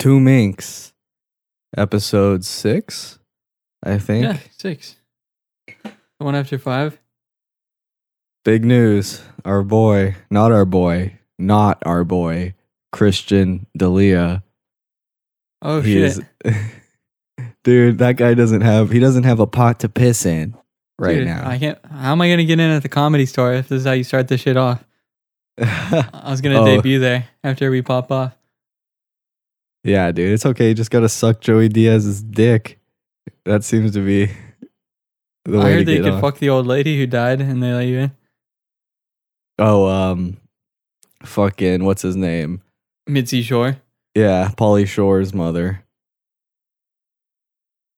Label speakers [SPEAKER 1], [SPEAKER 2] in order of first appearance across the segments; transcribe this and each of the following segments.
[SPEAKER 1] Two Minks, episode six, I think.
[SPEAKER 2] Yeah, six. One after five.
[SPEAKER 1] Big news. Our boy, not our boy, not our boy, Christian D'Elia.
[SPEAKER 2] Oh
[SPEAKER 1] he
[SPEAKER 2] shit!
[SPEAKER 1] is Dude, that guy doesn't have he doesn't have a pot to piss in right
[SPEAKER 2] Dude,
[SPEAKER 1] now.
[SPEAKER 2] I can't. How am I gonna get in at the comedy store if this is how you start this shit off? I was gonna
[SPEAKER 1] Oh.
[SPEAKER 2] debut there after we pop off.
[SPEAKER 1] Yeah, dude, it's okay. You just gotta suck Joey Diaz's dick. That seems to be the way
[SPEAKER 2] I
[SPEAKER 1] to
[SPEAKER 2] heard they
[SPEAKER 1] get
[SPEAKER 2] could
[SPEAKER 1] on.
[SPEAKER 2] fuck the old lady who died and they let you in.
[SPEAKER 1] Oh, um, fucking what's his name?
[SPEAKER 2] Mitzi Shore.
[SPEAKER 1] Yeah, Pauly Shore's mother.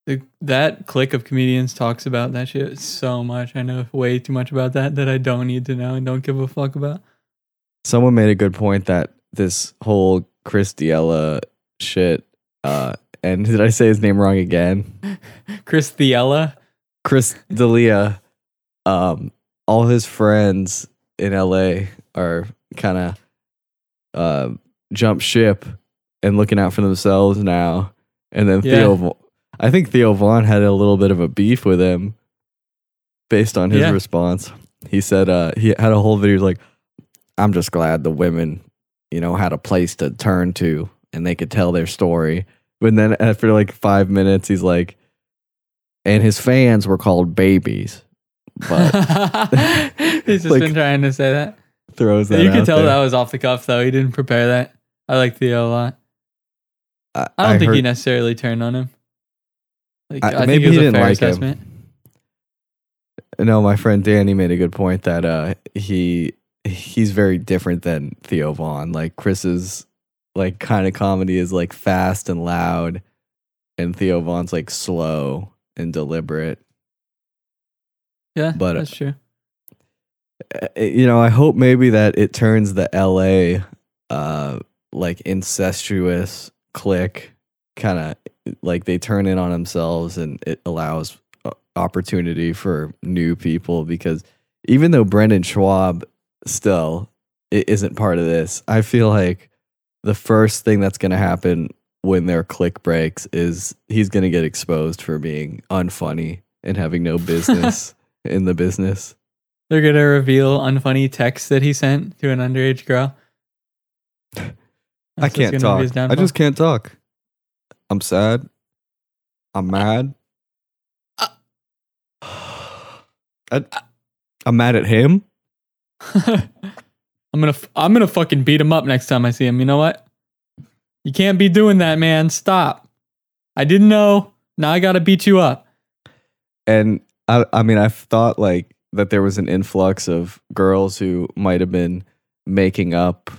[SPEAKER 2] The, that clique of comedians talks about that shit so much. I know way too much about that that I don't need to know and don't give a fuck about.
[SPEAKER 1] Someone made a good point that this whole Chris Diella shit, uh, and did I say his name wrong again?
[SPEAKER 2] Chris Thiella.
[SPEAKER 1] Chris D'Elia, um, all his friends in LA are kind of uh, jump ship and looking out for themselves now. And then
[SPEAKER 2] Yeah.
[SPEAKER 1] Theo, I think Theo Von had a little bit of a beef with him based on his
[SPEAKER 2] Yeah.
[SPEAKER 1] response. He said uh, he had a whole video like, "I'm just glad the women, you know, had a place to turn to and they could tell their story." But then after like five minutes, he's like, and his fans were called babies. But
[SPEAKER 2] He's just
[SPEAKER 1] Like,
[SPEAKER 2] been trying to say that.
[SPEAKER 1] throws that
[SPEAKER 2] you could tell
[SPEAKER 1] there.
[SPEAKER 2] that was off the cuff though. He didn't prepare that. I like Theo a lot.
[SPEAKER 1] I,
[SPEAKER 2] I don't think
[SPEAKER 1] heard,
[SPEAKER 2] he necessarily turned on him. Like,
[SPEAKER 1] I-
[SPEAKER 2] I, think
[SPEAKER 1] maybe he
[SPEAKER 2] a
[SPEAKER 1] didn't
[SPEAKER 2] fair
[SPEAKER 1] like him. No, my friend Danny made a good point that uh, he he's very different than Theo Von. Like Chris's like kind of comedy is like fast and loud, and Theo Von's like slow and deliberate.
[SPEAKER 2] Yeah,
[SPEAKER 1] But,
[SPEAKER 2] that's true.
[SPEAKER 1] Uh, you know, I hope maybe that it turns the LA uh like incestuous clique kind of like they turn in on themselves and it allows uh, opportunity for new people because even though Brendan Schaub still isn't part of this, I feel like the first thing that's going to happen when their click breaks is he's going to get exposed for being unfunny and having no business in the business.
[SPEAKER 2] They're gonna reveal unfunny texts that he sent to an underage girl.
[SPEAKER 1] I
[SPEAKER 2] That's
[SPEAKER 1] can't
[SPEAKER 2] gonna be his
[SPEAKER 1] talk. I just can't talk. I'm sad. I'm mad. Uh. I, I'm mad at him.
[SPEAKER 2] I'm gonna I'm gonna fucking beat him up next time I see him. You know what? You can't be doing that, man. Stop. I didn't know. Now I gotta beat you up.
[SPEAKER 1] And I, I mean, I've thought like that there was an influx of girls who might have been making up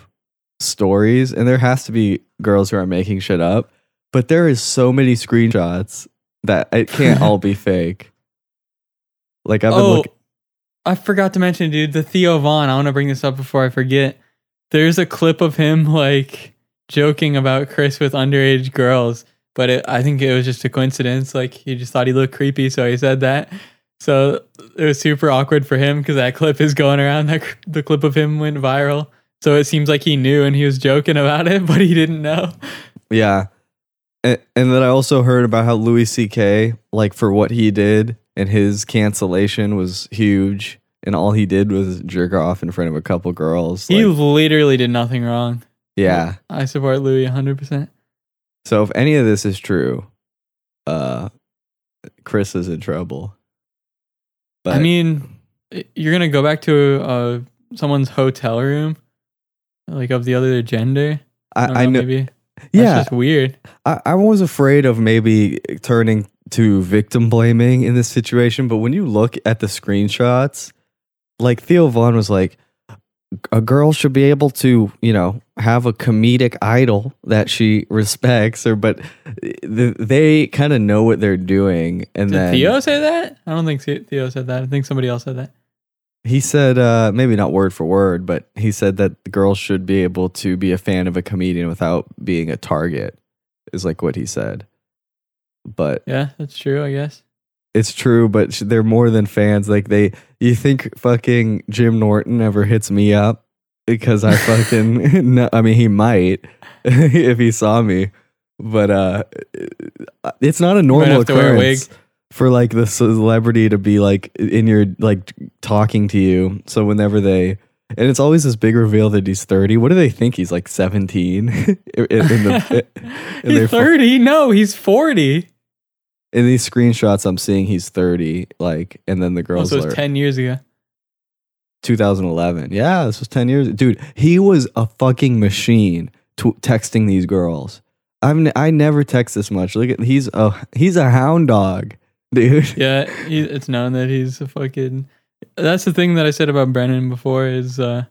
[SPEAKER 1] stories, and there has to be girls who are making shit up. But there is so many screenshots that it can't all be fake. Like I've been
[SPEAKER 2] oh,
[SPEAKER 1] looking.
[SPEAKER 2] I forgot to mention, dude, the Theo Von. I want to bring this up before I forget. There's a clip of him like joking about Chris with underage girls, but it, I think it was just a coincidence. Like he just thought he looked creepy, so he said that. So it was super awkward for him because that clip is going around. That the clip of him went viral. So it seems like he knew and he was joking about it, but he didn't know.
[SPEAKER 1] Yeah. And, and then I also heard about how Louis C.K., like for what he did and his cancellation was huge. And all he did was jerk off in front of a couple girls.
[SPEAKER 2] He
[SPEAKER 1] like-
[SPEAKER 2] literally did nothing wrong.
[SPEAKER 1] yeah.
[SPEAKER 2] I support Louis 100%.
[SPEAKER 1] So if any of this is true, uh, Chris is in trouble. But
[SPEAKER 2] I mean, you're gonna go back to uh, someone's hotel room, like of the other gender.
[SPEAKER 1] I,
[SPEAKER 2] don't
[SPEAKER 1] I know.
[SPEAKER 2] Maybe that's
[SPEAKER 1] yeah.
[SPEAKER 2] just weird.
[SPEAKER 1] I, I was afraid of maybe turning to victim blaming in this situation, but when you look at the screenshots, like Theo Von was like, a girl should be able to, you know, have a comedic idol that she respects, or but th- they kind of know what they're doing, and
[SPEAKER 2] Did
[SPEAKER 1] then
[SPEAKER 2] Theo say that? I don't think Theo said that. I think somebody else said that.
[SPEAKER 1] He said, uh, maybe not word for word, but he said that the girl should be able to be a fan of a comedian without being a target, is like what he said. But
[SPEAKER 2] Yeah, that's true. I guess.
[SPEAKER 1] it's true, but they're more than fans. Like they, you think fucking Jim Norton ever hits me up because I fucking, no, I mean, he might if he saw me, but uh, it's not a normal
[SPEAKER 2] have to wear a wig.
[SPEAKER 1] occurrence for like the celebrity to be like in your like talking to you. So whenever they and it's always this big reveal that he's 30. What do they think he's like 17 in, in the in
[SPEAKER 2] he's
[SPEAKER 1] pho-
[SPEAKER 2] 30. No, he's 40.
[SPEAKER 1] in these screenshots I'm seeing he's 30 like and then the oh, girls
[SPEAKER 2] Also,
[SPEAKER 1] are
[SPEAKER 2] it's 10 years ago.
[SPEAKER 1] 2011. Yeah, this was 10 years. Dude, he was a fucking machine to texting these girls. N- I never text this much. Look at he's a he's a hound dog, dude.
[SPEAKER 2] Yeah, he, it's known that he's a fucking. That's the thing that I said about Brennan before is uh,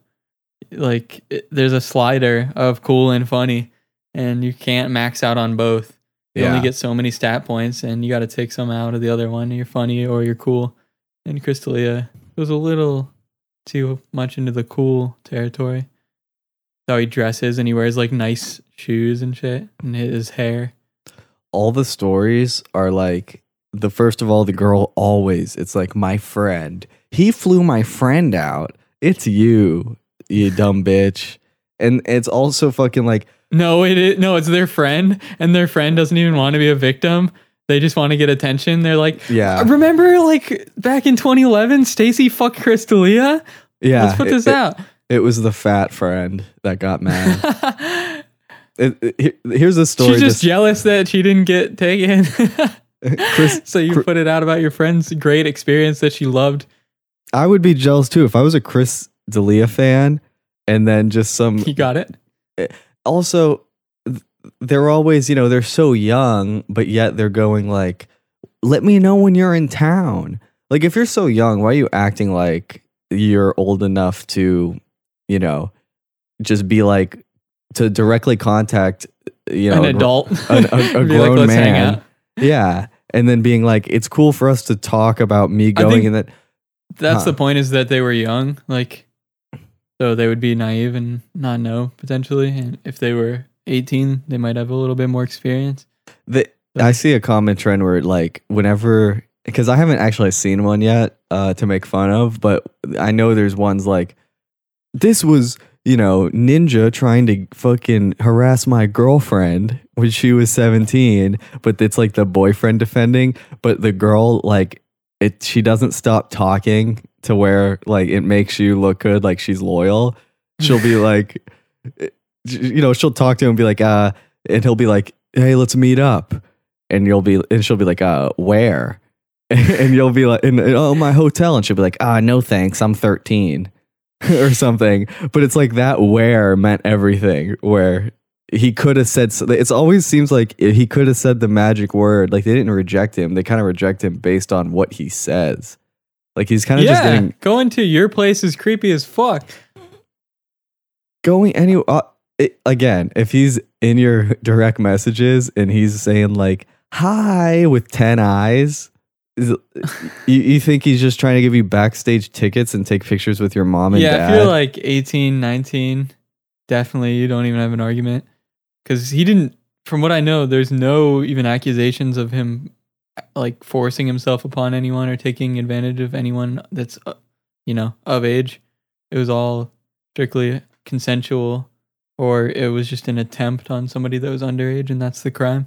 [SPEAKER 2] like it, there's a slider of cool and funny, and you can't max out on both. You
[SPEAKER 1] Yeah.
[SPEAKER 2] only get so many stat points, and you got to take some out of the other one. You're funny or you're cool. And Chris D'Elia was a little too much into the cool territory. How he dresses and he wears like nice shoes and shit, and his hair.
[SPEAKER 1] All the stories are like the first of all the girl always it's like my friend. He flew my friend out. It's you, you dumb bitch. And it's also fucking like
[SPEAKER 2] No, it is, no, it's their friend, and their friend doesn't even want to be a victim. They just want to get attention. They're like,
[SPEAKER 1] yeah.
[SPEAKER 2] remember, like back in 2011, Stacy fucked Chris D'Elia.
[SPEAKER 1] Yeah.
[SPEAKER 2] Let's put this
[SPEAKER 1] it, it-
[SPEAKER 2] out.
[SPEAKER 1] It was the fat friend that got mad. It- it- here's a story
[SPEAKER 2] She's just jealous that she didn't get taken.
[SPEAKER 1] Chris-
[SPEAKER 2] so you
[SPEAKER 1] Chris-
[SPEAKER 2] put it out about your friend's great experience that she loved.
[SPEAKER 1] I would be jealous too if I was a Chris D'Elia fan, and then just some.
[SPEAKER 2] You got it.
[SPEAKER 1] Eh, also, they're always you know they're so young, but yet they're going like, "Let me know when you're in town." Like if you're so young, why are you acting like you're old enough to, you know, just be like to directly contact, you know,
[SPEAKER 2] An adult,
[SPEAKER 1] a- a- a
[SPEAKER 2] like,
[SPEAKER 1] grown
[SPEAKER 2] "Let's hang
[SPEAKER 1] man."
[SPEAKER 2] out."
[SPEAKER 1] Yeah, and then being like, "It's cool for us to talk about me going," and that
[SPEAKER 2] That's
[SPEAKER 1] Huh.
[SPEAKER 2] the point. Is that they were young, like, so they would be naive and not know potentially. And if they were 18, they might have a little bit more experience.
[SPEAKER 1] The, I see a common trend where like whenever because I haven't actually seen one yet uh, to make fun of, but I know there's ones like this was you know Ninja trying to fucking harass my girlfriend when she was 17, but it's like the boyfriend defending, but the girl like it she doesn't stop talking to where like it makes you look good like she's loyal. She'll be like you know she'll talk to him and be like uh and he'll be like hey let's meet up. And you'll be and she'll be like uh where? And you'll be like in oh my hotel. And she'll be like ah no thanks i'm 13 or something but it's like that where meant everything where he could have said it's always seems like he could have said the magic word like they didn't reject him they kind of reject him based on what he says like he's kind of
[SPEAKER 2] yeah,
[SPEAKER 1] just getting
[SPEAKER 2] going to your place is creepy as fuck.
[SPEAKER 1] going any uh, it, again if he's in your direct messages and he's saying like hi with 10 eyes it- you, you think he's just trying to give you backstage tickets and take pictures with your mom and
[SPEAKER 2] yeah,
[SPEAKER 1] dad
[SPEAKER 2] if you're like 18, 19, definitely you don't even have an argument because he didn't. From what I know, there's no even accusations of him like forcing himself upon anyone or taking advantage of anyone that's uh, you know of age. It was all strictly consensual, or it was just an attempt on somebody that was underage, and that's the crime.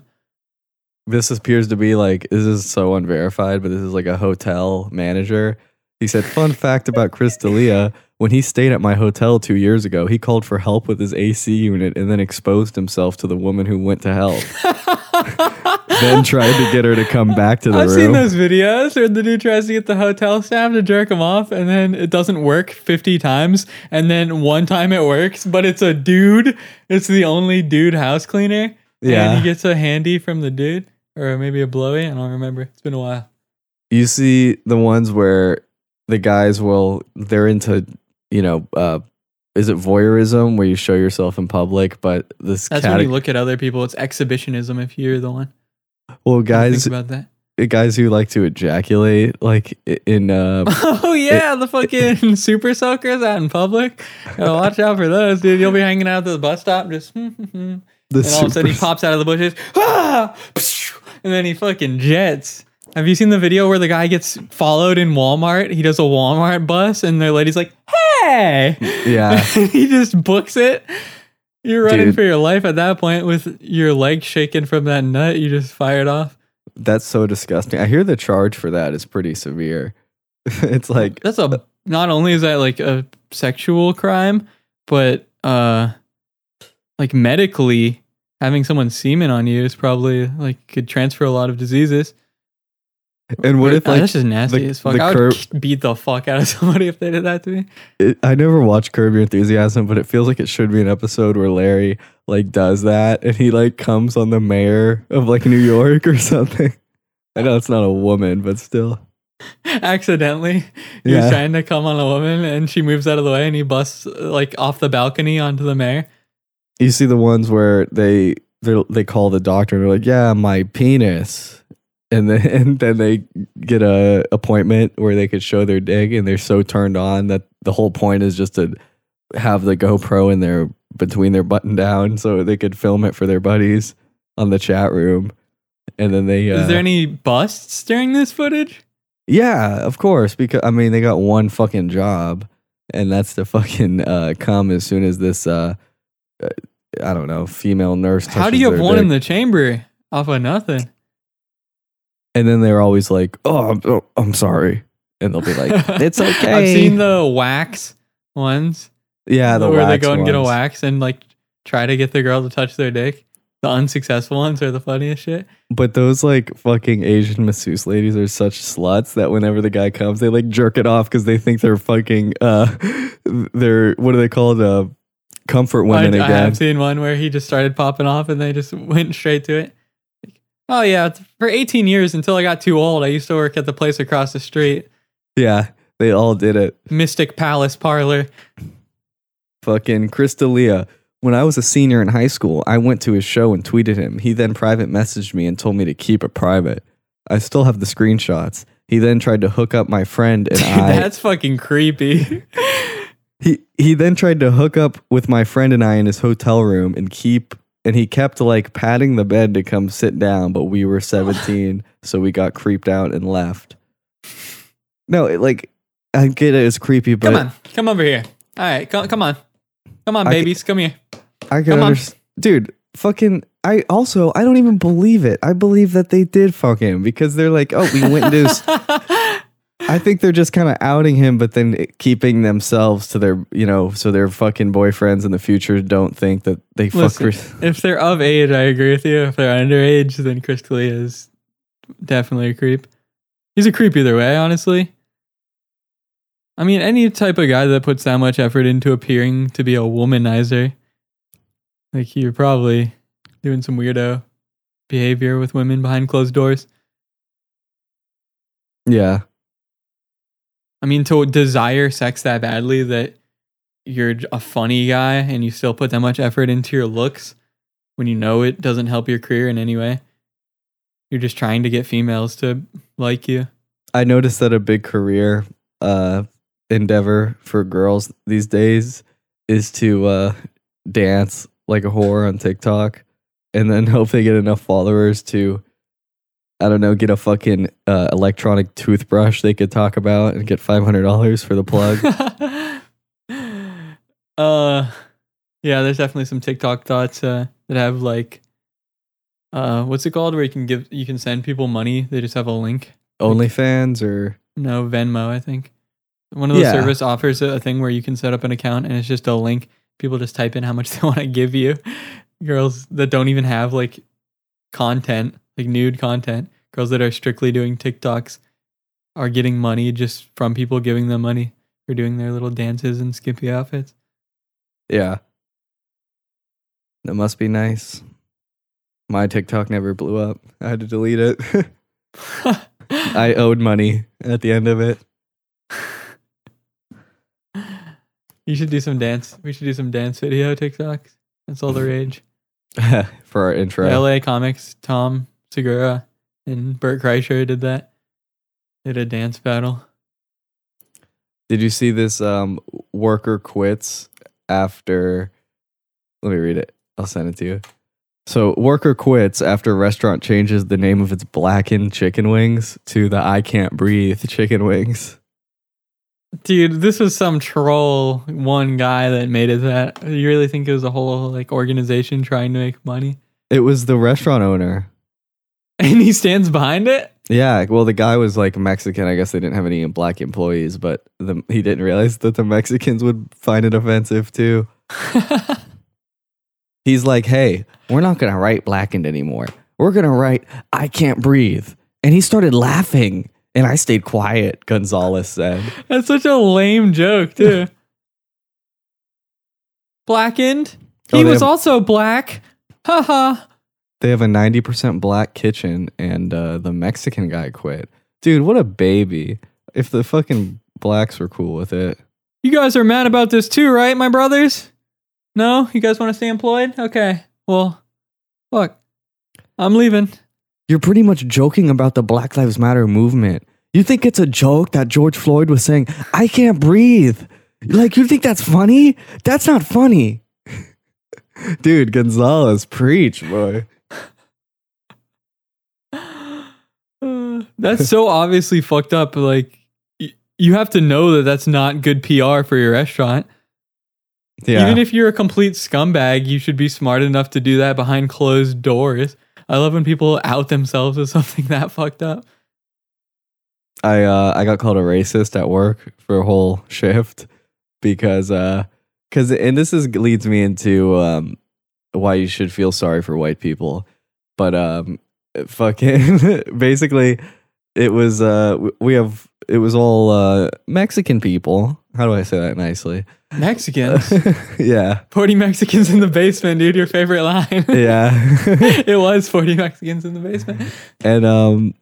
[SPEAKER 1] This appears to be like this is so unverified but this is like a hotel manager he said fun fact about chris D'Elia, when he stayed at my hotel two years ago he called for help with his ac unit and then exposed himself to the woman who went to help then tried to get her to come back to the hotel.
[SPEAKER 2] I've
[SPEAKER 1] room
[SPEAKER 2] seen those videos where the dude tries to get the hotel staff to jerk him off, and then it doesn't work 50 times, and then one time it works, but it's a dude. It's the only dude house cleaner.
[SPEAKER 1] Yeah.
[SPEAKER 2] And he gets a handy from the dude, or maybe a blowy. I don't remember. It's been a while.
[SPEAKER 1] you see the ones where the guys will they're into you know uh is it voyeurism where you show yourself in public but this
[SPEAKER 2] That's when
[SPEAKER 1] cate-
[SPEAKER 2] you look at other people. It's exhibitionism if you're the one.
[SPEAKER 1] well
[SPEAKER 2] Think
[SPEAKER 1] guys
[SPEAKER 2] about that.
[SPEAKER 1] guys who like to ejaculate like in uh
[SPEAKER 2] Oh yeah, the fucking super soakers out in public. Gotta watch out for those, dude. You'll be hanging out at the bus stop, just and all of a sudden he pops out of the bushes, ah! And then he fucking jets. Have you seen the video where the guy gets followed in Walmart? He does a Walmart bus, and the lady's like, "Hey!"
[SPEAKER 1] yeah
[SPEAKER 2] he just books it. You're running
[SPEAKER 1] Dude.
[SPEAKER 2] for your life at that point with your leg shaking from that nut you just fired off.
[SPEAKER 1] That's so disgusting. I hear the charge for that is pretty severe. it's like
[SPEAKER 2] That's a not only is that like a sexual crime, but uh like medically having someone semen on you is probably like could transfer a lot of diseases.
[SPEAKER 1] and what if
[SPEAKER 2] Uh,
[SPEAKER 1] like
[SPEAKER 2] that's just nasty
[SPEAKER 1] the-
[SPEAKER 2] as fuck. I would
[SPEAKER 1] curb-
[SPEAKER 2] beat the fuck out of somebody if they did that to me.
[SPEAKER 1] it, I never watched Curb Your Enthusiasm, but it feels like it should be an episode where Larry like does that and he like comes on the mayor of like New York or something. I know it's not a woman, but still.
[SPEAKER 2] Accidentally, he was
[SPEAKER 1] Yeah.
[SPEAKER 2] trying to come on a woman, and she moves out of the way, and he busts like off the balcony onto the mayor.
[SPEAKER 1] You see the ones where they they they call the doctor and they're like, "Yeah, my penis," and then and then they get a appointment where they could show their dick, and they're so turned on that the whole point is just to have the GoPro in their between their button down so they could film it for their buddies on the chat room, and then they uh,
[SPEAKER 2] Is there any busts during this footage?
[SPEAKER 1] yeah, of course, because I mean they got one fucking job, and that's to fucking uh, come as soon as this uh, uh, I don't know female nurse.
[SPEAKER 2] How do you have one
[SPEAKER 1] dick.
[SPEAKER 2] in the chamber off of nothing?
[SPEAKER 1] And then they're always like, "Oh, I'm, oh, I'm sorry," and they'll be like, "It's okay."
[SPEAKER 2] I've seen the wax ones.
[SPEAKER 1] yeah, the
[SPEAKER 2] where they go and get a wax and like try to get the girl to touch their dick. The unsuccessful ones are the funniest shit.
[SPEAKER 1] But those like fucking Asian masseuse ladies are such sluts that whenever the guy comes, they like jerk it off because they think they're fucking uh, they're what are they called? Uh, comfort
[SPEAKER 2] I,
[SPEAKER 1] women
[SPEAKER 2] I
[SPEAKER 1] again.
[SPEAKER 2] have seen one where he just started popping off and they just went straight to it. Like, oh yeah, for 18 years until I got too old, I used to work at the place across the street,
[SPEAKER 1] yeah, they all did it.
[SPEAKER 2] Mystic Palace Parlor.
[SPEAKER 1] Fucking Chris D'Elia. When I was a senior in high school, I went to his show and tweeted him. He then private messaged me and told me to keep it private. I still have the screenshots. He then tried to hook up my friend and
[SPEAKER 2] Dude,
[SPEAKER 1] I.
[SPEAKER 2] that's fucking creepy.
[SPEAKER 1] He he then tried to hook up with my friend and I in his hotel room and keep and he kept like patting the bed to come sit down, but we were 17, so we got creeped out and left. No, it, like I get it, it's creepy, but
[SPEAKER 2] come on, come over here. All right, come, come on, come on,
[SPEAKER 1] I
[SPEAKER 2] babies, come here.
[SPEAKER 1] I can understand. Dude, fucking I also I don't even believe it. I believe that they did fuck him because they're like, "Oh, we went into his I think they're just kind of outing him, but then keeping themselves to their, you know, so their fucking boyfriends in the future don't think that they fuck.
[SPEAKER 2] Listen,
[SPEAKER 1] Chris-
[SPEAKER 2] if they're of age, I agree with you. If they're underage, then Chris D'Elia is definitely a creep. He's a creep either way, honestly. I mean, any type of guy that puts that much effort into appearing to be a womanizer, like you're probably doing some weirdo behavior with women behind closed doors.
[SPEAKER 1] Yeah.
[SPEAKER 2] I mean, to desire sex that badly that you're a funny guy and you still put that much effort into your looks when you know it doesn't help your career in any way. You're just trying to get females to like you.
[SPEAKER 1] I noticed that a big career uh, endeavor for girls these days is to uh, dance like a whore on TikTok and then hope they get enough followers to, I don't know, get a fucking uh, electronic toothbrush they could talk about and get $500 for the plug.
[SPEAKER 2] uh, yeah, there's definitely some TikTok thoughts uh, that have like, uh, what's it called? Where you can give, you can send people money. They just have a link.
[SPEAKER 1] OnlyFans or.
[SPEAKER 2] No, Venmo, I think. One of those
[SPEAKER 1] Yeah.
[SPEAKER 2] service offers a, a thing where you can set up an account and it's just a link. People just type in how much they want to give you. Girls that don't even have like content, like nude content, girls that are strictly doing TikToks are getting money just from people giving them money for doing their little dances and skimpy outfits.
[SPEAKER 1] Yeah. That must be nice. My TikTok never blew up. I had to delete it. I owed money at the end of it.
[SPEAKER 2] you should do some dance. We should do some dance video TikToks. That's all the rage.
[SPEAKER 1] for our intro.
[SPEAKER 2] LA Comics, Tom Segura and Bert Kreischer did that. Did a dance battle.
[SPEAKER 1] Did you see this um worker quits after Let me read it. I'll send it to you. So, worker quits after restaurant changes the name of its blackened chicken wings to the I can't breathe chicken wings.
[SPEAKER 2] Dude, this was some troll one guy that made it that. You really think it was a whole like organization trying to make money?
[SPEAKER 1] It was the restaurant owner.
[SPEAKER 2] And he stands behind it?
[SPEAKER 1] Yeah, well, the guy was like Mexican. I guess they didn't have any black employees, but the, he didn't realize that the Mexicans would find it offensive too. He's like, hey, we're not going to write blackened anymore. We're going to write, I can't breathe. And he started laughing, and I stayed quiet, Gonzalez said.
[SPEAKER 2] That's such a lame joke, too. Blackened?
[SPEAKER 1] Oh,
[SPEAKER 2] He
[SPEAKER 1] they
[SPEAKER 2] was
[SPEAKER 1] have-
[SPEAKER 2] also black. Haha.
[SPEAKER 1] They have a 90% black kitchen, and uh, the Mexican guy quit. Dude, what a baby. If the fucking blacks were cool with it.
[SPEAKER 2] You guys are mad about this too, right, my brothers? No? You guys want to stay employed? Okay. Well, look, I'm leaving.
[SPEAKER 1] You're pretty much joking about the Black Lives Matter movement. You think it's a joke that George Floyd was saying, I can't breathe? Like, you think that's funny? That's not funny. Dude, Gonzalez, preach, boy.
[SPEAKER 2] Uh, that's so obviously fucked up. Like, y- you have to know that that's not good PR for your restaurant.
[SPEAKER 1] Yeah.
[SPEAKER 2] Even if you're a complete scumbag, you should be smart enough to do that behind closed doors. I love when people out themselves as something that fucked up.
[SPEAKER 1] I uh I got called a racist at work for a whole shift because uh cuz and this is leads me into um why you should feel sorry for white people. But um fucking basically it was uh we have it was all uh Mexican people. How do I say that nicely?
[SPEAKER 2] Mexicans.
[SPEAKER 1] yeah.
[SPEAKER 2] 40 Mexicans in the basement, dude. Your favorite line.
[SPEAKER 1] Yeah.
[SPEAKER 2] it was 40 Mexicans in the basement.
[SPEAKER 1] and um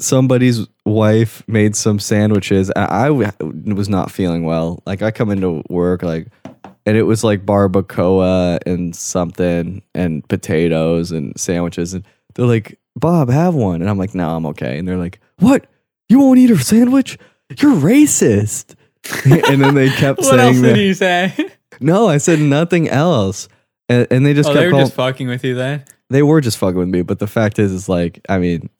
[SPEAKER 1] somebody's wife made some sandwiches and I was not feeling well like i come into work like and it was like barbacoa and something and potatoes and sandwiches and they're like bob have one and i'm like no i'm okay and they're like what you won't eat a sandwich you're racist and then they kept
[SPEAKER 2] What else
[SPEAKER 1] saying
[SPEAKER 2] did
[SPEAKER 1] that
[SPEAKER 2] you say?
[SPEAKER 1] no i said nothing else and, and they just
[SPEAKER 2] oh,
[SPEAKER 1] kept
[SPEAKER 2] they were
[SPEAKER 1] calling,
[SPEAKER 2] just fucking with you then.
[SPEAKER 1] they were just fucking with me, but the fact is, is like, I mean,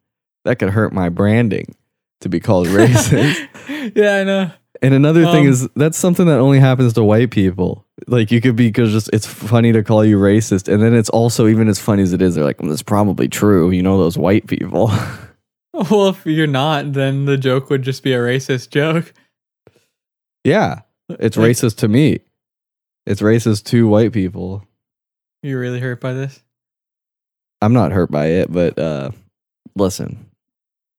[SPEAKER 1] that could hurt my branding to be called racist.
[SPEAKER 2] yeah, I know.
[SPEAKER 1] And another thing
[SPEAKER 2] Um,
[SPEAKER 1] is, that's something that only happens to white people. Like, you could be because just it's funny to call you racist, and then it's also even as funny as it is, they're like, well, that's probably true. You know, those white people.
[SPEAKER 2] Well, if you're not, then the joke would just be a racist joke.
[SPEAKER 1] yeah, it's
[SPEAKER 2] Like,
[SPEAKER 1] racist to me. It's racist to white people.
[SPEAKER 2] You're really hurt by this?
[SPEAKER 1] I'm not hurt by it, but uh, listen,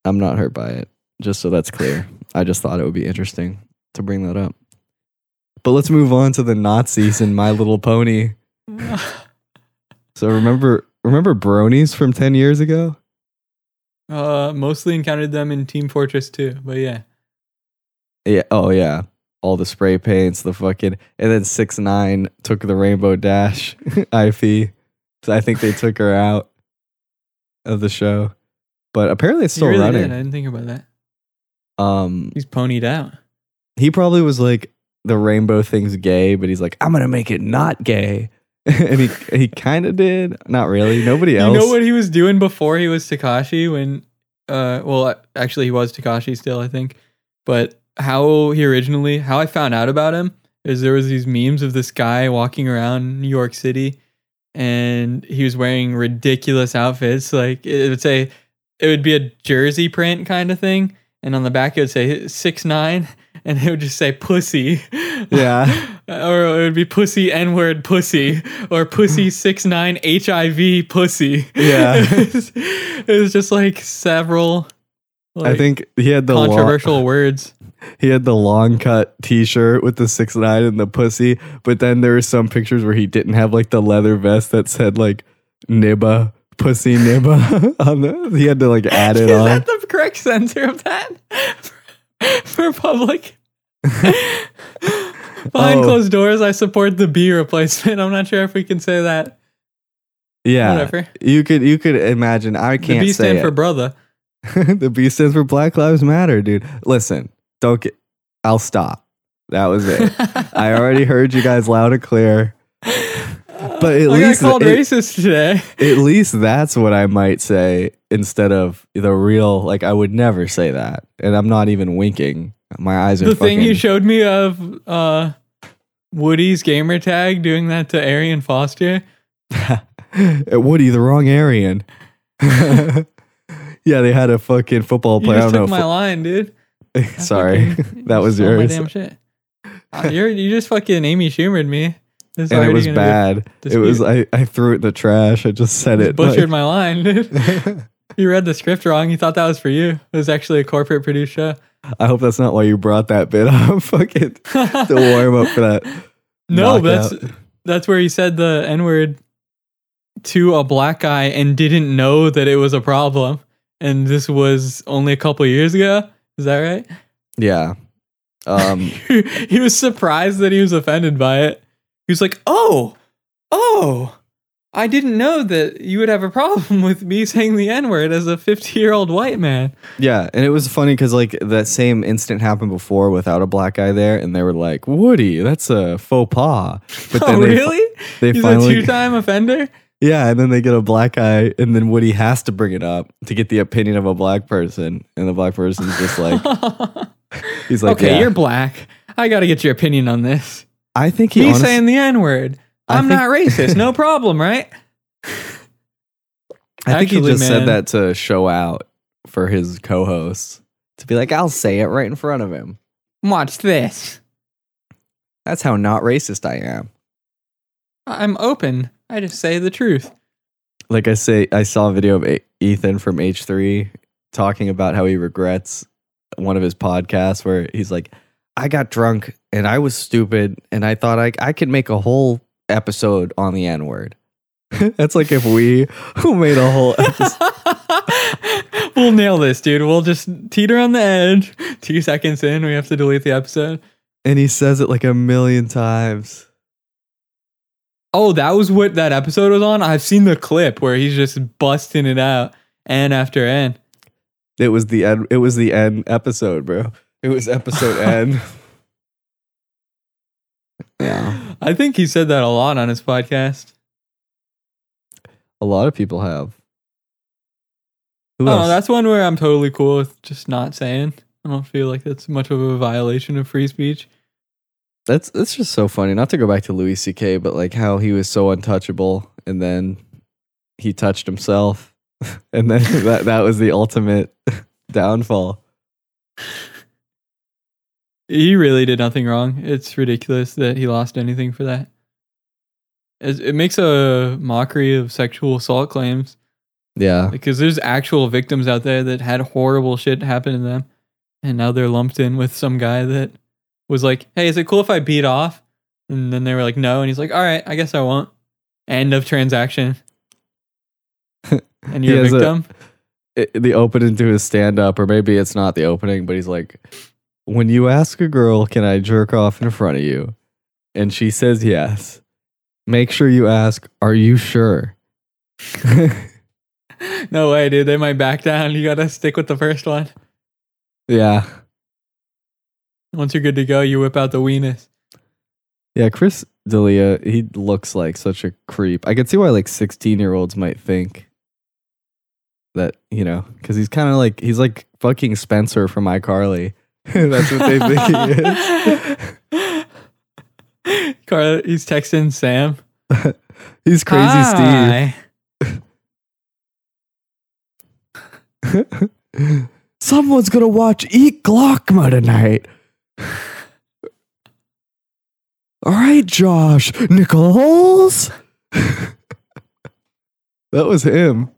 [SPEAKER 1] I'm not hurt by it. Just so that's clear. I just thought it would be interesting to bring that up. But let's move on to the Nazis and My Little Pony. So remember, remember bronies from ten years ago?
[SPEAKER 2] uh, mostly encountered them in Team Fortress 2, but yeah.
[SPEAKER 1] Yeah. Oh yeah. All the spray paints, the fucking, and then six nine took the Rainbow Dash IP. So I think they took her out of the show, but apparently it's still
[SPEAKER 2] really
[SPEAKER 1] running.
[SPEAKER 2] did. I didn't think about that.
[SPEAKER 1] Um,
[SPEAKER 2] He's ponied out.
[SPEAKER 1] He probably was like the rainbow thing's gay, but he's like, I'm gonna make it not gay, and he he kind of did. Not really. Nobody else.
[SPEAKER 2] You know what he was doing before he was Tekashi when uh well actually he was Tekashi still I think. But how he originally how I found out about him is there was these memes of this guy walking around New York City and he was wearing ridiculous outfits like it would say it would be a jersey print kind of thing and on the back it would say six nine and it would just say pussy
[SPEAKER 1] Yeah.
[SPEAKER 2] or it would be pussy n word pussy or pussy mm. six nine hiv pussy
[SPEAKER 1] Yeah.
[SPEAKER 2] it, was, it was just like several
[SPEAKER 1] I think he had the long,
[SPEAKER 2] controversial words
[SPEAKER 1] he had the long cut T-shirt with the six nine and the pussy, but then there were some pictures where he didn't have like the leather vest that said like nibba pussy nibba on the. He had to like add it
[SPEAKER 2] is
[SPEAKER 1] on.
[SPEAKER 2] Is that the correct censor of that for public behind
[SPEAKER 1] Oh.
[SPEAKER 2] closed doors i support the b replacement i'm not sure if we can say that
[SPEAKER 1] yeah,
[SPEAKER 2] whatever
[SPEAKER 1] you could you could imagine. I can't
[SPEAKER 2] b
[SPEAKER 1] say
[SPEAKER 2] stand for brother
[SPEAKER 1] the B stands for Black Lives Matter, dude. Listen, don't get. I'll stop. That was it. I already heard you guys loud and clear. But at
[SPEAKER 2] I
[SPEAKER 1] least
[SPEAKER 2] got called
[SPEAKER 1] it-
[SPEAKER 2] racist today
[SPEAKER 1] At least that's what I might say instead of the real. Like I would never say that, and I'm not even winking. My eyes are
[SPEAKER 2] The thing you showed me of uh, Woody's gamer tag doing that to Arian Foster.
[SPEAKER 1] Woody, the wrong Arian. yeah, they had a fucking football
[SPEAKER 2] You
[SPEAKER 1] player. I
[SPEAKER 2] just
[SPEAKER 1] don't
[SPEAKER 2] took
[SPEAKER 1] know.
[SPEAKER 2] my line, dude.
[SPEAKER 1] Sorry,
[SPEAKER 2] Fucking-
[SPEAKER 1] that
[SPEAKER 2] you
[SPEAKER 1] was
[SPEAKER 2] stole my damn shit. Uh, you're, you just fucking Amy Schumered me. This
[SPEAKER 1] and it was bad. It was. I, I threw it in the trash. I just said
[SPEAKER 2] Just
[SPEAKER 1] it.
[SPEAKER 2] butchered
[SPEAKER 1] like-
[SPEAKER 2] my line, dude. You read the script wrong. You thought that was for you. It was actually a corporate produced show.
[SPEAKER 1] I hope that's not why you brought that bit up. Fucking to warm up for that.
[SPEAKER 2] no,
[SPEAKER 1] knockout.
[SPEAKER 2] that's that's where he said the N word to a black guy and didn't know that it was a problem. And this was only a couple years ago. Is that right?
[SPEAKER 1] yeah. Um,
[SPEAKER 2] he was surprised that he was offended by it. He was like, "Oh, oh, I didn't know that you would have a problem with me saying the N word as a 50 year old white man."
[SPEAKER 1] yeah, and it was funny because like that same incident happened before without a black guy there, and they were like, "Woody, that's a faux pas." But
[SPEAKER 2] oh,
[SPEAKER 1] they,
[SPEAKER 2] really?
[SPEAKER 1] They
[SPEAKER 2] He's
[SPEAKER 1] finally,
[SPEAKER 2] a two time offender.
[SPEAKER 1] yeah, and then they get a black guy, and then Woody has to bring it up to get the opinion of a black person, and the black person's just like, he's like,
[SPEAKER 2] okay,
[SPEAKER 1] yeah.
[SPEAKER 2] you're black. I got to get your opinion on this.
[SPEAKER 1] I think he
[SPEAKER 2] He's
[SPEAKER 1] honest-
[SPEAKER 2] saying the N word. I'm
[SPEAKER 1] think-
[SPEAKER 2] not racist. No problem, right?
[SPEAKER 1] I think he
[SPEAKER 2] Actually,
[SPEAKER 1] just
[SPEAKER 2] man.
[SPEAKER 1] said that to show out for his co-hosts to be like, I'll say it right in front of him.
[SPEAKER 2] Watch this.
[SPEAKER 1] That's how not racist I am.
[SPEAKER 2] I'm open. I just say the truth.
[SPEAKER 1] Like I say, I saw a video of Ethan from H3 talking about how he regrets one of his podcasts where he's like, I got drunk and I was stupid and I thought I, I could make a whole episode on the N word. That's like if we who made a whole episode.
[SPEAKER 2] we'll nail this, dude. We'll just teeter on the edge. Two seconds in, we have to delete the episode.
[SPEAKER 1] And he says it like a million times.
[SPEAKER 2] Oh, that was what that episode was on? I've seen the clip where he's just busting it out N after N.
[SPEAKER 1] It was the end. It was the end episode, bro. It was episode N. Yeah,
[SPEAKER 2] I think he said that a lot on his podcast.
[SPEAKER 1] a lot of people have. Who
[SPEAKER 2] Oh,
[SPEAKER 1] else?
[SPEAKER 2] that's one where I'm totally cool with just not saying. I don't feel like that's much of a violation of free speech.
[SPEAKER 1] That's that's just so funny. Not to go back to Louis C.K., but like how he was so untouchable, and then he touched himself, and then that that was the ultimate downfall.
[SPEAKER 2] He really did nothing wrong. It's ridiculous that he lost anything for that. It, makes a mockery of sexual assault claims
[SPEAKER 1] Yeah,
[SPEAKER 2] because there's actual victims out there that had horrible shit happen to them, and now they're lumped in with some guy that was like, "Hey, is it cool if I beat off?" And then they were like, "No," and he's like, "All right, I guess I won't." End of transaction. and you're a
[SPEAKER 1] has a-
[SPEAKER 2] victim.
[SPEAKER 1] it, the opening to his stand up, or maybe it's not the opening, but he's like, when you ask a girl, "Can I jerk off in front of you?" and she says yes, make sure you ask, "Are you sure?"
[SPEAKER 2] no way, dude. They might back down. You gotta stick with the first one.
[SPEAKER 1] yeah,
[SPEAKER 2] Once you're good to go, you whip out the weenus.
[SPEAKER 1] yeah. Chris D'Elia, he looks like such a creep. I could see why like sixteen year olds might think that you know, because he's kind of like he's like fucking Spencer from iCarly. That's what they think he is.
[SPEAKER 2] Carla, he's texting Sam.
[SPEAKER 1] He's crazy Steve. Someone's gonna watch Eat Glockma tonight. All right, Josh Nichols. that was him.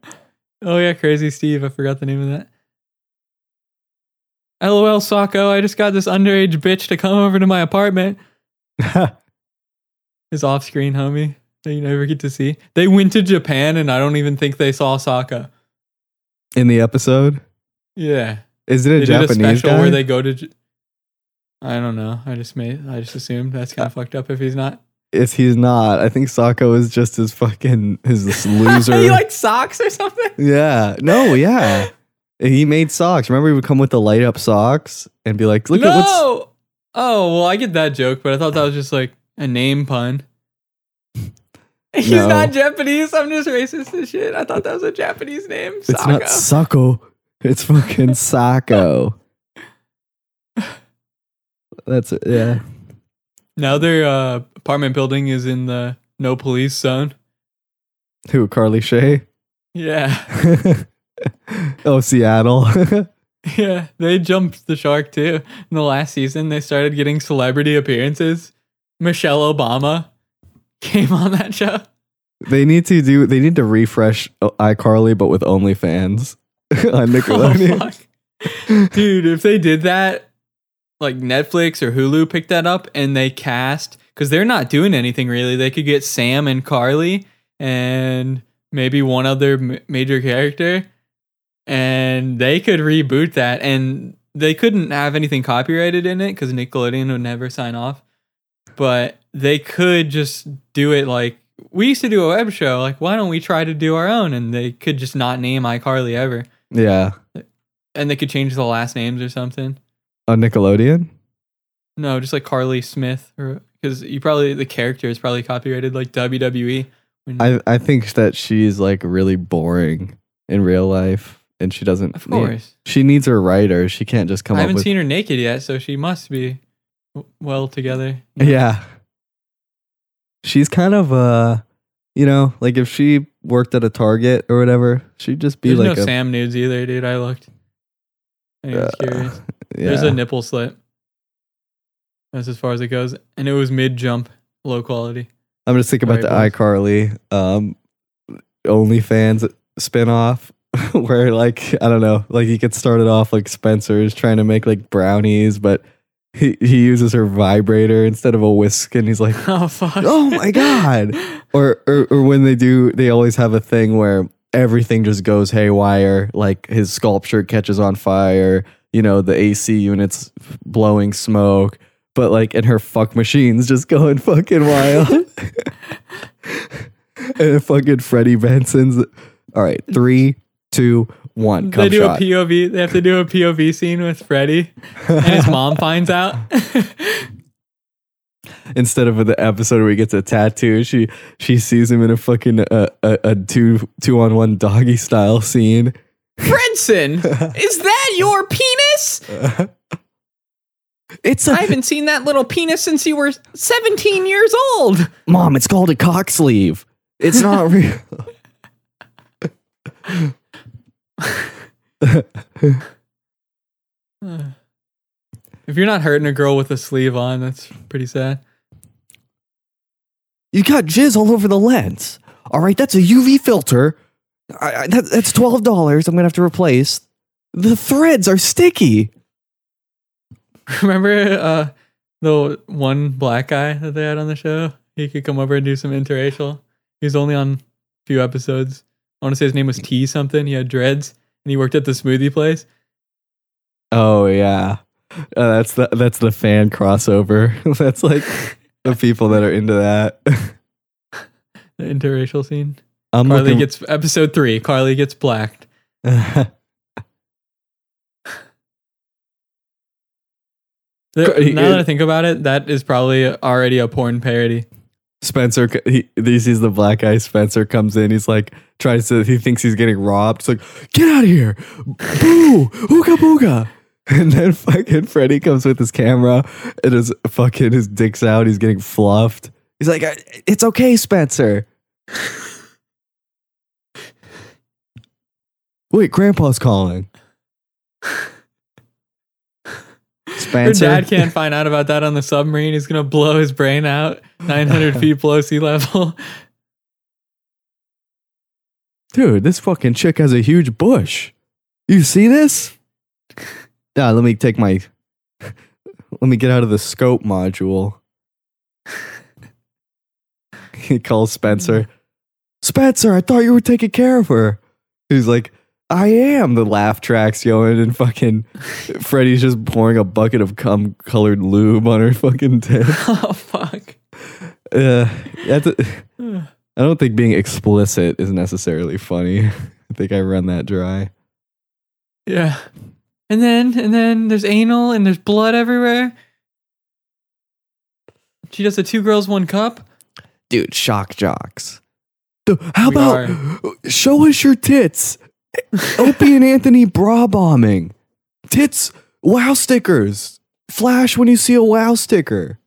[SPEAKER 2] Oh yeah, crazy Steve. I forgot the name of that. LOL Socko, I just got this underage bitch to come over to my apartment. His off-screen homie that you never get to see. They went to Japan and I don't even think they saw Socko.
[SPEAKER 1] In the episode,
[SPEAKER 2] Yeah.
[SPEAKER 1] is it a
[SPEAKER 2] they did a
[SPEAKER 1] Japanese
[SPEAKER 2] special
[SPEAKER 1] guy?
[SPEAKER 2] where they go to J- I don't know. I just made I just assumed that's kind of uh, fucked up if he's not.
[SPEAKER 1] if he's not, I think Sako is just his fucking his loser.
[SPEAKER 2] he like socks or something?
[SPEAKER 1] yeah, no, yeah. He made socks. Remember, he would come with the light up socks and be like, "Look at what's."
[SPEAKER 2] no. Oh well, I get that joke, but I thought that was just like a name pun. He's
[SPEAKER 1] No.
[SPEAKER 2] not Japanese. I'm just racist as shit. I thought that was a Japanese name.
[SPEAKER 1] It's not
[SPEAKER 2] Sako.
[SPEAKER 1] Sako. It's fucking Sako. That's it. Yeah.
[SPEAKER 2] Now their uh, apartment building is in the no police zone.
[SPEAKER 1] Who? Carly Shay?
[SPEAKER 2] Yeah.
[SPEAKER 1] oh, Seattle.
[SPEAKER 2] Yeah, they jumped the shark too. In the last season, they started getting celebrity appearances. Michelle Obama came on that show.
[SPEAKER 1] they need to do. They need to refresh iCarly, but with OnlyFans on oh, Nickelodeon.
[SPEAKER 2] Oh, fuck. Dude, if they did that, like Netflix or Hulu picked that up and they cast, because they're not doing anything really. They could get Sam and Carly and maybe one other m- major character, and they could reboot that. And they couldn't have anything copyrighted in it because Nickelodeon would never sign off. But they could just do it like we used to do a web show. Like, why don't we try to do our own? And they could just not name iCarly ever.
[SPEAKER 1] yeah,
[SPEAKER 2] And they could change the last names or something.
[SPEAKER 1] on Nickelodeon.
[SPEAKER 2] No, just like Carly Smith, or because you probably the character is probably copyrighted like WWE.
[SPEAKER 1] I I think that she's like really boring in real life, and she doesn't.
[SPEAKER 2] of course,
[SPEAKER 1] She needs her writer. She can't just come
[SPEAKER 2] I haven't
[SPEAKER 1] with.
[SPEAKER 2] seen her naked yet, so she must be w- well together.
[SPEAKER 1] Yeah. She's kind of uh you know, like if she worked at a Target or whatever, she'd just be
[SPEAKER 2] There's
[SPEAKER 1] like
[SPEAKER 2] no
[SPEAKER 1] a
[SPEAKER 2] Sam nudes either, dude. I looked. I was
[SPEAKER 1] Uh,
[SPEAKER 2] curious.
[SPEAKER 1] yeah.
[SPEAKER 2] There's a nipple slit. That's as far as it goes, and it was mid jump, low quality.
[SPEAKER 1] I'm just thinking about the iCarly um OnlyFans spinoff where like I don't know, like you could start it off like Spencer is trying to make like brownies, but he, he uses her vibrator instead of a whisk and he's like
[SPEAKER 2] Oh fuck!
[SPEAKER 1] Oh my God. or, or or when they do they always have a thing where everything just goes haywire like his sculpture catches on fire you know the ac units blowing smoke but like and her fuck machines just going fucking wild and fucking freddie benson's all right three two one
[SPEAKER 2] they do
[SPEAKER 1] shot
[SPEAKER 2] a POV. They have to do a POV scene with Freddy, and his mom finds out.
[SPEAKER 1] instead of the episode where he gets a tattoo, she she sees him in a fucking uh, a, a two two on one doggy style scene.
[SPEAKER 2] Fredson, is that your penis?
[SPEAKER 1] It's
[SPEAKER 2] I
[SPEAKER 1] a
[SPEAKER 2] haven't seen that little penis since you were 17 years old.
[SPEAKER 1] mom. It's called a cock sleeve. It's not real.
[SPEAKER 2] If you're not hurting a girl with a sleeve on, that's pretty sad.
[SPEAKER 1] You got jizz all over the lens. All right, that's a UV filter. I, I, that, that's twelve dollars. I'm gonna have to replace. The threads are sticky.
[SPEAKER 2] Remember uh, the one black guy that they had on the show? He could come over and do some interracial. He was only on a few episodes. I want to say his name was T something. He had dreads and he worked at the smoothie place.
[SPEAKER 1] Oh yeah, uh, that's the that's the fan crossover. that's like the people that are into that.
[SPEAKER 2] The interracial scene.
[SPEAKER 1] I'm
[SPEAKER 2] Carly
[SPEAKER 1] looking.
[SPEAKER 2] gets episode three. Carly gets blacked. The-
[SPEAKER 1] Car- he-
[SPEAKER 2] now that I think about it, that is probably already a porn parody.
[SPEAKER 1] Spencer, he, he sees the black guy. Spencer comes in. He's like, tries to, he thinks he's getting robbed. He's like, get out of here. Boo, ooga booga. And then fucking Freddy comes with his camera and his fucking, his dick's out. He's getting fluffed. He's like, it's okay, Spencer. Wait, Grandpa's calling.
[SPEAKER 2] Her dad can't find out about that on the submarine. He's gonna blow his brain out 900 feet below sea level.
[SPEAKER 1] Dude, this fucking chick has a huge bush. You see this? Yeah, let me take my. Let me get out of the scope module. he calls Spencer. Spencer, I thought you were taking care of her. He's like, I am. The laugh tracks going, and fucking Freddy's just pouring a bucket of cum colored lube on her fucking tit.
[SPEAKER 2] oh fuck.
[SPEAKER 1] Uh, that's a- I don't think being explicit is necessarily funny. I think I run that dry.
[SPEAKER 2] Yeah. And then and then there's anal and there's blood everywhere. She does a two girls one cup.
[SPEAKER 1] Dude, shock jocks. How
[SPEAKER 2] We
[SPEAKER 1] about show us your tits? Opie and Anthony bra bombing. Tits, wow stickers. flash when you see a wow sticker.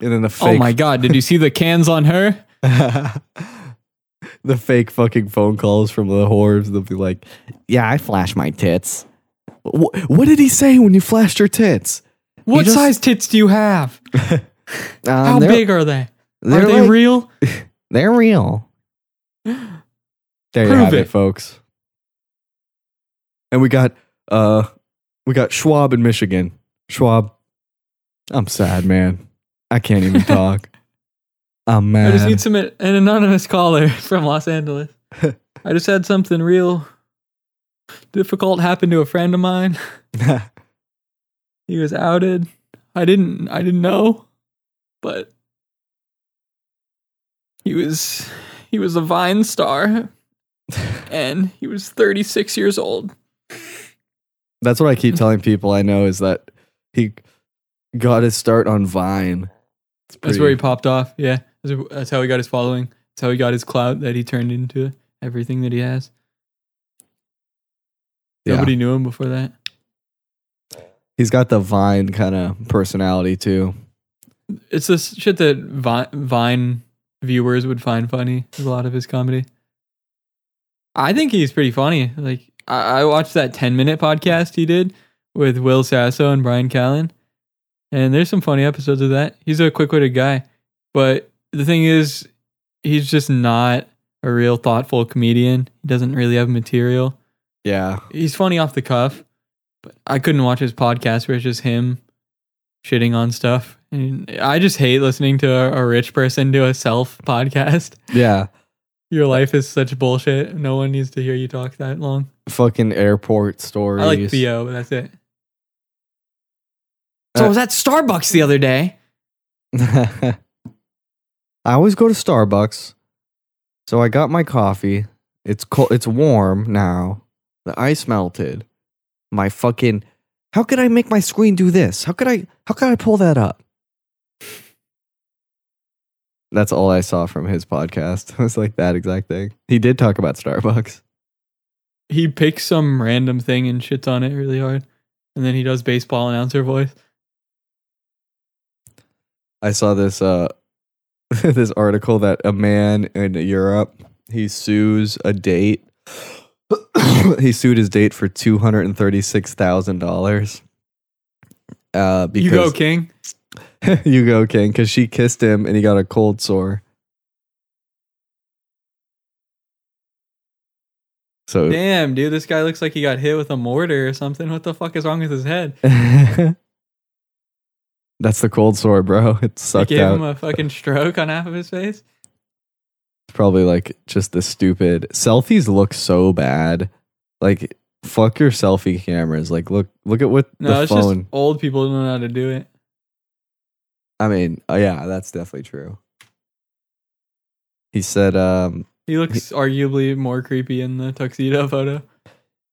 [SPEAKER 1] And then the fake
[SPEAKER 2] Oh my god, did you see the cans on her?
[SPEAKER 1] the fake fucking phone calls from the whores. They'll be like, "Yeah, I flash my tits." Wh- what did he say when you flashed your tits?
[SPEAKER 2] What
[SPEAKER 1] just-
[SPEAKER 2] size tits do you have?
[SPEAKER 1] Um,
[SPEAKER 2] How big are they? Are
[SPEAKER 1] They're like-
[SPEAKER 2] real?
[SPEAKER 1] They're real. There you
[SPEAKER 2] Prove
[SPEAKER 1] have it.
[SPEAKER 2] it.
[SPEAKER 1] folks. And we got uh we got Schwab in Michigan. Schwab, I'm sad, man. I can't even talk. I'm
[SPEAKER 2] I just need some an anonymous caller from Los Angeles. I just had something real difficult happen to a friend of mine. He was outed. I didn't I didn't know, but he was he was a Vine star and he was 36 years old.
[SPEAKER 1] That's what I keep telling people I know is that he got his start on Vine.
[SPEAKER 2] That's where he popped off. Yeah. That's how he got his following. That's how he got his clout that he turned into everything that he has.
[SPEAKER 1] yeah.
[SPEAKER 2] Nobody knew him before that.
[SPEAKER 1] He's got the Vine kind of personality too.
[SPEAKER 2] It's this shit that Vine, Vine viewers would find funny. A lot of his comedy. I think he's pretty funny. Like I, I watched that ten minute podcast he did with Will Sasso and Bryan Callen, and there's some funny episodes of that. He's a quick witted guy, but the thing is, he's just not a real thoughtful comedian. He doesn't really have material.
[SPEAKER 1] Yeah.
[SPEAKER 2] He's funny off the cuff, but I couldn't watch his podcast where it's just him shitting on stuff. And I just hate listening to a, a rich person do a self podcast.
[SPEAKER 1] Yeah.
[SPEAKER 2] Your life is such bullshit. No one needs to hear you talk that long.
[SPEAKER 1] Fucking airport stories.
[SPEAKER 2] I like Theo, but that's it. So
[SPEAKER 1] Uh,
[SPEAKER 2] I was at Starbucks the other day.
[SPEAKER 1] I always go to Starbucks. So I got my coffee. It's cold. It's warm now. The ice melted. My fucking. How could I make my screen do this? How could I? How could I pull that up? That's all I saw from his podcast. It was like that exact thing. He did talk about Starbucks.
[SPEAKER 2] He picks some random thing and shits on it really hard. And then he does baseball announcer voice.
[SPEAKER 1] I saw this uh this article that a man in Europe he sues a date. he sued his date for two hundred and thirty six thousand dollars. Uh, because
[SPEAKER 2] You go, King.
[SPEAKER 1] you go, King, because she kissed him and he got a cold sore. So
[SPEAKER 2] Damn, dude, this guy looks like he got hit with a mortar or something. What the fuck is wrong with his head?
[SPEAKER 1] that's the cold sore, bro. It
[SPEAKER 2] They
[SPEAKER 1] sucked
[SPEAKER 2] gave
[SPEAKER 1] out.
[SPEAKER 2] him a fucking stroke on half of his face.
[SPEAKER 1] It's probably like just the stupid selfies look so bad. Like fuck your selfie cameras. Like look look at what
[SPEAKER 2] No,
[SPEAKER 1] the
[SPEAKER 2] it's
[SPEAKER 1] phone.
[SPEAKER 2] just old people don't know how to do it.
[SPEAKER 1] I mean, uh, yeah, that's definitely true. He said um
[SPEAKER 2] He looks arguably more creepy in the tuxedo photo.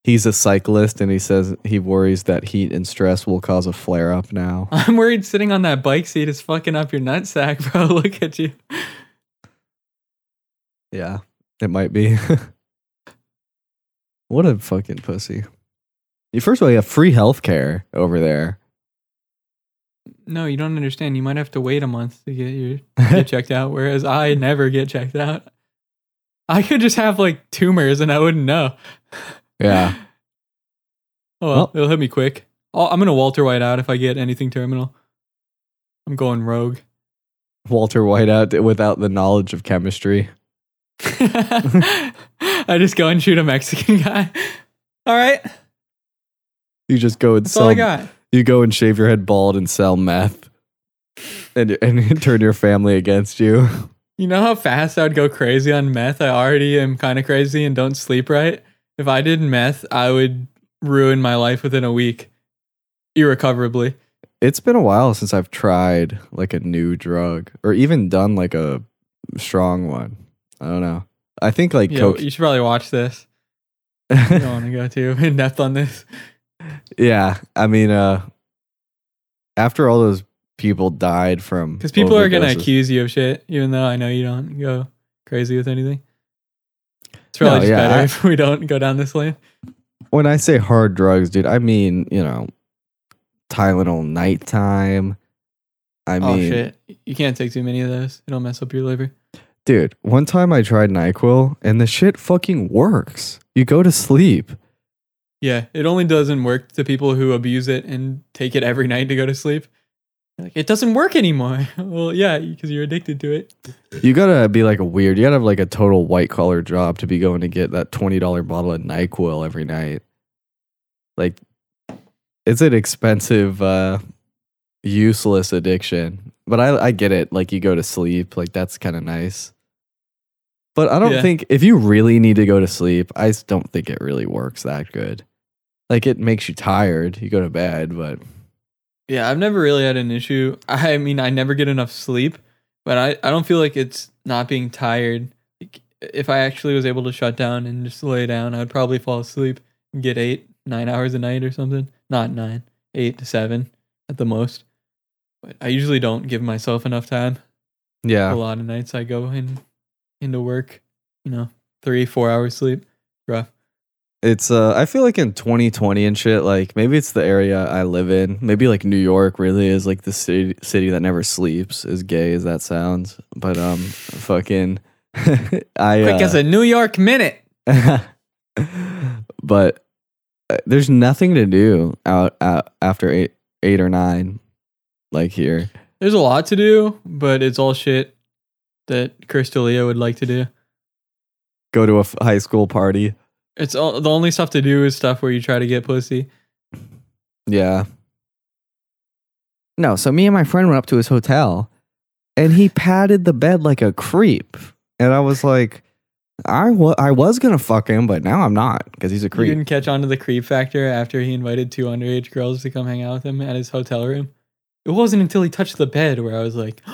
[SPEAKER 1] he's a cyclist and he says he worries that heat and stress will cause a flare up now.
[SPEAKER 2] I'm worried sitting on that bike seat is fucking up your nutsack, bro. Look at you.
[SPEAKER 1] Yeah, it might be. what a fucking pussy. You first of all, you have free health care over there.
[SPEAKER 2] No, you don't understand. You might have to wait a month to get your get checked out, whereas I never get checked out. I could just have like tumors and I wouldn't know.
[SPEAKER 1] yeah.
[SPEAKER 2] Oh, well,
[SPEAKER 1] Well-
[SPEAKER 2] it'll hit me quick. I'll, I'm gonna Walter White out if I get anything terminal. I'm going rogue.
[SPEAKER 1] Walter White out without the knowledge of chemistry.
[SPEAKER 2] I just go and shoot a Mexican guy. All right,
[SPEAKER 1] You just go and
[SPEAKER 2] that's
[SPEAKER 1] sell.
[SPEAKER 2] all I got.
[SPEAKER 1] You go and shave your head bald and sell meth, and and turn your family against you.
[SPEAKER 2] You know how fast I'd go crazy on meth? I already am kind of crazy and don't sleep right. If I did meth, I would ruin my life within a week, irrecoverably.
[SPEAKER 1] It's been a while since I've tried like a new drug or even done like a strong one. I don't know. I think like
[SPEAKER 2] Yeah,
[SPEAKER 1] coke.
[SPEAKER 2] you should probably watch this. I don't want to go too in depth on this.
[SPEAKER 1] Yeah, I mean, uh, after all those people died from
[SPEAKER 2] Because people are gonna
[SPEAKER 1] overdoses-
[SPEAKER 2] accuse you of shit, even though I know you don't go crazy with anything. It's probably
[SPEAKER 1] No,
[SPEAKER 2] just
[SPEAKER 1] yeah,
[SPEAKER 2] better
[SPEAKER 1] I-
[SPEAKER 2] if we don't go down this lane.
[SPEAKER 1] When I say hard drugs, dude, I mean you know Tylenol nighttime. I
[SPEAKER 2] oh
[SPEAKER 1] mean,
[SPEAKER 2] shit! You can't take too many of those. It'll mess up your liver.
[SPEAKER 1] dude, one time I tried NyQuil and the shit fucking works. You go to sleep.
[SPEAKER 2] Yeah, it only doesn't work to people who abuse it and take it every night to go to sleep. Like, it doesn't work anymore. well, yeah, because you're addicted to it.
[SPEAKER 1] You gotta be like a weird. You gotta have like a total white collar job to be going to get that twenty dollar bottle of Nyquil every night. Like, it's an expensive, uh, useless addiction. But I I get it. Like you go to sleep. Like that's kind of nice. But I don't
[SPEAKER 2] Yeah.
[SPEAKER 1] think if you really need to go to sleep, I don't think it really works that good. Like it makes you tired. You go to bed, but
[SPEAKER 2] Yeah, I've never really had an issue. I mean, I never get enough sleep, but I, I don't feel like it's not being tired. Like, If I actually was able to shut down and just lay down, I'd probably fall asleep and get eight, nine hours a night or something. Not nine, eight to seven at the most. But I usually don't give myself enough time.
[SPEAKER 1] yeah.
[SPEAKER 2] A lot of nights I go in into work, you know, three, four hours sleep. Rough.
[SPEAKER 1] It's uh I feel like in 2020 and shit, like maybe it's the area I live in. Maybe like New York really is like the city city that never sleeps, as gay as that sounds. But um fucking I
[SPEAKER 2] Quick as
[SPEAKER 1] uh,
[SPEAKER 2] a New York minute.
[SPEAKER 1] but uh, there's nothing to do out, out after 8 8 or 9 like here.
[SPEAKER 2] There's a lot to do, but it's all shit that Chris D'Elia would like to do.
[SPEAKER 1] Go to a f- high school party.
[SPEAKER 2] It's all the only stuff to do is stuff where you try to get pussy.
[SPEAKER 1] Yeah. No, so me and my friend went up to his hotel and he patted the bed like a creep. And I was like, I wa- I was going to fuck him, but now I'm not because he's a creep.
[SPEAKER 2] You didn't catch on to the creep factor after he invited two underage girls to come hang out with him at his hotel room. It wasn't until he touched the bed where I was like,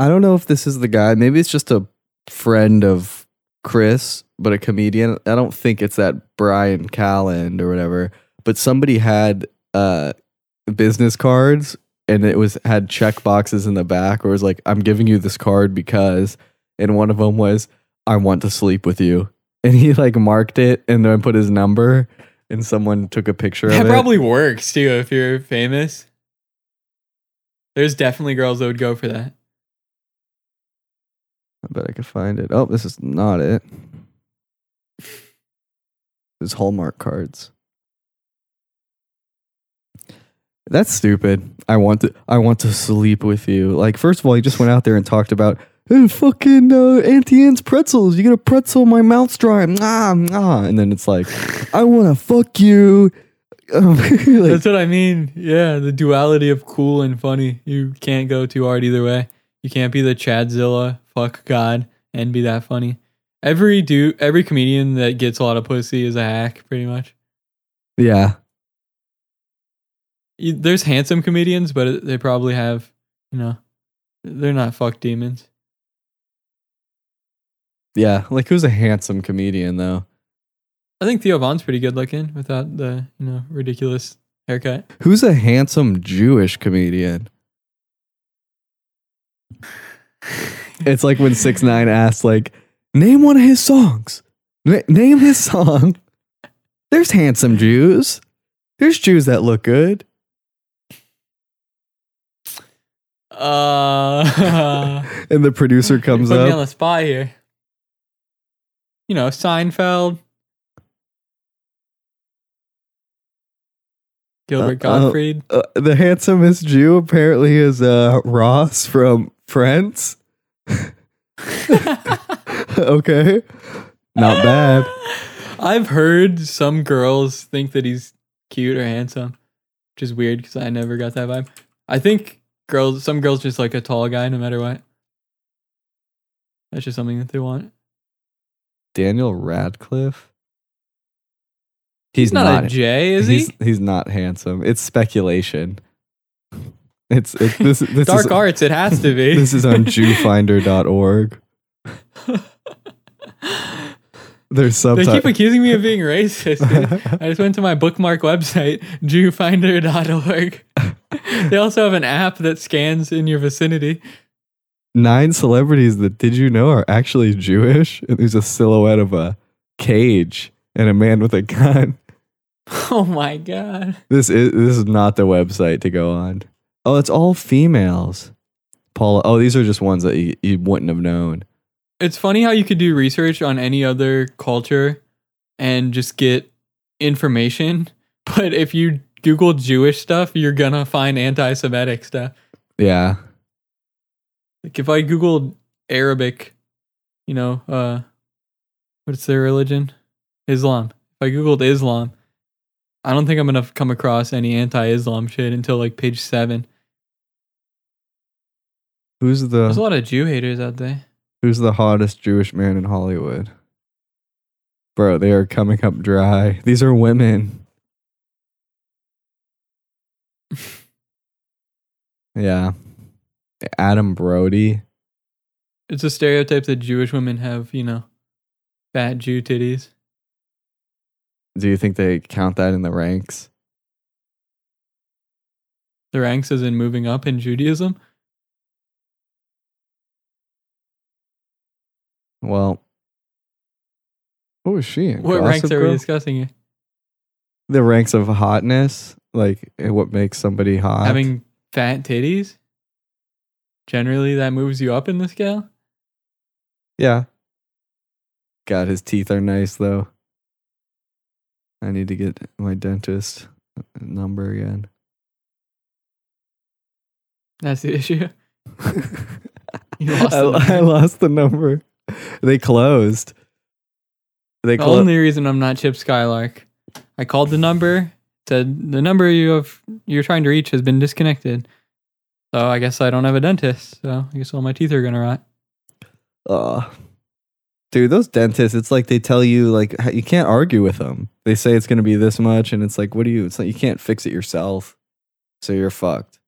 [SPEAKER 1] I don't know if this is the guy. Maybe it's just a friend of Chris, but a comedian. I don't think it's that Bryan Callen or whatever. But somebody had uh, business cards and it was had check boxes in the back where it was like, I'm giving you this card because, and one of them was, I want to sleep with you. And he like marked it and then put his number and someone took a picture
[SPEAKER 2] that
[SPEAKER 1] of it.
[SPEAKER 2] probably works too if you're famous. There's definitely girls that would go for that.
[SPEAKER 1] I bet I could find it. Oh, this is not it. It's Hallmark cards. That's stupid. I want to. I want to sleep with you. Like, first of all, he just went out there and talked about "Hey, fucking uh, Auntie Anne's pretzels. You get a pretzel, my mouth's dry. Mwah, mwah. And then it's like, I want to fuck you. Like,
[SPEAKER 2] That's what I mean. Yeah, the duality of cool and funny. You can't go too hard either way. You can't be the Chadzilla, fuck God, and be that funny. Every do every comedian that gets a lot of pussy is a hack, pretty much.
[SPEAKER 1] yeah,
[SPEAKER 2] There's handsome comedians, but they probably have, you know, they're not fuck demons.
[SPEAKER 1] yeah. Like, who's a handsome comedian though?
[SPEAKER 2] I think Theo Von's pretty good looking without the, you know, ridiculous haircut.
[SPEAKER 1] Who's a handsome Jewish comedian? It's like when Six Nine asked, like, name one of his songs. Na- name his song. There's handsome Jews. There's Jews that look good.
[SPEAKER 2] Uh,
[SPEAKER 1] And the producer comes
[SPEAKER 2] put me on the spot here. You know, Seinfeld, Gilbert
[SPEAKER 1] Uh, uh,
[SPEAKER 2] Gottfried.
[SPEAKER 1] Uh, the handsomest Jew apparently is uh, Ross from Friends. okay. Not bad.
[SPEAKER 2] I've heard some girls think that he's cute or handsome, which is weird because I never got that vibe. I think girls, some girls just like a tall guy no matter what. That's just something that they want.
[SPEAKER 1] Daniel Radcliffe.
[SPEAKER 2] He's,
[SPEAKER 1] He's
[SPEAKER 2] not,
[SPEAKER 1] not.
[SPEAKER 2] a J, is
[SPEAKER 1] he's,
[SPEAKER 2] he?
[SPEAKER 1] He's not handsome. It's speculation. It's it, this. This
[SPEAKER 2] Dark
[SPEAKER 1] is,
[SPEAKER 2] arts, it has to be.
[SPEAKER 1] This is on JewFinder.org. There's
[SPEAKER 2] they keep accusing me of being racist. I just went to my bookmark website, jewfinder.org. they also have an app that scans in your vicinity.
[SPEAKER 1] Nine celebrities that did you know are actually Jewish. And there's a silhouette of a cage and a man with a gun.
[SPEAKER 2] Oh my god.
[SPEAKER 1] This is this is not the website to go on. Oh, it's all females. Paula. Oh, these are just ones that you, you wouldn't have known.
[SPEAKER 2] It's funny how you could do research on any other culture and just get information, but if you Google Jewish stuff, you're gonna find anti-Semitic stuff.
[SPEAKER 1] Yeah.
[SPEAKER 2] Like if I Googled Arabic, you know, uh, what's their religion? Islam. If I Googled Islam, I don't think I'm gonna come across any anti-Islam shit until like page seven.
[SPEAKER 1] Who's the
[SPEAKER 2] There's a
[SPEAKER 1] the
[SPEAKER 2] lot of Jew haters out there.
[SPEAKER 1] Who's the hottest Jewish man in Hollywood? Bro, they are coming up dry. These are women. yeah. Adam Brody.
[SPEAKER 2] It's a stereotype that Jewish women have, you know, fat Jew titties.
[SPEAKER 1] Do you think they count that in the ranks?
[SPEAKER 2] The ranks as in moving up in Judaism.
[SPEAKER 1] Well, what was she in?
[SPEAKER 2] What ranks
[SPEAKER 1] Gossip
[SPEAKER 2] are we discussing here?
[SPEAKER 1] The ranks of hotness, like eh, what makes somebody hot.
[SPEAKER 2] Having fat titties? Generally, that moves you up in the scale.
[SPEAKER 1] yeah. God, his teeth are nice though. I need to get my dentist uh, number again.
[SPEAKER 2] That's the issue. You lost
[SPEAKER 1] I,
[SPEAKER 2] the
[SPEAKER 1] I lost the number. They closed. They
[SPEAKER 2] The
[SPEAKER 1] closed.
[SPEAKER 2] only reason I'm not Chip Skylark, I called the number, said the number you have you're trying to reach has been disconnected. So I guess I don't have a dentist. So I guess all my teeth are gonna rot.
[SPEAKER 1] Ugh. Dude, those dentists, it's like they tell you like you can't argue with them. They say it's going to be this much and it's like what do you it's like you can't fix it yourself. So you're fucked.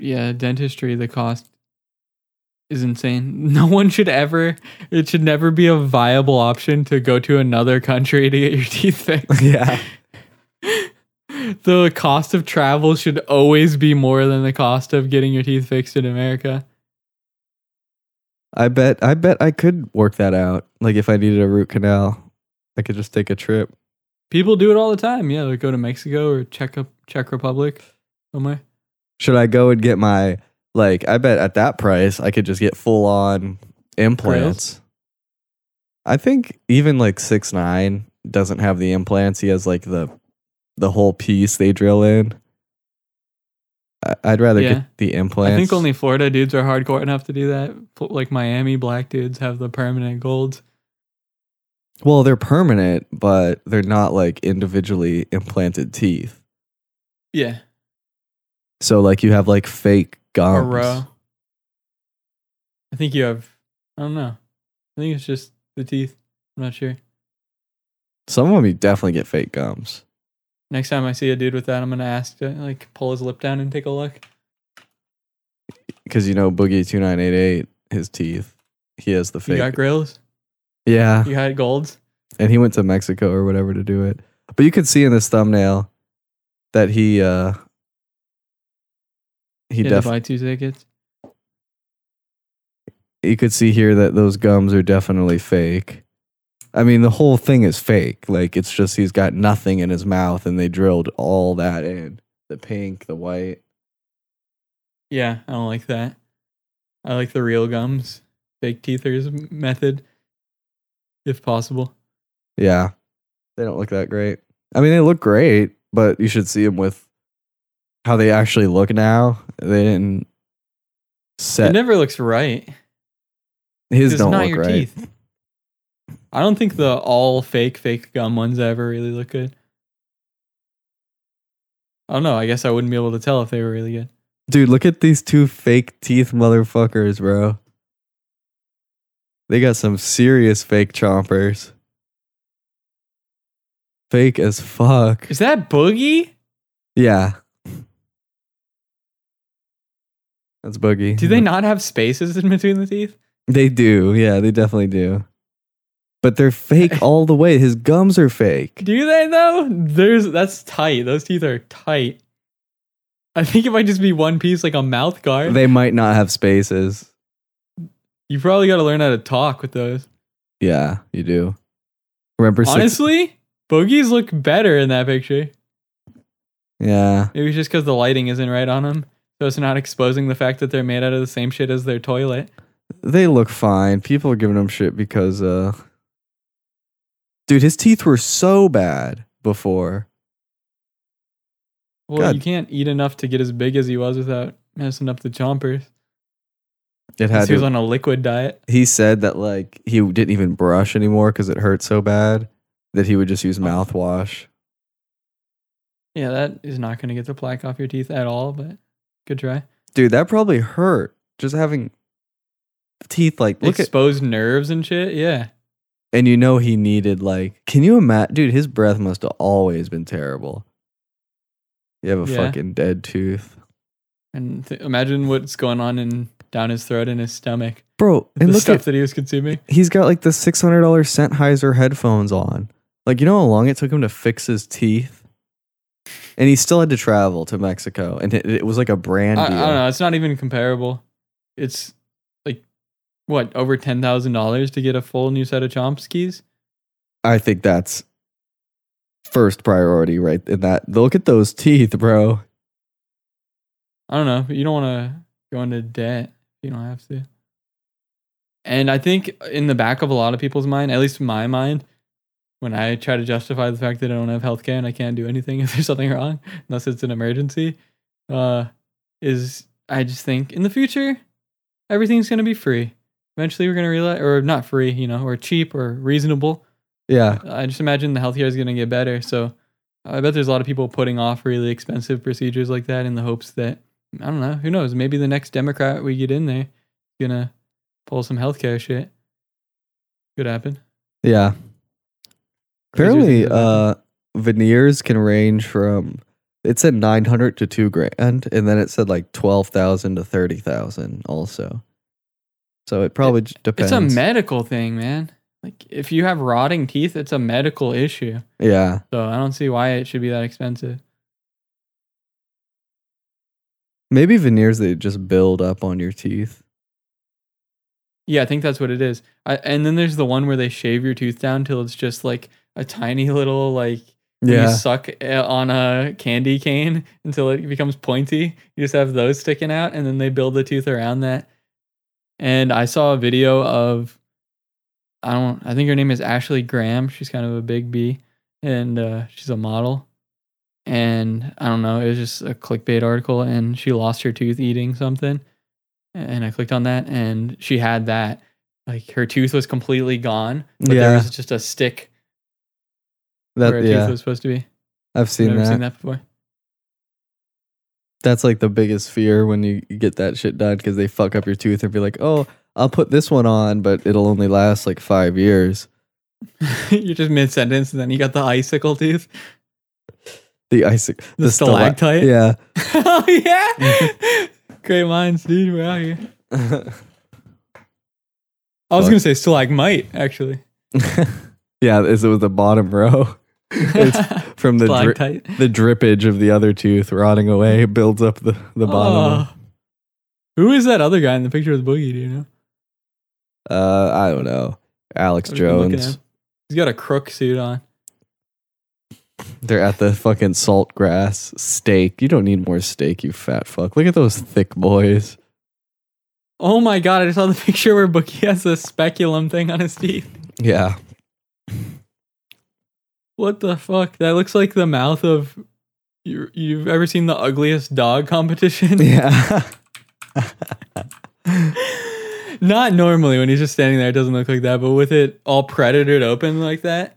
[SPEAKER 2] Yeah, dentistry, the cost is insane. No one should ever it should never be a viable option to go to another country to get your teeth fixed.
[SPEAKER 1] yeah.
[SPEAKER 2] the cost of travel should always be more than the cost of getting your teeth fixed in America.
[SPEAKER 1] I bet I bet I could work that out. Like if I needed a root canal, I could just take a trip.
[SPEAKER 2] People do it all the time. Yeah, like go to Mexico or Czech Czech Republic oh somewhere.
[SPEAKER 1] Should I go and get my like I bet at that price I could just get full on implants. I think even like six nine doesn't have the implants. He has like the the whole piece they drill in. I'd rather
[SPEAKER 2] Yeah.
[SPEAKER 1] get the implants.
[SPEAKER 2] I think only Florida dudes are hardcore enough to do that. Like Miami black dudes have the permanent golds.
[SPEAKER 1] well, they're permanent, but they're not like individually implanted teeth.
[SPEAKER 2] Yeah,
[SPEAKER 1] So like you have like fake gums.
[SPEAKER 2] or row. I think you have. I don't know. I think it's just the teeth. I'm not sure.
[SPEAKER 1] Some of them you definitely get fake gums.
[SPEAKER 2] Next time I see a dude with that, I'm gonna ask to like pull his lip down and take a look.
[SPEAKER 1] Because you know Boogie two nine eight eight, his teeth. He has the fake.
[SPEAKER 2] You got grills.
[SPEAKER 1] yeah.
[SPEAKER 2] You had golds.
[SPEAKER 1] and he went to Mexico or whatever to do it. But you can see in this thumbnail that he uh he definitely
[SPEAKER 2] buy two tickets.
[SPEAKER 1] you could see here that those gums are definitely fake. I mean, the whole thing is fake. Like it's just he's got nothing in his mouth and they drilled all that in. The pink, the white.
[SPEAKER 2] Yeah, I don't like that. I like the real gums, fake teethers method, if possible.
[SPEAKER 1] Yeah. They don't look that great. I mean, they look great, but you should see them with how they actually look now. They didn't
[SPEAKER 2] It never looks right.
[SPEAKER 1] his don't
[SPEAKER 2] not
[SPEAKER 1] look
[SPEAKER 2] your
[SPEAKER 1] right.
[SPEAKER 2] teeth. I don't think the all fake fake gum ones ever really look good. I don't know. I guess I wouldn't be able to tell if they were really good.
[SPEAKER 1] Dude, look at these two fake teeth motherfuckers, bro. They got some serious fake chompers. Fake as fuck.
[SPEAKER 2] Is that Boogie?
[SPEAKER 1] Yeah. That's Boogie.
[SPEAKER 2] Do they not have spaces in between the teeth?
[SPEAKER 1] They do. Yeah, they definitely do. But they're fake all the way. His gums are fake.
[SPEAKER 2] Do they though? There's that's tight. Those teeth are tight. I think it might just be one piece, like a mouth guard.
[SPEAKER 1] They might not have spaces.
[SPEAKER 2] you probably got to learn how to talk with those.
[SPEAKER 1] Yeah, you do. Remember six,
[SPEAKER 2] Honestly, Boogie's look better in that picture.
[SPEAKER 1] Yeah.
[SPEAKER 2] Maybe it's just because the lighting isn't right on them. So it's not exposing the fact that they're made out of the same shit as their toilet.
[SPEAKER 1] They look fine. People are giving them shit because uh Dude, his teeth were so bad before.
[SPEAKER 2] Well,
[SPEAKER 1] God.
[SPEAKER 2] you can't eat enough to get as big as he was without messing up the chompers.
[SPEAKER 1] It had
[SPEAKER 2] he was on a liquid diet.
[SPEAKER 1] he said that like he didn't even brush anymore because it hurt so bad that he would just use mouthwash.
[SPEAKER 2] Yeah, that is not going to get the plaque off your teeth at all, but good try.
[SPEAKER 1] Dude, that probably hurt. Just having teeth like look at
[SPEAKER 2] Exposed nerves and shit. Yeah.
[SPEAKER 1] And you know he needed like can you imagine dude his breath must have always been terrible you have a
[SPEAKER 2] Yeah.
[SPEAKER 1] fucking dead tooth
[SPEAKER 2] And th- imagine what's going on in down his throat and his stomach.
[SPEAKER 1] bro
[SPEAKER 2] The
[SPEAKER 1] and look
[SPEAKER 2] stuff
[SPEAKER 1] at
[SPEAKER 2] that he was consuming.
[SPEAKER 1] he's got like the $600 Sennheiser headphones on like you know how long it took him to fix his teeth and he still had to travel to Mexico and it, it was like a brand
[SPEAKER 2] I, I
[SPEAKER 1] deal
[SPEAKER 2] don't know. It's not even comparable. It's what over ten thousand dollars to get a full new set of chomp skis.
[SPEAKER 1] I think that's first priority right in that look at those teeth bro
[SPEAKER 2] I don't know. You don't want to go into debt. You don't have to. And I think in the back of a lot of people's mind, at least my mind, when I try to justify the fact that I don't have healthcare and I can't do anything if there's something wrong, unless it's an emergency, uh, is I just think in the future, everything's going to be free. Eventually, we're going to realize, or not free, you know, or cheap or reasonable.
[SPEAKER 1] yeah
[SPEAKER 2] I just imagine the healthcare is going to get better. So I bet there's a lot of people putting off really expensive procedures like that in the hopes that I don't know. Who knows? Maybe the next Democrat we get in there is gonna pull some healthcare shit. Could happen.
[SPEAKER 1] yeah Apparently,
[SPEAKER 2] things have happened.
[SPEAKER 1] uh, veneers can range from it said nine hundred to two grand, and then it said like twelve thousand to thirty thousand. Also, so it probably j- depends.
[SPEAKER 2] it's a medical thing, man. Like if you have rotting teeth, it's a medical issue.
[SPEAKER 1] yeah,
[SPEAKER 2] So I don't see why it should be that expensive.
[SPEAKER 1] maybe veneers they just build up on your teeth.
[SPEAKER 2] Yeah, I think that's what it is. I, and then there's the one where they shave your tooth down till it's just like a tiny little like when you suck uh, on a candy cane until it becomes pointy. You just have those sticking out, and then they build the tooth around that. And I saw a video of, I don't, I think her name is Ashley Graham. She's kind of a big B, and uh, she's a model. And I don't know, it was just a clickbait article, and she lost her tooth eating something. And I clicked on that, and she had that. Like her tooth was completely gone, but there was just a stick
[SPEAKER 1] that
[SPEAKER 2] where a
[SPEAKER 1] yeah,
[SPEAKER 2] tooth was supposed to be.
[SPEAKER 1] I've
[SPEAKER 2] I've
[SPEAKER 1] seen that.
[SPEAKER 2] seen that before.
[SPEAKER 1] That's like the biggest fear when you you get that shit done because they fuck up your tooth and be like, oh, I'll put this one on, but it'll only last like five years.
[SPEAKER 2] You're just mid sentence, and then you got the icicle tooth,
[SPEAKER 1] The icicle.
[SPEAKER 2] the,
[SPEAKER 1] stala-
[SPEAKER 2] stalactite.
[SPEAKER 1] yeah.
[SPEAKER 2] oh yeah, great minds, dude. We're out here. I was gonna say stalagmite, actually.
[SPEAKER 1] yeah, it with the bottom row? It's from the dri- the drippage of the other tooth rotting away builds up the the bottom.
[SPEAKER 2] Oh. Who is that other guy in the picture with Boogie? Do you know?
[SPEAKER 1] Uh, I don't know. Alex
[SPEAKER 2] What are you looking
[SPEAKER 1] Jones.
[SPEAKER 2] He's got a crook suit on.
[SPEAKER 1] They're at the fucking Saltgrass steak. You don't need more steak, you fat fuck. Look at those thick boys.
[SPEAKER 2] Oh my god! I just saw the picture where Boogie has a speculum thing on his teeth.
[SPEAKER 1] Yeah.
[SPEAKER 2] What the fuck? That looks like the mouth of. You, you've ever seen the ugliest dog competition?
[SPEAKER 1] Yeah.
[SPEAKER 2] Not normally when he's just standing there, it doesn't look like that, but with it all predatored open like that.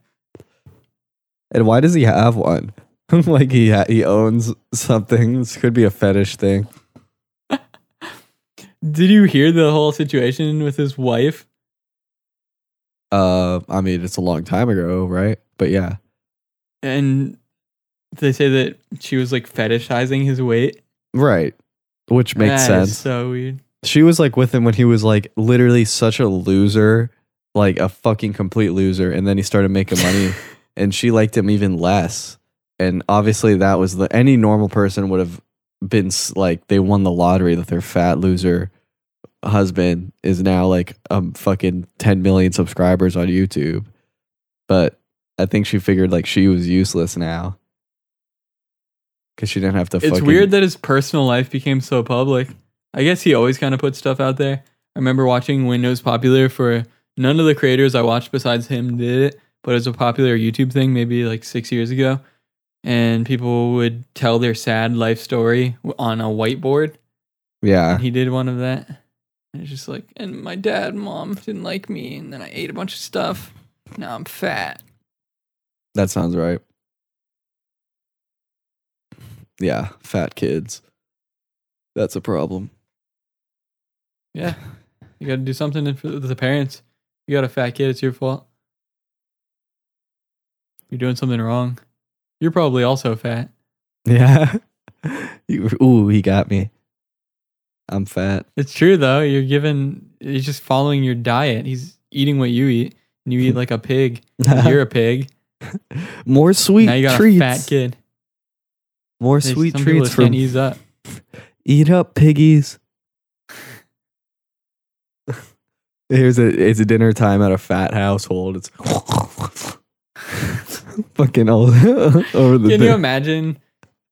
[SPEAKER 1] and why does he have one? like he ha- he owns something. This could be a fetish thing.
[SPEAKER 2] Did you hear the whole situation with his wife?
[SPEAKER 1] Uh, I mean, it's a long time ago, right? But yeah.
[SPEAKER 2] And they say that she was like fetishizing his weight.
[SPEAKER 1] Right. Which makes
[SPEAKER 2] That is
[SPEAKER 1] sense.
[SPEAKER 2] so weird.
[SPEAKER 1] She was like with him when he was like literally such a loser, like a fucking complete loser. And then he started making money and she liked him even less. And obviously, that was the any normal person would have been s- like, they won the lottery that their fat loser husband is now like um fucking 10 million subscribers on YouTube. But I think she figured like she was useless now because she didn't have to.
[SPEAKER 2] It's
[SPEAKER 1] fucking,
[SPEAKER 2] weird that his personal life became so public. I guess he always kind of put stuff out there. I remember watching when it was popular for none of the creators I watched besides him did it, but it was a popular YouTube thing maybe like six years ago. And people would tell their sad life story on a whiteboard.
[SPEAKER 1] Yeah,
[SPEAKER 2] And he did one of that. And it's just like, and my dad and mom didn't like me, and then I ate a bunch of stuff. Now I'm fat.
[SPEAKER 1] That sounds right. Yeah, fat kids. That's a problem.
[SPEAKER 2] Yeah. You got to do something for the parents. You got a fat kid, it's your fault. You're doing something wrong. You're probably also fat.
[SPEAKER 1] Yeah. Ooh, he got me. I'm fat.
[SPEAKER 2] It's true though. You're given. He's just following your diet. He's eating what you eat, and you eat like a pig. You're a pig.
[SPEAKER 1] More sweet
[SPEAKER 2] now you got
[SPEAKER 1] treats.
[SPEAKER 2] a fat kid.
[SPEAKER 1] More
[SPEAKER 2] There's
[SPEAKER 1] sweet
[SPEAKER 2] some
[SPEAKER 1] treats
[SPEAKER 2] that
[SPEAKER 1] from
[SPEAKER 2] can't ease up.
[SPEAKER 1] Eat up, piggies. Here's a it's a dinner time at a fat household. It's fucking all over the
[SPEAKER 2] Can
[SPEAKER 1] thing.
[SPEAKER 2] you imagine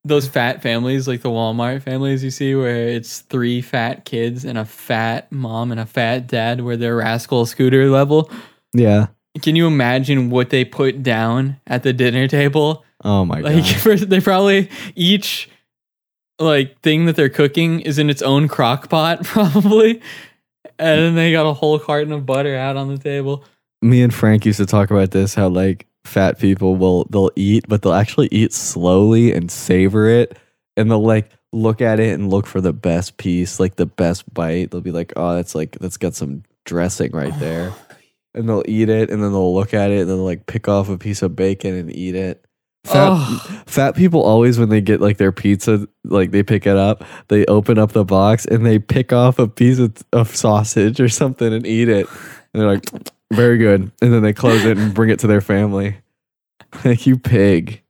[SPEAKER 2] those fat families, like the Walmart families you see, where it's three fat kids and a fat mom and a fat dad, where they're rascal scooter level?
[SPEAKER 1] yeah.
[SPEAKER 2] Can you imagine what they put down at the dinner table?
[SPEAKER 1] Oh my
[SPEAKER 2] Like,
[SPEAKER 1] god.
[SPEAKER 2] for, they probably each like thing that they're cooking is in its own crock pot, probably. And then they got a whole carton of butter out on the table.
[SPEAKER 1] Me and Frank used to talk about this how like fat people will they'll eat but they'll actually eat slowly and savor it and they'll like look at it and look for the best piece, like the best bite. They'll be like, "Oh, that's like that's got some dressing right there." and they'll eat it and then they'll look at it and then like pick off a piece of bacon and eat it. Fat,
[SPEAKER 2] Oh.
[SPEAKER 1] fat people always when they get like their pizza, like they pick it up, they open up the box and they pick off a piece of, of sausage or something and eat it. And they're like, very good. And then they close it and bring it to their family. Like you pig.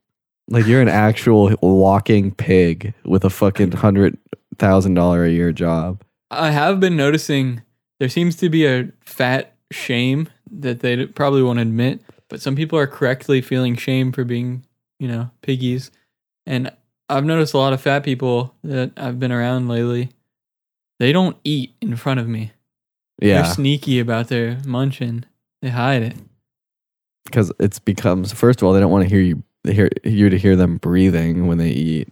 [SPEAKER 1] Like you're an actual walking pig with a fucking hundred thousand dollar a year job.
[SPEAKER 2] I have been noticing there seems to be a fat shame that they probably won't admit, but some people are correctly feeling shame for being, you know, piggies. And I've noticed a lot of fat people that I've been around lately. They don't eat in front of me.
[SPEAKER 1] Yeah.
[SPEAKER 2] They're sneaky about their munching. They hide it.
[SPEAKER 1] because it's becomes first of all they don't want to hear you they hear you to hear them breathing when they eat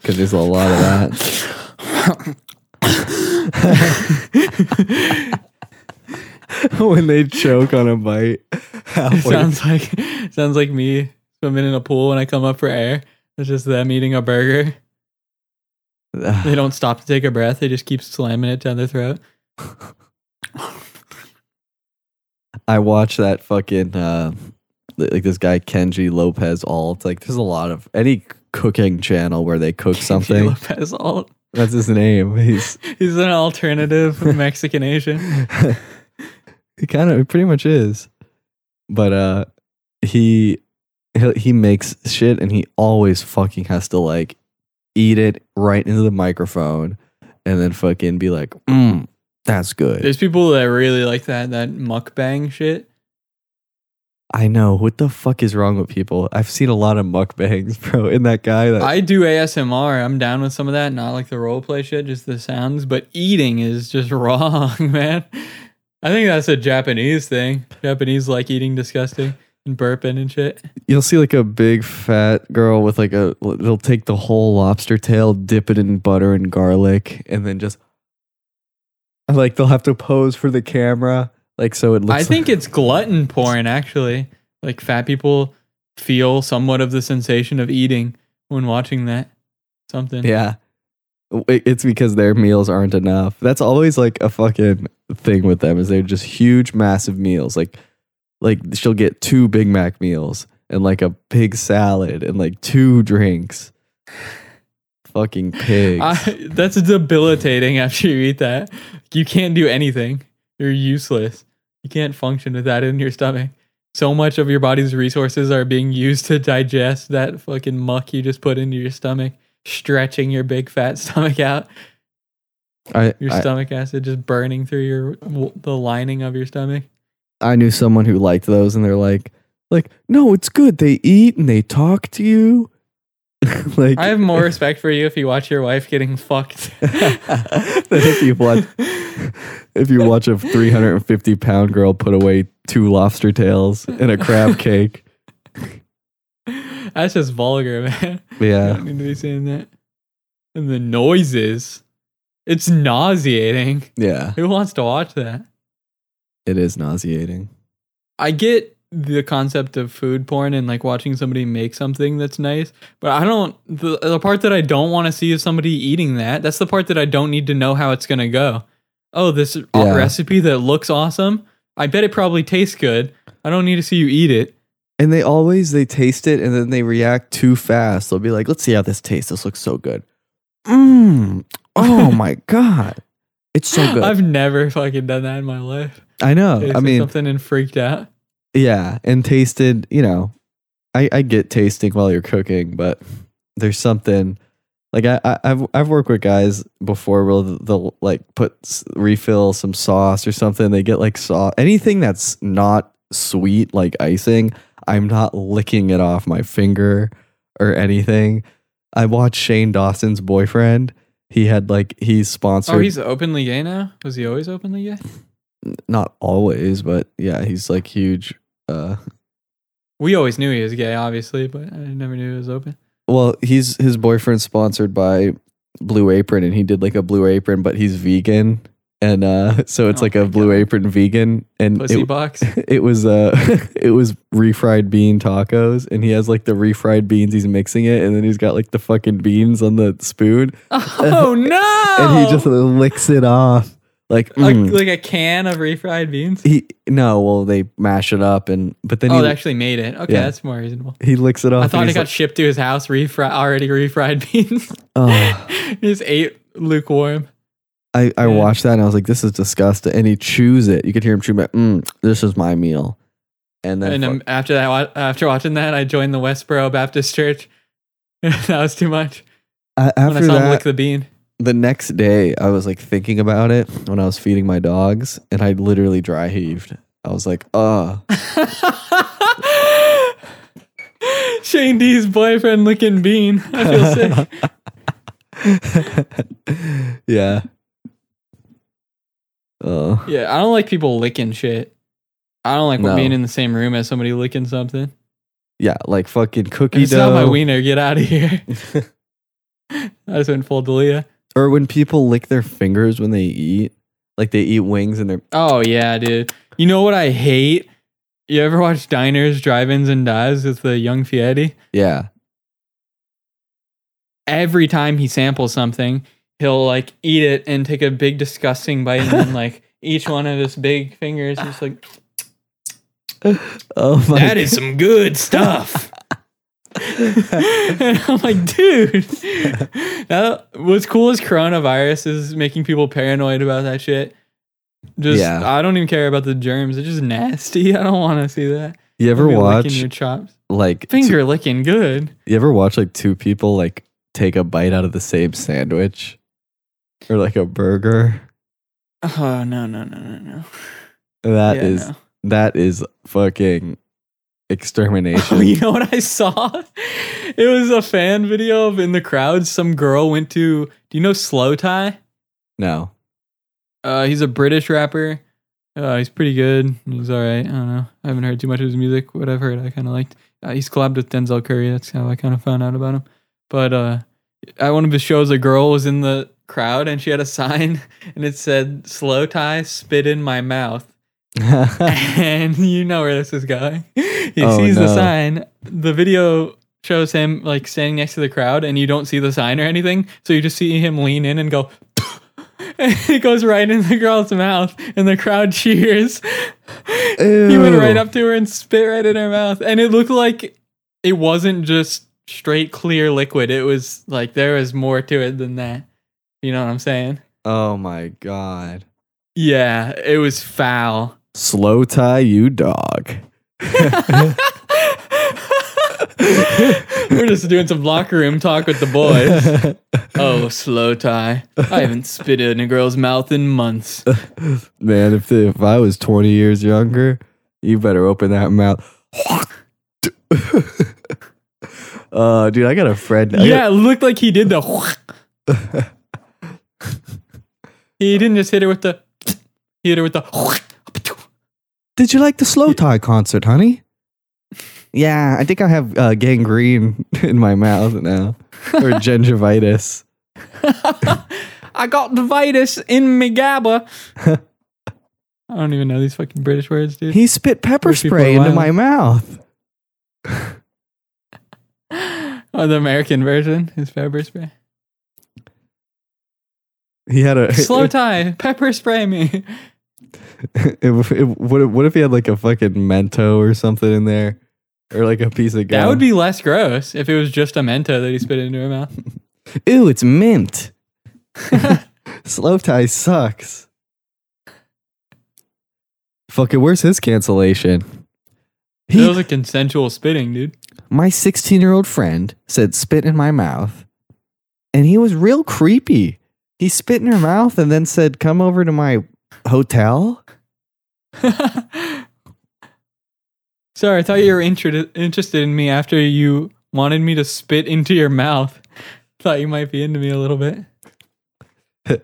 [SPEAKER 1] because there's a lot of that when they choke on a bite
[SPEAKER 2] sounds like sounds like me swimming in a pool when I come up for air. It's just them eating a burger. They don't stop to take a breath. They just keep slamming it down their throat.
[SPEAKER 1] I watch that fucking uh, like this guy Kenji Lopez-Alt like there's a lot of any cooking channel where they cook something
[SPEAKER 2] Lopez-Alt.
[SPEAKER 1] that's his name he's
[SPEAKER 2] He's an alternative Mexican Asian.
[SPEAKER 1] he kind of pretty much is but uh he he he makes shit and he always fucking has to like eat it right into the microphone and then fucking be like mm, that's good
[SPEAKER 2] There's people that really like that that mukbang shit.
[SPEAKER 1] i know what the fuck is wrong with people i've seen a lot of mukbangs bro and that guy that
[SPEAKER 2] I do ASMR. I'm down with some of that. Not like the role play shit, just the sounds. But eating is just wrong, man. I think that's a Japanese thing. Japanese like eating disgusting and burping and shit.
[SPEAKER 1] you'll see like a big fat girl with like a they'll take the whole lobster tail dip it in butter and garlic and then just like they'll have to pose for the camera like so it looks
[SPEAKER 2] I think it's glutton porn, actually. Like fat people feel somewhat of the sensation of eating when watching that. Something.
[SPEAKER 1] yeah it's because their meals aren't enough that's always like a fucking thing with them is they're just huge massive meals like like she'll get two big mac meals and like a big salad and like two drinks fucking pigs
[SPEAKER 2] that's debilitating after you eat that. You can't do anything. You're useless. You can't function with that in your stomach. So much of your body's resources are being used to digest that fucking muck you just put into your stomach, stretching your big fat stomach out.
[SPEAKER 1] I,
[SPEAKER 2] Your
[SPEAKER 1] I,
[SPEAKER 2] stomach acid just burning through your the lining of your stomach.
[SPEAKER 1] I knew someone who liked those, and they're like, Like, no, it's good. They eat and they talk to you. like
[SPEAKER 2] I have more respect for you if you watch your wife getting fucked.
[SPEAKER 1] than if you watch if you watch a 350 pound girl put away two lobster tails and a crab cake.
[SPEAKER 2] That's just vulgar, man. I
[SPEAKER 1] Yeah.
[SPEAKER 2] don't need to be saying that. And the noises. It's nauseating.
[SPEAKER 1] Yeah.
[SPEAKER 2] Who wants to watch that?
[SPEAKER 1] It is nauseating.
[SPEAKER 2] I get the concept of food porn and like watching somebody make something that's nice, but I don't. The, the part that I don't want to see is somebody eating that. That's the part that I don't need to know how it's gonna go. Oh, this
[SPEAKER 1] Yeah.
[SPEAKER 2] recipe that looks awesome. I bet it probably tastes good. I don't need to see you eat it.
[SPEAKER 1] And they always they taste it and then they react too fast. They'll be like, "Let's see how this tastes. This looks so good." Mmm. Oh my god. It's so good.
[SPEAKER 2] I've never fucking done that in my life.
[SPEAKER 1] I know.
[SPEAKER 2] Tasted
[SPEAKER 1] I mean,
[SPEAKER 2] something and freaked out.
[SPEAKER 1] yeah, and tasted, you know, I, I get tasting while you're cooking, but there's something like I, I I've I've worked with guys before where they'll, they'll like put refill some sauce or something. They get like sauce anything that's not sweet like icing. I'm not licking it off my finger or anything. I watched Shane Dawson's boyfriend. He had like he's sponsored
[SPEAKER 2] Oh, he's openly gay now. Was he always openly gay?
[SPEAKER 1] not always, but yeah, he's like huge. Uh,
[SPEAKER 2] We always knew he was gay, obviously, but I never knew he was open.
[SPEAKER 1] well, he's his boyfriend's sponsored by Blue Apron, and he did like a Blue Apron, but he's vegan, and uh, so it's
[SPEAKER 2] Oh
[SPEAKER 1] like a Blue
[SPEAKER 2] God.
[SPEAKER 1] Apron vegan, and
[SPEAKER 2] Pussy
[SPEAKER 1] it,
[SPEAKER 2] box.
[SPEAKER 1] it was uh, it was refried bean tacos, and he has like the refried beans, he's mixing it, and then he's got like the fucking beans on the spoon,
[SPEAKER 2] Oh no!
[SPEAKER 1] and he just licks it off, like
[SPEAKER 2] like,
[SPEAKER 1] mm.
[SPEAKER 2] like a can of refried beans.
[SPEAKER 1] he no, well they mash it up, and but then
[SPEAKER 2] Oh,
[SPEAKER 1] he
[SPEAKER 2] they actually made it. Okay,
[SPEAKER 1] Yeah.
[SPEAKER 2] that's more reasonable.
[SPEAKER 1] he licks it off.
[SPEAKER 2] I thought it got shipped to his house, refried already refried beans.
[SPEAKER 1] like, oh.
[SPEAKER 2] he just ate lukewarm.
[SPEAKER 1] I, I
[SPEAKER 2] Yeah.
[SPEAKER 1] watched that and I was like, this is disgusting. And he chews it. You could hear him chew it. Mm, this is my meal. And then
[SPEAKER 2] And um, after that, after watching that, I joined the Westboro Baptist Church. that was too much.
[SPEAKER 1] a-
[SPEAKER 2] When I
[SPEAKER 1] after
[SPEAKER 2] saw him lick
[SPEAKER 1] that,
[SPEAKER 2] the bean.
[SPEAKER 1] the next day, I was like thinking about it when I was feeding my dogs, and I literally dry heaved. I was like, uh,
[SPEAKER 2] Shane D's boyfriend licking bean. I feel sick.
[SPEAKER 1] yeah. Oh,
[SPEAKER 2] Yeah, I don't like people licking shit. I don't like
[SPEAKER 1] No.
[SPEAKER 2] being in the same room as somebody licking something.
[SPEAKER 1] yeah, like fucking cookie
[SPEAKER 2] It's not my wiener. Get out of here. I just went full D'Elia.
[SPEAKER 1] or when people lick their fingers when they eat, like they eat wings and they're
[SPEAKER 2] Oh yeah, dude. You know what I hate? You ever watch Diners, Drive-ins, and Dives with the young Fieri?
[SPEAKER 1] yeah,
[SPEAKER 2] Every time he samples something, he'll like eat it and take a big disgusting bite, and then like each one of his big fingers, he's like,
[SPEAKER 1] oh my,
[SPEAKER 2] "That is some good stuff." and I'm like, dude, that, what's cool is coronavirus is making people paranoid about that shit. Just,
[SPEAKER 1] Yeah.
[SPEAKER 2] I don't even care about the germs. It's just nasty. I don't want to see that.
[SPEAKER 1] You ever
[SPEAKER 2] Somebody
[SPEAKER 1] watch
[SPEAKER 2] licking your chops?
[SPEAKER 1] like
[SPEAKER 2] Finger licking good.
[SPEAKER 1] You ever watch like two people like take a bite out of the same sandwich or like a burger?
[SPEAKER 2] Oh no no no no no.
[SPEAKER 1] That
[SPEAKER 2] Yeah,
[SPEAKER 1] is
[SPEAKER 2] no.
[SPEAKER 1] that is fucking extermination.
[SPEAKER 2] Oh, you know what I saw? It was a fan video of in the crowd. Some girl went to. Do you know Slowthai?
[SPEAKER 1] no.
[SPEAKER 2] Uh, he's a British rapper. Uh, he's pretty good. He's all right. I don't know. I haven't heard too much of his music. What I've heard, I kind of liked. Uh, he's collabed with Denzel Curry. That's how I kind of found out about him. But uh, at one of his shows, a girl was in the crowd and she had a sign and it said "Slowthai, spit in my mouth." and you know where this is going. He
[SPEAKER 1] Oh,
[SPEAKER 2] sees the sign. The video shows him like standing next to the crowd, and you don't see the sign or anything. So you just see him lean in and go. and it goes right in the girl's mouth, and the crowd cheers. He went right up to her and spit right in her mouth, and it looked like it wasn't just straight clear liquid. It was like there was more to it than that. You know what I'm saying?
[SPEAKER 1] Oh my god.
[SPEAKER 2] Yeah, it was foul.
[SPEAKER 1] Slowthai you dog.
[SPEAKER 2] We're just doing some locker room talk with the boys. Oh, Slowthai. I haven't spit in a girl's mouth in months.
[SPEAKER 1] Man, if if I was 20 years younger, you better open that mouth. uh, dude, I got a friend. I
[SPEAKER 2] yeah, it looked like he did the.
[SPEAKER 1] got-
[SPEAKER 2] he didn't just hit her with the. He hit her with the.
[SPEAKER 1] Did you like the Slowthai concert, honey? Yeah, I think I have uh, gangrene in my mouth now, or gingivitis.
[SPEAKER 2] I got the vitus in me gabba. I don't even know these fucking British words, dude.
[SPEAKER 1] He spit pepper
[SPEAKER 2] Those people
[SPEAKER 1] spray into my mouth.
[SPEAKER 2] oh, the American version is pepper spray.
[SPEAKER 1] He had a
[SPEAKER 2] Slowthai, pepper spray me.
[SPEAKER 1] it, it- what, if, what if he had like a fucking Mento or something in there, or like a piece of gum?
[SPEAKER 2] That would be less gross if it was just a Mento that he spit into her mouth.
[SPEAKER 1] Ooh, it's mint. Slowthai sucks. Fuck it, where's his cancellation?
[SPEAKER 2] It
[SPEAKER 1] He,
[SPEAKER 2] was a consensual spitting, dude.
[SPEAKER 1] my 16 year old friend said spit in my mouth, and he was real creepy. He spit in her mouth and then said, "Come over to my hotel."
[SPEAKER 2] Sorry, I thought you were inter- interested in me after you wanted me to spit into your mouth. Thought you might be into me a little bit.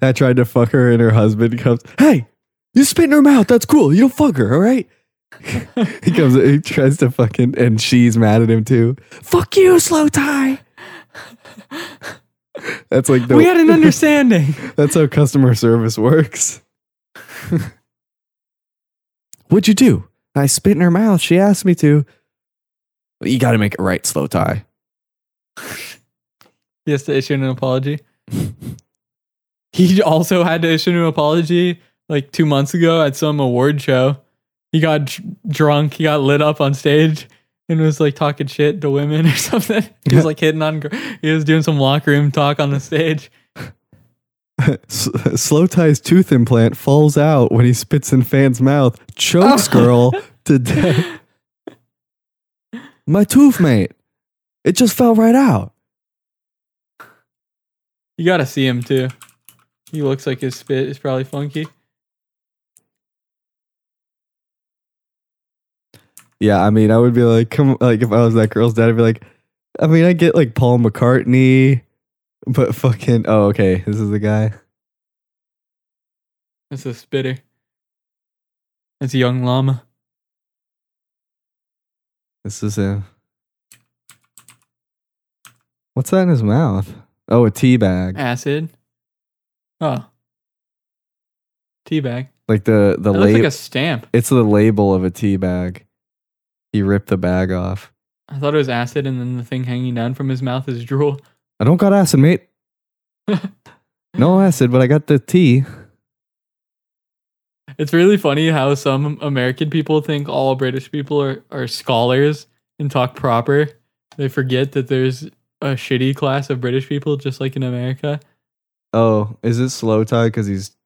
[SPEAKER 1] I tried to fuck her, and her husband comes, "Hey, you spit in her mouth. That's cool. You don't fuck her, all right?" he comes, he tries to fucking, and she's mad at him too. Fuck you, Slowthai. That's like the
[SPEAKER 2] we had an understanding.
[SPEAKER 1] That's how customer service works. What'd you do? I spit in her mouth. She asked me to. You got to make it right, Slowthai.
[SPEAKER 2] He has to issue an apology. He also had to issue an apology like two months ago at some award show. He got dr- drunk, he got lit up on stage and was like talking shit to women or something. He was like hitting on, he was doing some locker room talk on the stage.
[SPEAKER 1] Slowthai's tooth implant falls out when he spits in fan's mouth, chokes oh. girl to death. My tooth, mate. It just fell right out.
[SPEAKER 2] You gotta see him too. He looks like his spit is probably funky.
[SPEAKER 1] Yeah, I mean, I would be like, come, like if I was that girl's dad, I'd be like, I mean, I get like Paul McCartney, but fucking, oh, okay, this is the guy.
[SPEAKER 2] That's a spitter. That's a young llama.
[SPEAKER 1] This is a. What's that in his mouth? Oh, a tea bag.
[SPEAKER 2] Acid. Oh. Teabag.
[SPEAKER 1] Like the the
[SPEAKER 2] looks like a stamp.
[SPEAKER 1] it's the label of a tea bag. He ripped the bag off.
[SPEAKER 2] I thought it was acid, and then the thing hanging down from his mouth is drool.
[SPEAKER 1] I don't got acid, mate. no acid, but I got the tea.
[SPEAKER 2] It's really funny how some American people think all British people are, are scholars and talk proper. They forget that there's a shitty class of British people, just like in America.
[SPEAKER 1] Oh, is it Slowthai because he's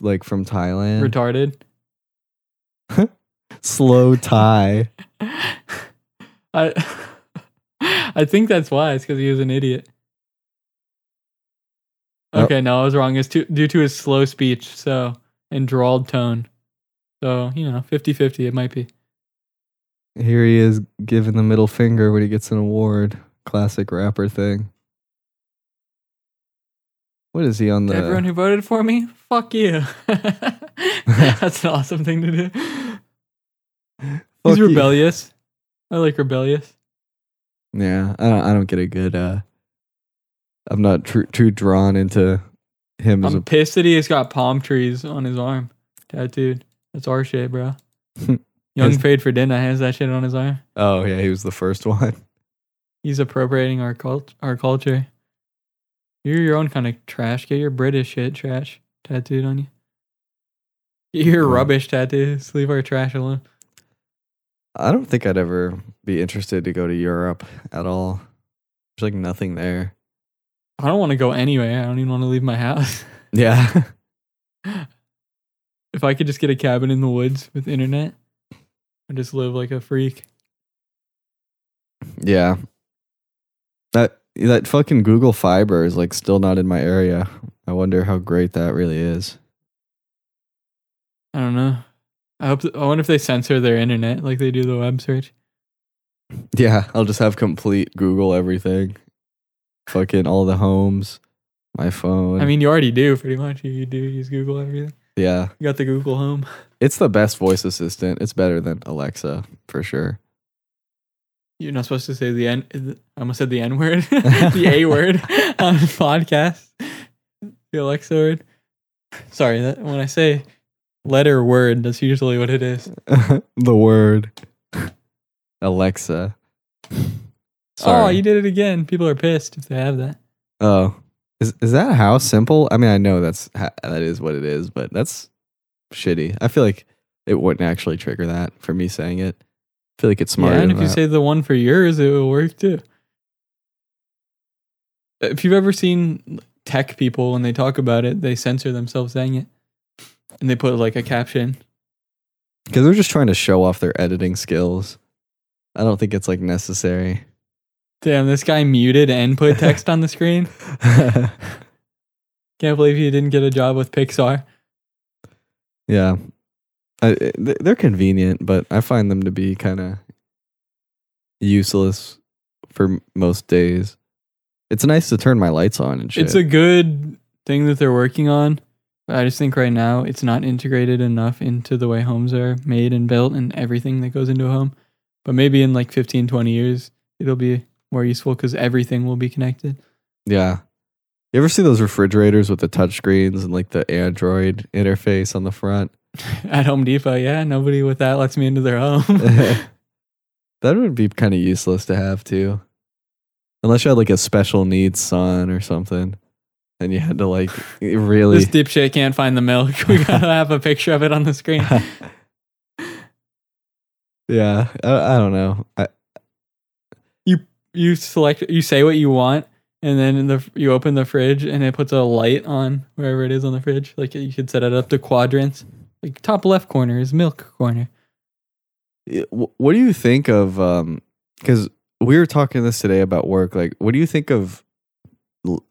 [SPEAKER 1] like from Thailand?
[SPEAKER 2] Retarded.
[SPEAKER 1] Slowthai.
[SPEAKER 2] I I think that's why. It's because he was an idiot.
[SPEAKER 1] Oh.
[SPEAKER 2] Okay, no, I was wrong. It's to, due to his slow speech, so and drawled tone. So, you know, 50-50 it might be.
[SPEAKER 1] Here he is giving the middle finger when he gets an award. Classic rapper thing. What is he on
[SPEAKER 2] To
[SPEAKER 1] the?
[SPEAKER 2] everyone who voted for me, fuck you. That's an awesome thing to do. He's
[SPEAKER 1] you.
[SPEAKER 2] rebellious. I like rebellious.
[SPEAKER 1] Yeah, I don't. I don't get a good. uh I'm not tr- too drawn into him as
[SPEAKER 2] I'm
[SPEAKER 1] a.
[SPEAKER 2] pissed that he has got palm trees on his arm. Tattooed. That's our shit, bro. Young paid for dinner has that shit on his arm.
[SPEAKER 1] Oh yeah, he was the first one.
[SPEAKER 2] He's appropriating our cult our culture. You're your own kind of trash. Get your British shit trash tattooed on you. Get your rubbish tattoos. Leave our trash alone.
[SPEAKER 1] I don't think I'd ever be interested to go to Europe at all. There's like nothing there.
[SPEAKER 2] I don't want to go anywhere. I don't even want to leave my house.
[SPEAKER 1] Yeah.
[SPEAKER 2] if I could just get a cabin in the woods with internet, I just live like a freak.
[SPEAKER 1] yeah. That that fucking Google Fiber is like still not in my area. I wonder how great that really is.
[SPEAKER 2] I don't know. I hope. I wonder if they censor their internet like they do the web search.
[SPEAKER 1] Yeah, I'll just have complete Google everything. Fucking all the homes, my phone.
[SPEAKER 2] I mean, you already do pretty much. You do use Google everything.
[SPEAKER 1] yeah,
[SPEAKER 2] You got the Google Home.
[SPEAKER 1] it's the best voice assistant. It's better than Alexa for sure.
[SPEAKER 2] You're not supposed to say the N. I almost said the N word, the A word on the podcast. The Alexa word. Sorry, that when I say letter word, that's usually what it is.
[SPEAKER 1] the word Alexa.
[SPEAKER 2] Oh, you did it again. People are pissed if they have that.
[SPEAKER 1] Oh, is is that how simple? I mean, I know that's ha- that is what it is, but that's shitty. I feel like it wouldn't actually trigger that for me saying it. I feel like it's smarter.
[SPEAKER 2] yeah, and if you say the one for yours, it will work too. If you've ever seen tech people when they talk about it, they censor themselves saying it, and they put like a caption.
[SPEAKER 1] because they're just trying to show off their editing skills. I don't think it's like necessary.
[SPEAKER 2] Damn, this guy muted and put text on the screen. Can't believe he didn't get a job with Pixar.
[SPEAKER 1] yeah, I, eh, they're convenient, but I find them to be kind of useless for most days. It's nice to turn my lights on and shit.
[SPEAKER 2] It's a good thing that they're working on. I just think right now it's not integrated enough into the way homes are made and built and everything that goes into a home. But maybe in like 15, 20 years, it'll be more useful because everything will be connected.
[SPEAKER 1] Yeah. You ever see those refrigerators with the touchscreens and like the Android interface on the front?
[SPEAKER 2] At Home Depot, yeah, nobody with that lets me into their home.
[SPEAKER 1] that would be kind of useless to have too. Unless you had like a special needs son or something. And you had to like really
[SPEAKER 2] this dipshit can't find the milk. We gotta have a picture of it on the screen.
[SPEAKER 1] Yeah. I, I don't know. I,
[SPEAKER 2] You select, you say what you want, and then in the you open the fridge and it puts a light on wherever it is on the fridge. Like you could set it up to quadrants. Like top left corner is milk corner.
[SPEAKER 1] what do you think of um cuz we were talking this today about work like what do you think of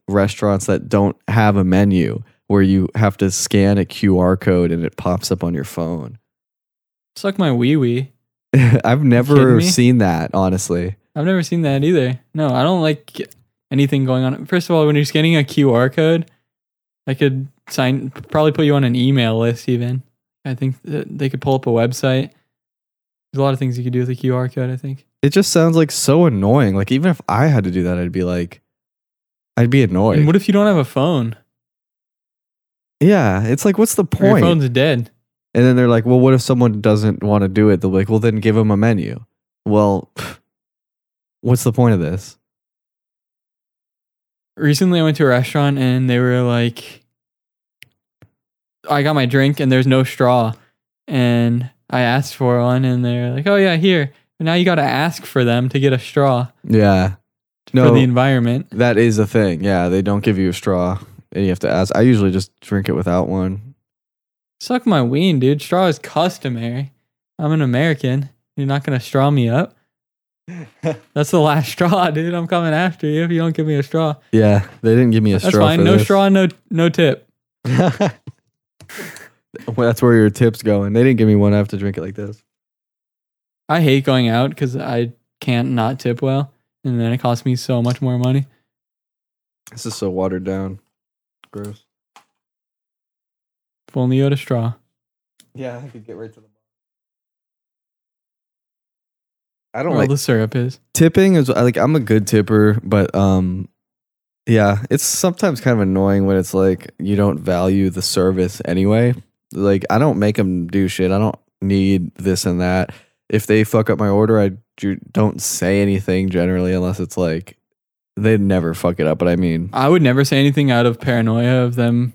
[SPEAKER 1] restaurants that don't have a menu where you have to scan a QR code and it pops up on your phone?
[SPEAKER 2] Suck my wee wee.
[SPEAKER 1] I've never seen that, honestly.
[SPEAKER 2] I've never seen that either. No, I don't like anything going on. First of all, when you're scanning a QR code, I could sign, probably put you on an email list. Even I think they could pull up a website. There's a lot of things you could do with a QR code. I think.
[SPEAKER 1] It just sounds like so annoying. Like even if I had to do that, I'd be like I'd be annoyed.
[SPEAKER 2] And what if you don't have a phone?
[SPEAKER 1] yeah, it's like what's the
[SPEAKER 2] Or your
[SPEAKER 1] point?
[SPEAKER 2] phone's dead.
[SPEAKER 1] And then they're like, well, what if someone doesn't want to do it? They'll be like, well, then give them a menu. Well, what's the point of this?
[SPEAKER 2] Recently, I went to a restaurant and they were like, I got my drink and there's no straw. And I asked for one and they're like, oh, yeah, here. But now you got to ask for them to get a straw
[SPEAKER 1] Yeah.
[SPEAKER 2] For
[SPEAKER 1] No,
[SPEAKER 2] the environment.
[SPEAKER 1] that is a thing. Yeah, they don't give you a straw and you have to ask. I usually just drink it without one.
[SPEAKER 2] Suck my ween, dude. Straw is customary. I'm an American. You're not going to straw me up. That's the last straw, dude. I'm coming after you if you don't give me a straw.
[SPEAKER 1] Yeah, they didn't give me a
[SPEAKER 2] That's
[SPEAKER 1] straw.
[SPEAKER 2] That's fine.
[SPEAKER 1] for
[SPEAKER 2] No
[SPEAKER 1] this.
[SPEAKER 2] straw, no no tip.
[SPEAKER 1] well, that's where your tip's going. They didn't give me one. I have to drink it like this.
[SPEAKER 2] I hate going out because I can't not tip well, and then it costs me so much more money.
[SPEAKER 1] This is so watered down. Gross.
[SPEAKER 2] If only you had a straw.
[SPEAKER 1] Yeah, I could get right to the. I don't
[SPEAKER 2] Where all
[SPEAKER 1] like
[SPEAKER 2] the syrup is.
[SPEAKER 1] tipping is like I'm a good tipper, but um yeah, it's sometimes kind of annoying when it's like you don't value the service anyway. Like I don't make them do shit. I don't need this and that. If they fuck up my order, I ju- don't say anything generally unless it's like they'd never fuck it up, but I mean,
[SPEAKER 2] I would never say anything out of paranoia of them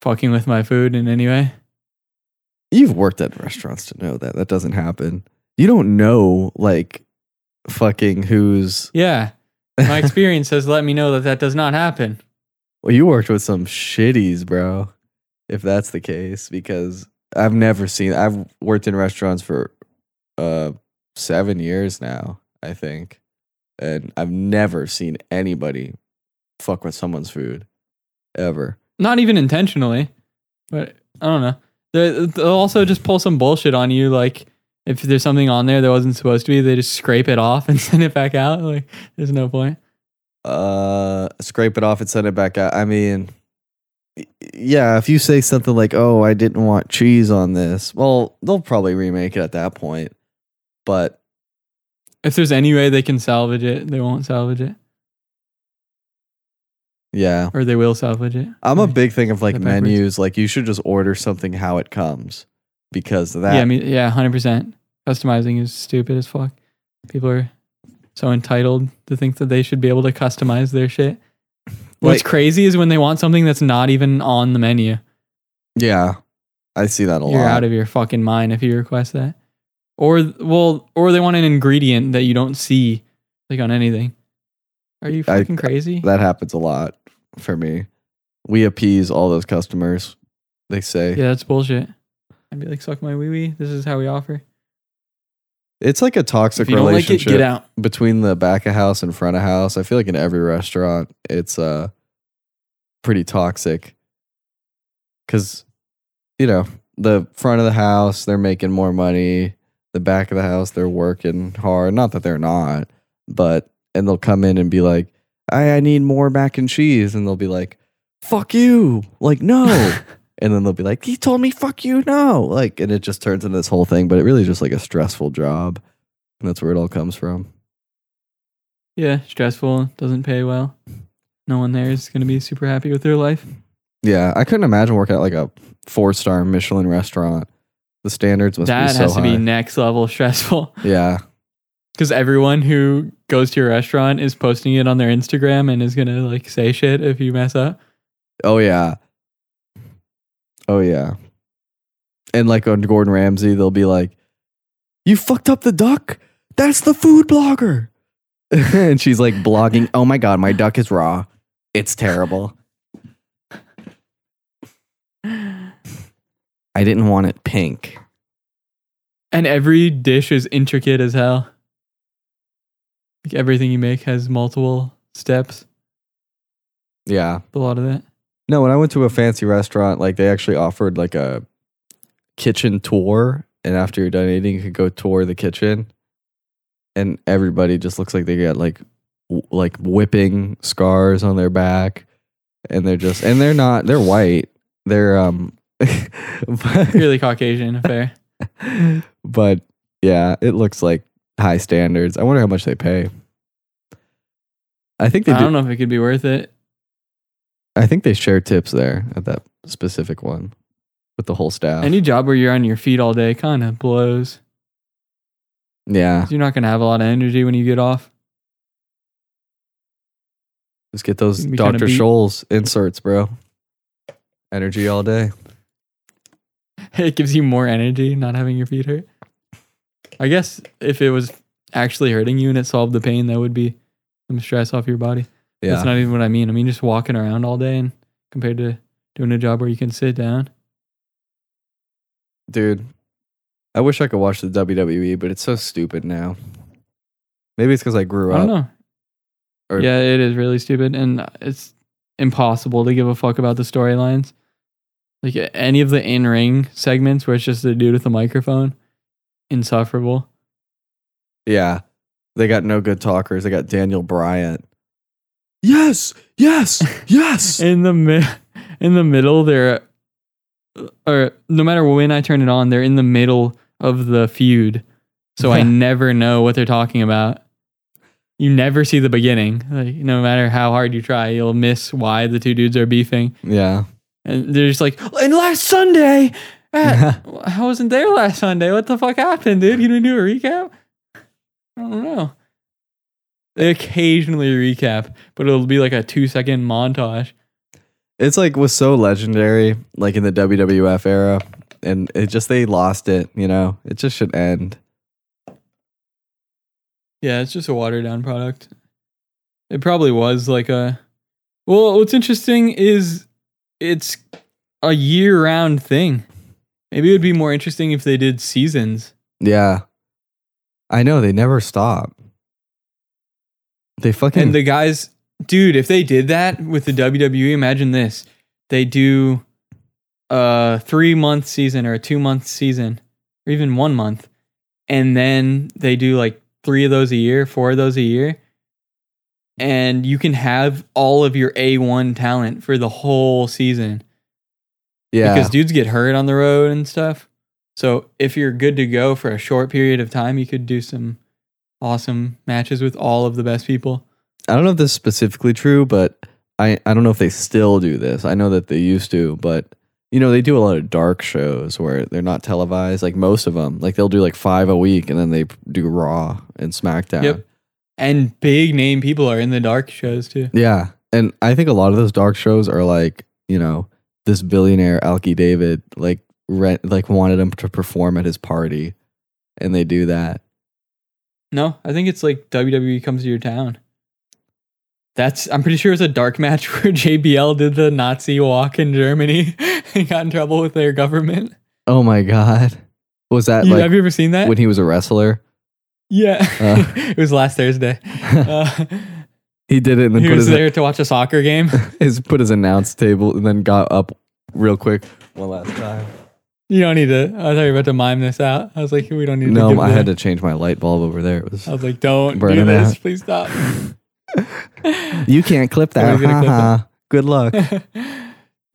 [SPEAKER 2] fucking with my food in any way.
[SPEAKER 1] you've worked at restaurants to know that that doesn't happen. You don't know like fucking who's
[SPEAKER 2] Yeah. My experience has let me know that that does not happen.
[SPEAKER 1] Well, you worked with some shitties, bro. If that's the case, because I've never seen. I've worked in restaurants for uh seven years now, I think, and I've never seen anybody fuck with someone's food ever.
[SPEAKER 2] Not even intentionally, but I don't know. They- They'll also just pull some bullshit on you, like If there's something on there that wasn't supposed to be, they just scrape it off and send it back out. Like, there's no point.
[SPEAKER 1] uh scrape it off and send it back out. I mean yeah, if you say something like, "Oh, I didn't want cheese on this." Well, they'll probably remake it at that point. But
[SPEAKER 2] If there's any way they can salvage it, they won't salvage it,
[SPEAKER 1] yeah,
[SPEAKER 2] or they will salvage it.
[SPEAKER 1] I'm a big thing of like menus. Like you should just order something how it comes because of that
[SPEAKER 2] yeah, I mean, yeah, hundred percent. Customizing is stupid as fuck. People are so entitled to think that they should be able to customize their shit. What's
[SPEAKER 1] Like-
[SPEAKER 2] crazy is when they want something that's not even on the menu.
[SPEAKER 1] yeah, I see that a lot.
[SPEAKER 2] You're out of your fucking mind if you request that. Or well, or they want an ingredient that you don't see like on anything. Are you
[SPEAKER 1] I-
[SPEAKER 2] fucking crazy?
[SPEAKER 1] that happens a lot for me. We appease all those customers. They say
[SPEAKER 2] yeah, that's bullshit. I'd be like, suck my wee wee. This is how we offer.
[SPEAKER 1] it's like a toxic
[SPEAKER 2] don't like it,
[SPEAKER 1] relationship
[SPEAKER 2] get out.
[SPEAKER 1] between the back of house and front of house. I feel like in every restaurant, it's uh pretty toxic because you know the front of the house they're making more money. The back of the house they're working hard. Not that they're not, but and they'll come in and be like, "I I need more mac and cheese," and they'll be like, "Fuck you!" Like no. And then they'll be like, he told me, fuck you, no. Like, and it just turns into this whole thing, but it really is just like a stressful job. And that's where it all comes from.
[SPEAKER 2] yeah, stressful. Doesn't pay well. No one there is gonna be super happy with their life.
[SPEAKER 1] Yeah, I couldn't imagine working at like a four star Michelin restaurant. The standards must
[SPEAKER 2] that
[SPEAKER 1] be so
[SPEAKER 2] has to
[SPEAKER 1] high.
[SPEAKER 2] be next level stressful.
[SPEAKER 1] yeah,
[SPEAKER 2] Because everyone who goes to your restaurant is posting it on their Instagram and is gonna like say shit if you mess up.
[SPEAKER 1] oh yeah, oh yeah. And like on Gordon Ramsay, they'll be like, "You fucked up the duck. That's the food blogger." and she's like blogging, "Oh my god, my duck is raw. It's terrible. I didn't want it pink."
[SPEAKER 2] And every dish is intricate as hell. Like everything you make has multiple steps.
[SPEAKER 1] Yeah.
[SPEAKER 2] A lot of that.
[SPEAKER 1] No, when I went to a fancy restaurant, like they actually offered like a kitchen tour, and after you're done eating, you could go tour the kitchen, and everybody just looks like they got like w- like whipping scars on their back, and they're just and they're not they're white, they're um, but,
[SPEAKER 2] Really Caucasian affair.
[SPEAKER 1] but yeah, it looks like high standards. I wonder how much they pay. I think they
[SPEAKER 2] I
[SPEAKER 1] do,
[SPEAKER 2] don't know if it could be worth it.
[SPEAKER 1] I think they share tips there at that specific one with the whole staff.
[SPEAKER 2] Any job where you're on your feet all day kind of blows.
[SPEAKER 1] Yeah,
[SPEAKER 2] You're not gonna have a lot of energy when you get off.
[SPEAKER 1] just get those
[SPEAKER 2] You'd be kinda
[SPEAKER 1] Dr. Scholl's inserts, bro. Energy all day.
[SPEAKER 2] It gives you more energy not having your feet hurt. I guess if it was actually hurting you and it solved the pain, that would be some stress off your body.
[SPEAKER 1] Yeah.
[SPEAKER 2] That's not even what I mean. I mean just walking around all day and compared to doing a job where you can sit down.
[SPEAKER 1] Dude, I wish I could watch the WWE, but it's so stupid now. Maybe it's because I grew up.
[SPEAKER 2] I don't know.
[SPEAKER 1] Or-
[SPEAKER 2] yeah, it is really stupid, and it's impossible to give a fuck about the storylines. Like any of the in-ring segments where it's just a dude with a microphone, insufferable.
[SPEAKER 1] Yeah. They got no good talkers. They got Daniel Bryan. Yes, yes, yes.
[SPEAKER 2] In the mi- in the middle, they're or no matter when I turn it on, they're in the middle of the feud, so I never know what they're talking about. You never see the beginning. Like no matter how hard you try, you'll miss why the two dudes are beefing.
[SPEAKER 1] yeah.
[SPEAKER 2] And they're just like, and last Sunday, at, I wasn't there last Sunday. What the fuck happened, dude? You didn't do a recap? I don't know. They occasionally recap, but it'll be like a two second montage.
[SPEAKER 1] It's like was so legendary, like in the WWF era. And it just they lost it, you know. It just should end.
[SPEAKER 2] Yeah, it's just a watered down product. It probably was like a. Well, what's interesting is it's a year round thing. Maybe it would be more interesting if they did seasons.
[SPEAKER 1] Yeah. I know, they never stop. They fucking
[SPEAKER 2] And the guys, dude, if they did that with the WWE, imagine this. They do a three month season or a two month season, or even one month. and then they do like three of those a year, four of those a year. And you can have all of your A1 talent for the whole season
[SPEAKER 1] Yeah.
[SPEAKER 2] because dudes get hurt on the road and stuff. So if you're good to go for a short period of time, you could do some awesome matches with all of the best people.
[SPEAKER 1] I don't know if this is specifically true, but I, I don't know if they still do this. I know that they used to, but you know, they do a lot of dark shows where they're not televised, like most of them. Like they'll do like five a week and then they do Raw and SmackDown.
[SPEAKER 2] Yep. And big name people are in the dark shows too.
[SPEAKER 1] Yeah. And I think a lot of those dark shows are like, you know, this billionaire Alki David like rent like wanted him to perform at his party and they do that.
[SPEAKER 2] No, I think it's like WWE comes to your town. That's I'm pretty sure it's a dark match where JBL did the Nazi walk in Germany and got in trouble with their government.
[SPEAKER 1] Oh my god. Was that
[SPEAKER 2] You-
[SPEAKER 1] like
[SPEAKER 2] have you ever seen that?
[SPEAKER 1] when he was a wrestler?
[SPEAKER 2] Yeah,
[SPEAKER 1] Uh.
[SPEAKER 2] it was last Thursday. Uh,
[SPEAKER 1] he did it and then
[SPEAKER 2] he
[SPEAKER 1] put
[SPEAKER 2] was
[SPEAKER 1] his,
[SPEAKER 2] there to watch a soccer game.
[SPEAKER 1] his put his announce table and then got up real quick one last time.
[SPEAKER 2] You don't need to. I thought you were about to mime this out. I was like, we don't need to.
[SPEAKER 1] No, I had to change my light bulb over there. It was
[SPEAKER 2] I was like, don't do this.
[SPEAKER 1] out.
[SPEAKER 2] Please stop.
[SPEAKER 1] You can't clip that.
[SPEAKER 2] Gonna clip.
[SPEAKER 1] Good luck.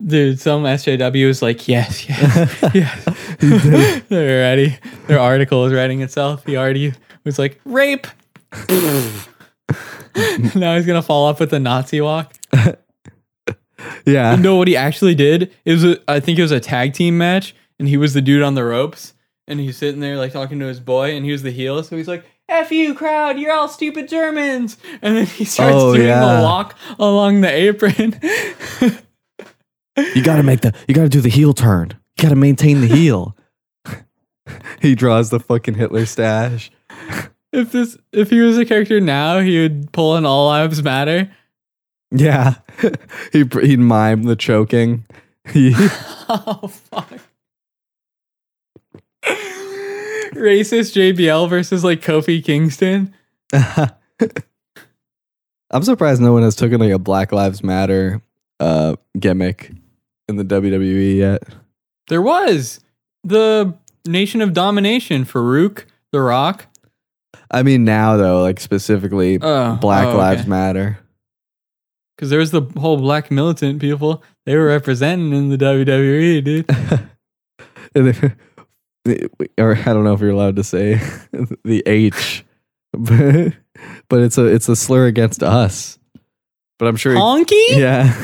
[SPEAKER 2] Dude, some SJW is like, yes, yes, yes. They're ready. Their article is writing itself. He already was like, rape. now he's gonna follow up with the Nazi walk.
[SPEAKER 1] yeah.
[SPEAKER 2] You know what he actually did? It was a, I think it was a tag team match, and he was the dude on the ropes, and he's sitting there like talking to his boy, and he was the heel, so he's like, "F you, crowd! You're all stupid Germans!" And then he starts
[SPEAKER 1] Oh,
[SPEAKER 2] doing
[SPEAKER 1] yeah.
[SPEAKER 2] the walk along the apron.
[SPEAKER 1] You gotta make the you gotta do the heel turn. You gotta maintain the heel. he draws the fucking Hitler stash.
[SPEAKER 2] If this if he was a character now, he would pull an All Lives Matter.
[SPEAKER 1] Yeah. he he'd mime the choking. He,
[SPEAKER 2] oh fuck. Racist JBL versus like Kofi Kingston.
[SPEAKER 1] I'm surprised no one has taken like a Black Lives Matter uh gimmick in the WWE yet.
[SPEAKER 2] There was the Nation of Domination, Faarooq, The Rock.
[SPEAKER 1] I mean now though, like specifically
[SPEAKER 2] Oh, oh
[SPEAKER 1] Black
[SPEAKER 2] oh,
[SPEAKER 1] Lives. Matter.
[SPEAKER 2] Because there was the whole black militant people. They were representing in the WWE, dude.
[SPEAKER 1] And then- or I don't know if you're allowed to say the H, but, but it's a it's a slur against us. But I'm sure,
[SPEAKER 2] Honky?
[SPEAKER 1] yeah,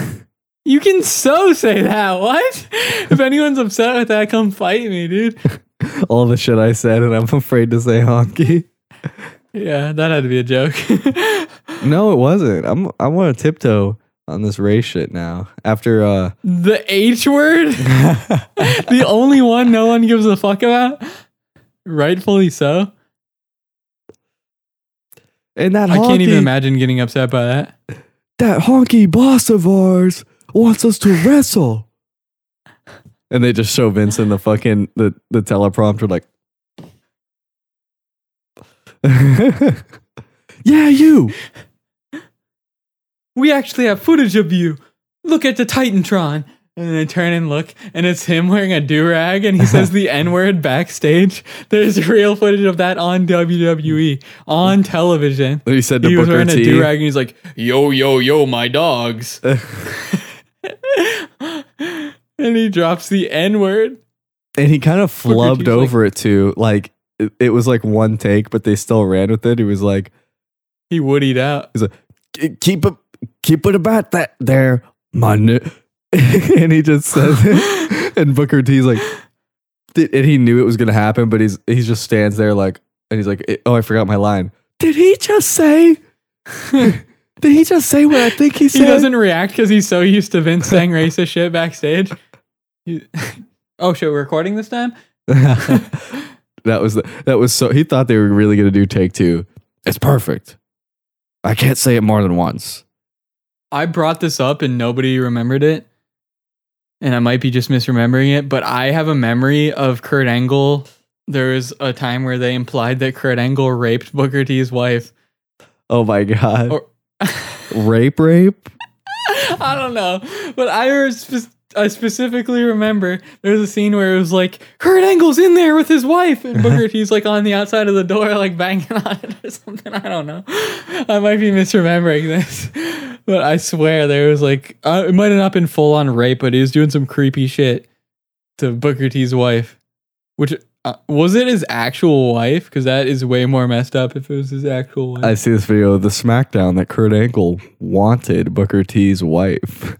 [SPEAKER 2] You can so say that. What? if anyone's upset with that, come fight me, dude.
[SPEAKER 1] all the shit I said, and I'm afraid to say honky.
[SPEAKER 2] Yeah, that had to be a joke.
[SPEAKER 1] No, it wasn't. I'm I want to tiptoe on this race shit now. After uh,
[SPEAKER 2] the H word? the only one no one gives a fuck about? Rightfully so.
[SPEAKER 1] and that
[SPEAKER 2] I can't even imagine getting upset by that.
[SPEAKER 1] that honky boss of ours wants us to wrestle. And they just show Vince in the fucking the, the teleprompter like Yeah, you.
[SPEAKER 2] We actually have footage of you. Look at the Titantron. And then I turn and look, and it's him wearing a do rag, and he says the N word backstage. There's real footage of that on WWE, on television.
[SPEAKER 1] He said to
[SPEAKER 2] He was
[SPEAKER 1] Booker
[SPEAKER 2] wearing a
[SPEAKER 1] T.
[SPEAKER 2] do rag, and he's like, yo, yo, yo, my dogs. and he drops the N word.
[SPEAKER 1] and he kind of flubbed
[SPEAKER 2] T's like-
[SPEAKER 1] over it too. Like it, it was like one take, but they still ran with it. He was like,
[SPEAKER 2] He woodied out.
[SPEAKER 1] He's like, "Keep it, keep it about that there, man." and he just says it, and Booker T's like, did- and he knew it was gonna happen, but he's he just stands there like, and he's like, "Oh, I forgot my line." Did he just say? Did he just say what I think he said?
[SPEAKER 2] He doesn't react because he's so used to Vince saying racist shit backstage. He- oh shit, we're recording this time?
[SPEAKER 1] That was the, that was so. He thought they were really gonna do take two. It's perfect. I can't say it more than once.
[SPEAKER 2] I brought this up and nobody remembered it. And I might be just misremembering it, but I have a memory of Kurt Angle. There was a time where they implied that Kurt Angle raped Booker T's wife.
[SPEAKER 1] Oh my god!
[SPEAKER 2] Or
[SPEAKER 1] rape, rape.
[SPEAKER 2] I don't know, but I was just, I specifically remember there was a scene where it was like Kurt Angle's in there with his wife, and Booker T's like on the outside of the door, like banging on it or something. I don't know. I might be misremembering this, but I swear there was like uh, it might have not been full on rape, but he was doing some creepy shit to Booker T's wife, which. Uh, was it his actual wife? Because that is way more messed up if it was his actual wife.
[SPEAKER 1] I see this video of the SmackDown that Kurt Angle wanted Booker T's wife.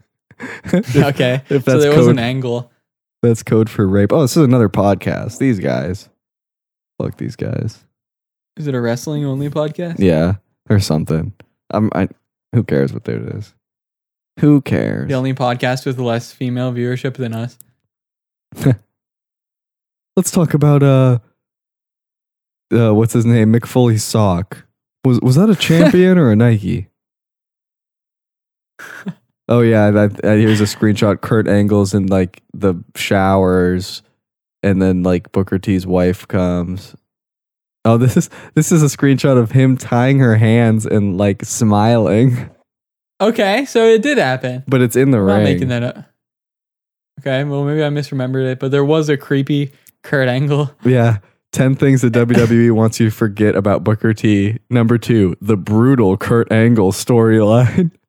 [SPEAKER 2] okay,
[SPEAKER 1] if
[SPEAKER 2] so there was an angle.
[SPEAKER 1] that's code for rape. Oh, this is another podcast. These guys, fuck these guys.
[SPEAKER 2] Is it a wrestling only podcast?
[SPEAKER 1] Yeah, or something. I'm. I. Who cares what there it is? Who cares?
[SPEAKER 2] The only podcast with less female viewership than us.
[SPEAKER 1] Let's talk about uh, uh, what's his name? Mick Foley's sock. Was was that a champion or a Nike? Oh yeah, that, uh, here's a screenshot. Kurt Angle's in like the showers, and then like Booker T's wife comes. Oh, this is this is a screenshot of him tying her hands and like smiling,
[SPEAKER 2] Okay, so it did happen.
[SPEAKER 1] but it's in the
[SPEAKER 2] I'm not
[SPEAKER 1] ring.
[SPEAKER 2] making that up. Okay, well maybe I misremembered it, but there was a creepy Kurt Angle.
[SPEAKER 1] Yeah. 10 things that WWE wants you to forget about Booker T. Number two, the brutal Kurt Angle storyline.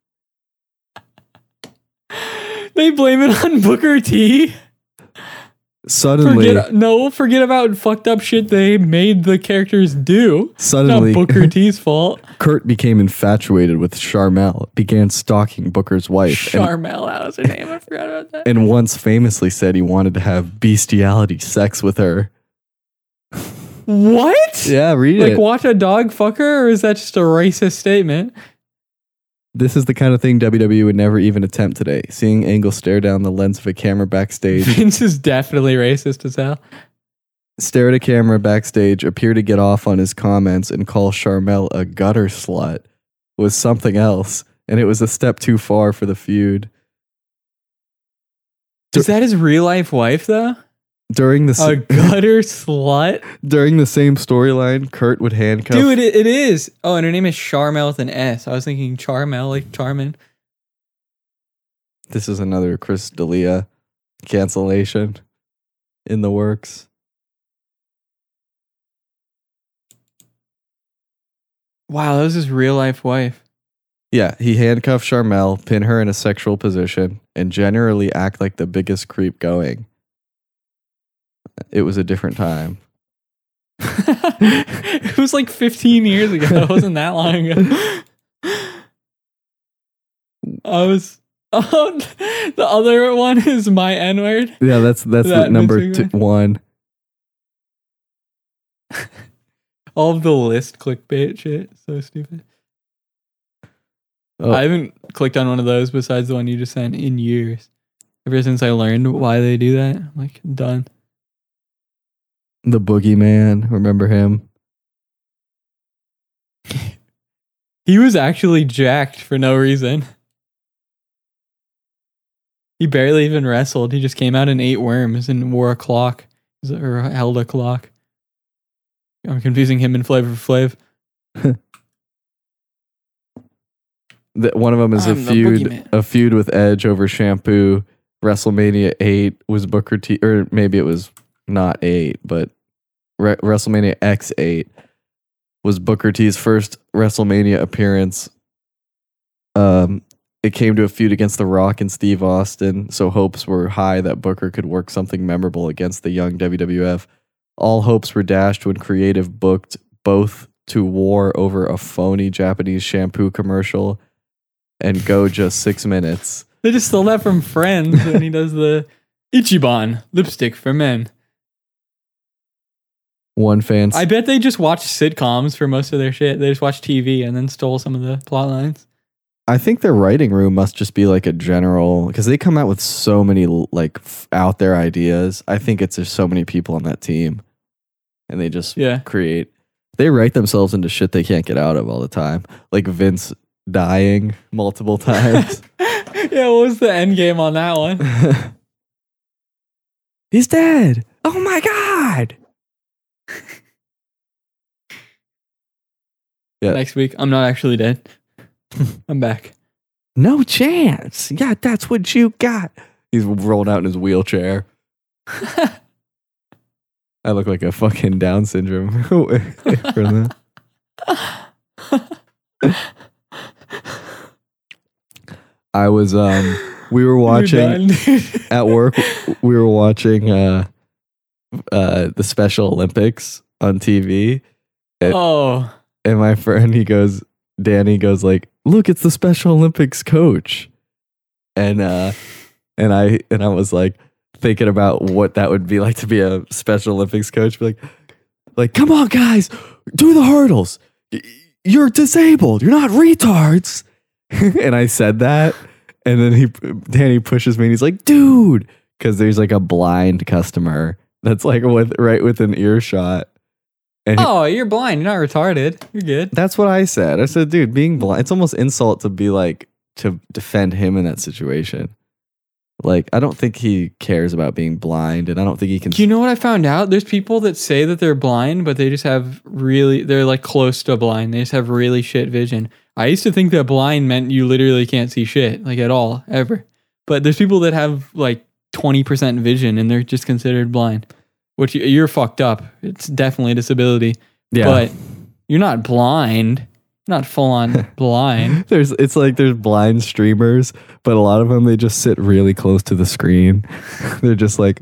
[SPEAKER 2] They blame it on Booker T.
[SPEAKER 1] Suddenly,
[SPEAKER 2] Forget no, forget about fucked up shit they made the characters do.
[SPEAKER 1] suddenly,
[SPEAKER 2] Not Booker T's fault.
[SPEAKER 1] Kurt became infatuated with Sharmell, began stalking Booker's wife,
[SPEAKER 2] Sharmell, that was her name. I forgot about that.
[SPEAKER 1] and once famously said he wanted to have bestiality sex with her.
[SPEAKER 2] What?
[SPEAKER 1] Yeah, read
[SPEAKER 2] Like
[SPEAKER 1] it.
[SPEAKER 2] Like, watch a dog fuck her, or is that just a racist statement?
[SPEAKER 1] This is the kind of thing WWE would never even attempt today. Seeing Angle stare down the lens of a camera backstage
[SPEAKER 2] Vince is definitely racist as hell.
[SPEAKER 1] stare at a camera backstage, appear to get off on his comments, and call Sharmell a gutter slut was something else, and it was a step too far for the feud.
[SPEAKER 2] Is that his real life wife though?
[SPEAKER 1] During the s-
[SPEAKER 2] A gutter slut?
[SPEAKER 1] during the same storyline, Kurt would handcuff.
[SPEAKER 2] Dude, it, it is. Oh, and her name is Sharmell with an S. I was thinking Charmel, like Charmin.
[SPEAKER 1] This is another Chris D'Elia cancellation in the works.
[SPEAKER 2] Wow, that was his real life wife.
[SPEAKER 1] Yeah, he handcuffed Sharmell, pin her in a sexual position, and generally act like the biggest creep going. It was a different time.
[SPEAKER 2] it was like 15 years ago. It wasn't that long ago. I was. Oh, the other one is my N word.
[SPEAKER 1] Yeah, that's that's
[SPEAKER 2] That
[SPEAKER 1] the number two, one.
[SPEAKER 2] All of the list clickbait shit. So stupid.
[SPEAKER 1] Oh.
[SPEAKER 2] I haven't clicked on one of those besides the one you just sent in years. Ever since I learned why they do that, I'm like, done.
[SPEAKER 1] The Boogeyman, remember him?
[SPEAKER 2] He was actually jacked for no reason. He barely even wrestled. He just came out and ate worms and wore a clock or held a clock. I'm confusing him and Flavor Flav.
[SPEAKER 1] That one of them is a
[SPEAKER 2] I'm the
[SPEAKER 1] feud, a feud with Edge over shampoo. WrestleMania eight was Booker T, or maybe it was not eight, but Re- WrestleMania X eight was Booker T's first WrestleMania appearance. Um, it came to a feud against The Rock and Steve Austin, so hopes were high that Booker could work something memorable against the young WWF. All hopes were dashed when creative booked both to war over a phony Japanese shampoo commercial and go just six minutes.
[SPEAKER 2] They just stole that from Friends when he does the Ichiban lipstick for men.
[SPEAKER 1] One fan,
[SPEAKER 2] I bet they just watched sitcoms for most of their shit. They just watched TV and then stole some of the plot lines.
[SPEAKER 1] I think their writing room must just be like a general because they come out with so many like f- out there ideas. I think it's just so many people on that team, and they just
[SPEAKER 2] Yeah.
[SPEAKER 1] create. They write themselves into shit they can't get out of all the time, like Vince dying multiple times.
[SPEAKER 2] yeah, what was the end game on that one?
[SPEAKER 1] He's dead. Oh my god. Yeah.
[SPEAKER 2] Next week, I'm not actually dead. I'm back.
[SPEAKER 1] No chance. Yeah, that's what you got. He's rolling out in his wheelchair. I look like a fucking Down syndrome. I was um we were watching at work we were watching uh uh the Special Olympics on TV
[SPEAKER 2] oh,
[SPEAKER 1] and my friend he goes Danny goes like look it's the Special Olympics coach. And uh and I and I was like thinking about what that would be like to be a Special Olympics coach. Be like like come on guys do the hurdles. You're disabled. You're not retards. And I said that and then he Danny pushes me and he's like dude because there's like a blind customer that's like with right within earshot and he-
[SPEAKER 2] oh, you're blind. You're not retarded. You're good.
[SPEAKER 1] that's what I said. I said, dude, being blind, it's almost insult to be like, to defend him in that situation. Like, I don't think he cares about being blind, and I don't think he can.
[SPEAKER 2] Do you know what I found out? There's people that say that they're blind, but they just have really, they're like close to blind. They just have really shit vision. I used to think that blind meant you literally can't see shit, like at all, ever. But there's people that have like 20% vision and they're just considered blind, which you- you're fucked up. It's definitely a disability,
[SPEAKER 1] yeah.
[SPEAKER 2] but you're not blind, not full on blind.
[SPEAKER 1] there's, it's like there's blind streamers, but a lot of them, they just sit really close to the screen. They're just like,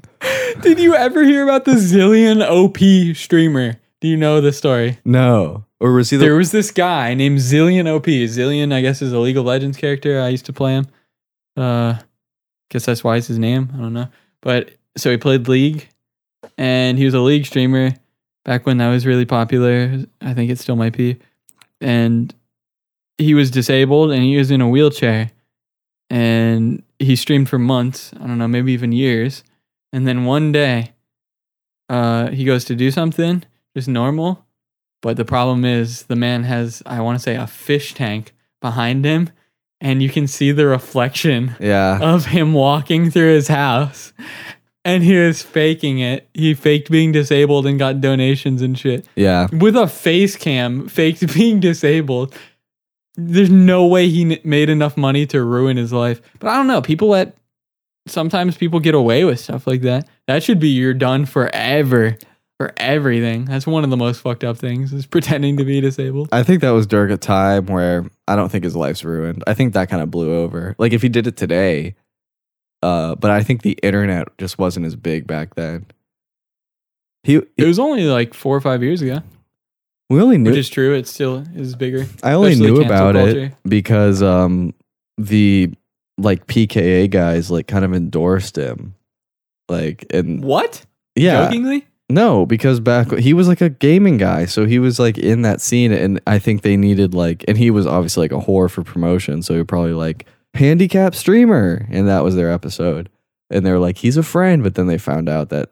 [SPEAKER 2] Did you ever hear about the Zilean OP streamer? Do you know the story?
[SPEAKER 1] no. Or was he the.
[SPEAKER 2] There was this guy named Zilean OP. Zilean, I guess, is a League of Legends character. I used to play him. Uh, guess that's why it's his name. I don't know. But so he played League, and he was a League streamer back when that was really popular. I think it still might be. And he was disabled, and he was in a wheelchair, and he streamed for months. I don't know, maybe even years. And then one day, uh, he goes to do something just normal, but the problem is the man has, I want to say, a fish tank behind him, and you can see the reflection
[SPEAKER 1] yeah.
[SPEAKER 2] of him walking through his house. And he was faking it. He faked being disabled and got donations and shit.
[SPEAKER 1] Yeah.
[SPEAKER 2] With a face cam, faked being disabled. There's no way he n- made enough money to ruin his life. But I don't know. People let sometimes people get away with stuff like that. That should be you're done forever for everything. That's one of the most fucked up things is pretending to be disabled.
[SPEAKER 1] I think that was during a time where I don't think his life's ruined. I think that kind of blew over. Like if he did it today, uh, but I think the internet just wasn't as big back then. He,
[SPEAKER 2] It was only like four or five years ago,
[SPEAKER 1] we only knew.
[SPEAKER 2] which is true. It still is bigger.
[SPEAKER 1] I only knew about it because um the like PKA guys like kind of endorsed him, like and
[SPEAKER 2] What?
[SPEAKER 1] yeah,
[SPEAKER 2] Jokingly?
[SPEAKER 1] no, because back he was like a gaming guy, so he was like in that scene, and I think they needed like, and he was obviously like a whore for promotion, so he probably like handicap streamer, and that was their episode, and they were like, he's a friend, but then they found out that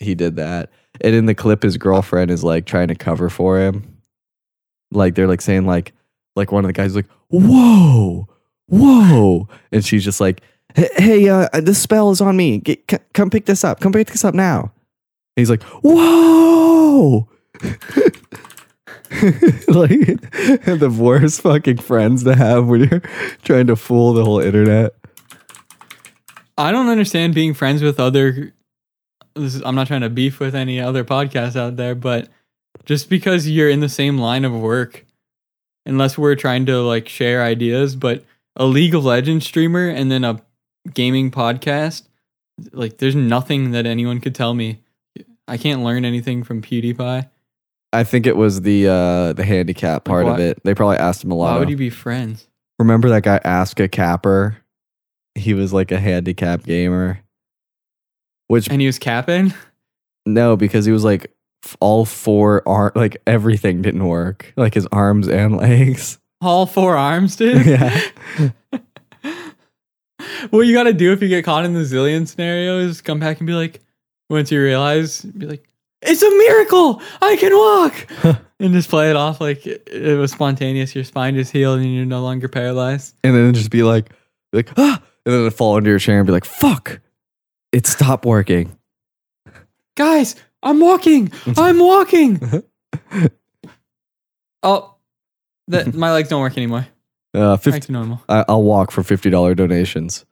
[SPEAKER 1] he did that, and in the clip, his girlfriend is like trying to cover for him, like they're like saying like, like one of the guys is like, whoa, whoa, and she's just like. "Hey, Hey, uh, this spell is on me. Get, c- come pick this up. Come pick this up now. And he's like, "Whoa!" like the worst fucking friends to have when you're trying to fool the whole internet.
[SPEAKER 2] I don't understand being friends with other. Is, I'm not trying to beef with any other podcasts out there, but just because you're in the same line of work, unless we're trying to like share ideas, but a League of Legends streamer and then a gaming podcast, like there's nothing that anyone could tell me. I can't learn anything from PewDiePie.
[SPEAKER 1] I think it was the uh the handicap part of
[SPEAKER 2] what?
[SPEAKER 1] it. They probably asked him a lot.
[SPEAKER 2] Why would you be friends?
[SPEAKER 1] Remember that guy Ask a Capper? He was like a handicap gamer. Which
[SPEAKER 2] And he was capping.
[SPEAKER 1] no, because he was like f- all four arm like everything didn't work. Like his arms and legs.
[SPEAKER 2] All four arms, dude.
[SPEAKER 1] Yeah.
[SPEAKER 2] what you got to do if you get caught in the Zilean scenario is come back and be like, once you realize, be like, it's a miracle. I can walk. and just play it off like it, was spontaneous. Your spine just healed and you're no longer paralyzed.
[SPEAKER 1] and then just be like, like ah, and then fall into your chair and be like, "Fuck, it stopped working."
[SPEAKER 2] Guys, I'm walking. I'm walking. oh, that my legs don't work anymore.
[SPEAKER 1] Uh,
[SPEAKER 2] Back
[SPEAKER 1] 50,
[SPEAKER 2] to normal.
[SPEAKER 1] I, I'll walk for fifty dollar donations.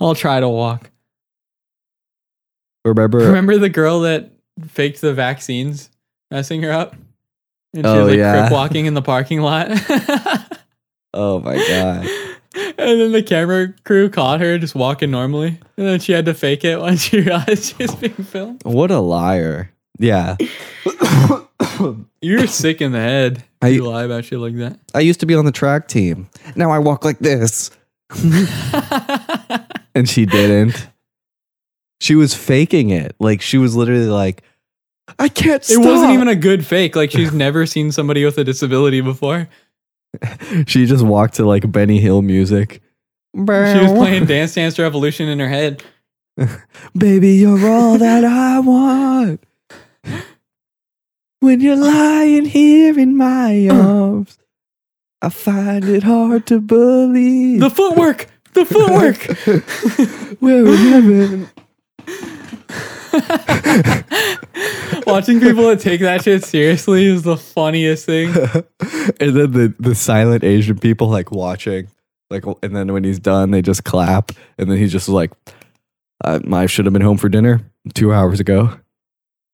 [SPEAKER 2] I'll try to walk.
[SPEAKER 1] Remember?
[SPEAKER 2] Remember the girl that faked the vaccines, messing her up, and she
[SPEAKER 1] Oh,
[SPEAKER 2] was like
[SPEAKER 1] yeah.
[SPEAKER 2] crip walking in the parking lot.
[SPEAKER 1] Oh my god.
[SPEAKER 2] And then the camera crew caught her just walking normally, and then she had to fake it when she realized she was being filmed.
[SPEAKER 1] What a liar. Yeah.
[SPEAKER 2] You're sick in the head.
[SPEAKER 1] I-
[SPEAKER 2] you lie about shit like that.
[SPEAKER 1] I used to be on the track team. Now I walk like this. And she didn't. She was faking it. Like she was literally like, I can't
[SPEAKER 2] It wasn't even a good fake. Like she's never seen somebody with a disability before.
[SPEAKER 1] She just walked to like Benny Hill music.
[SPEAKER 2] She was playing Dance Dance Revolution in her head.
[SPEAKER 1] Baby, you're all that I want. When you're lying here in my arms, I find it hard to believe.
[SPEAKER 2] The footwork, the footwork.
[SPEAKER 1] We're in heaven.
[SPEAKER 2] Watching people that take that shit seriously is the funniest thing.
[SPEAKER 1] and then the, the silent Asian people like watching, like, and then when he's done, they just clap, and then he's just like, I, I should have been home for dinner two hours ago.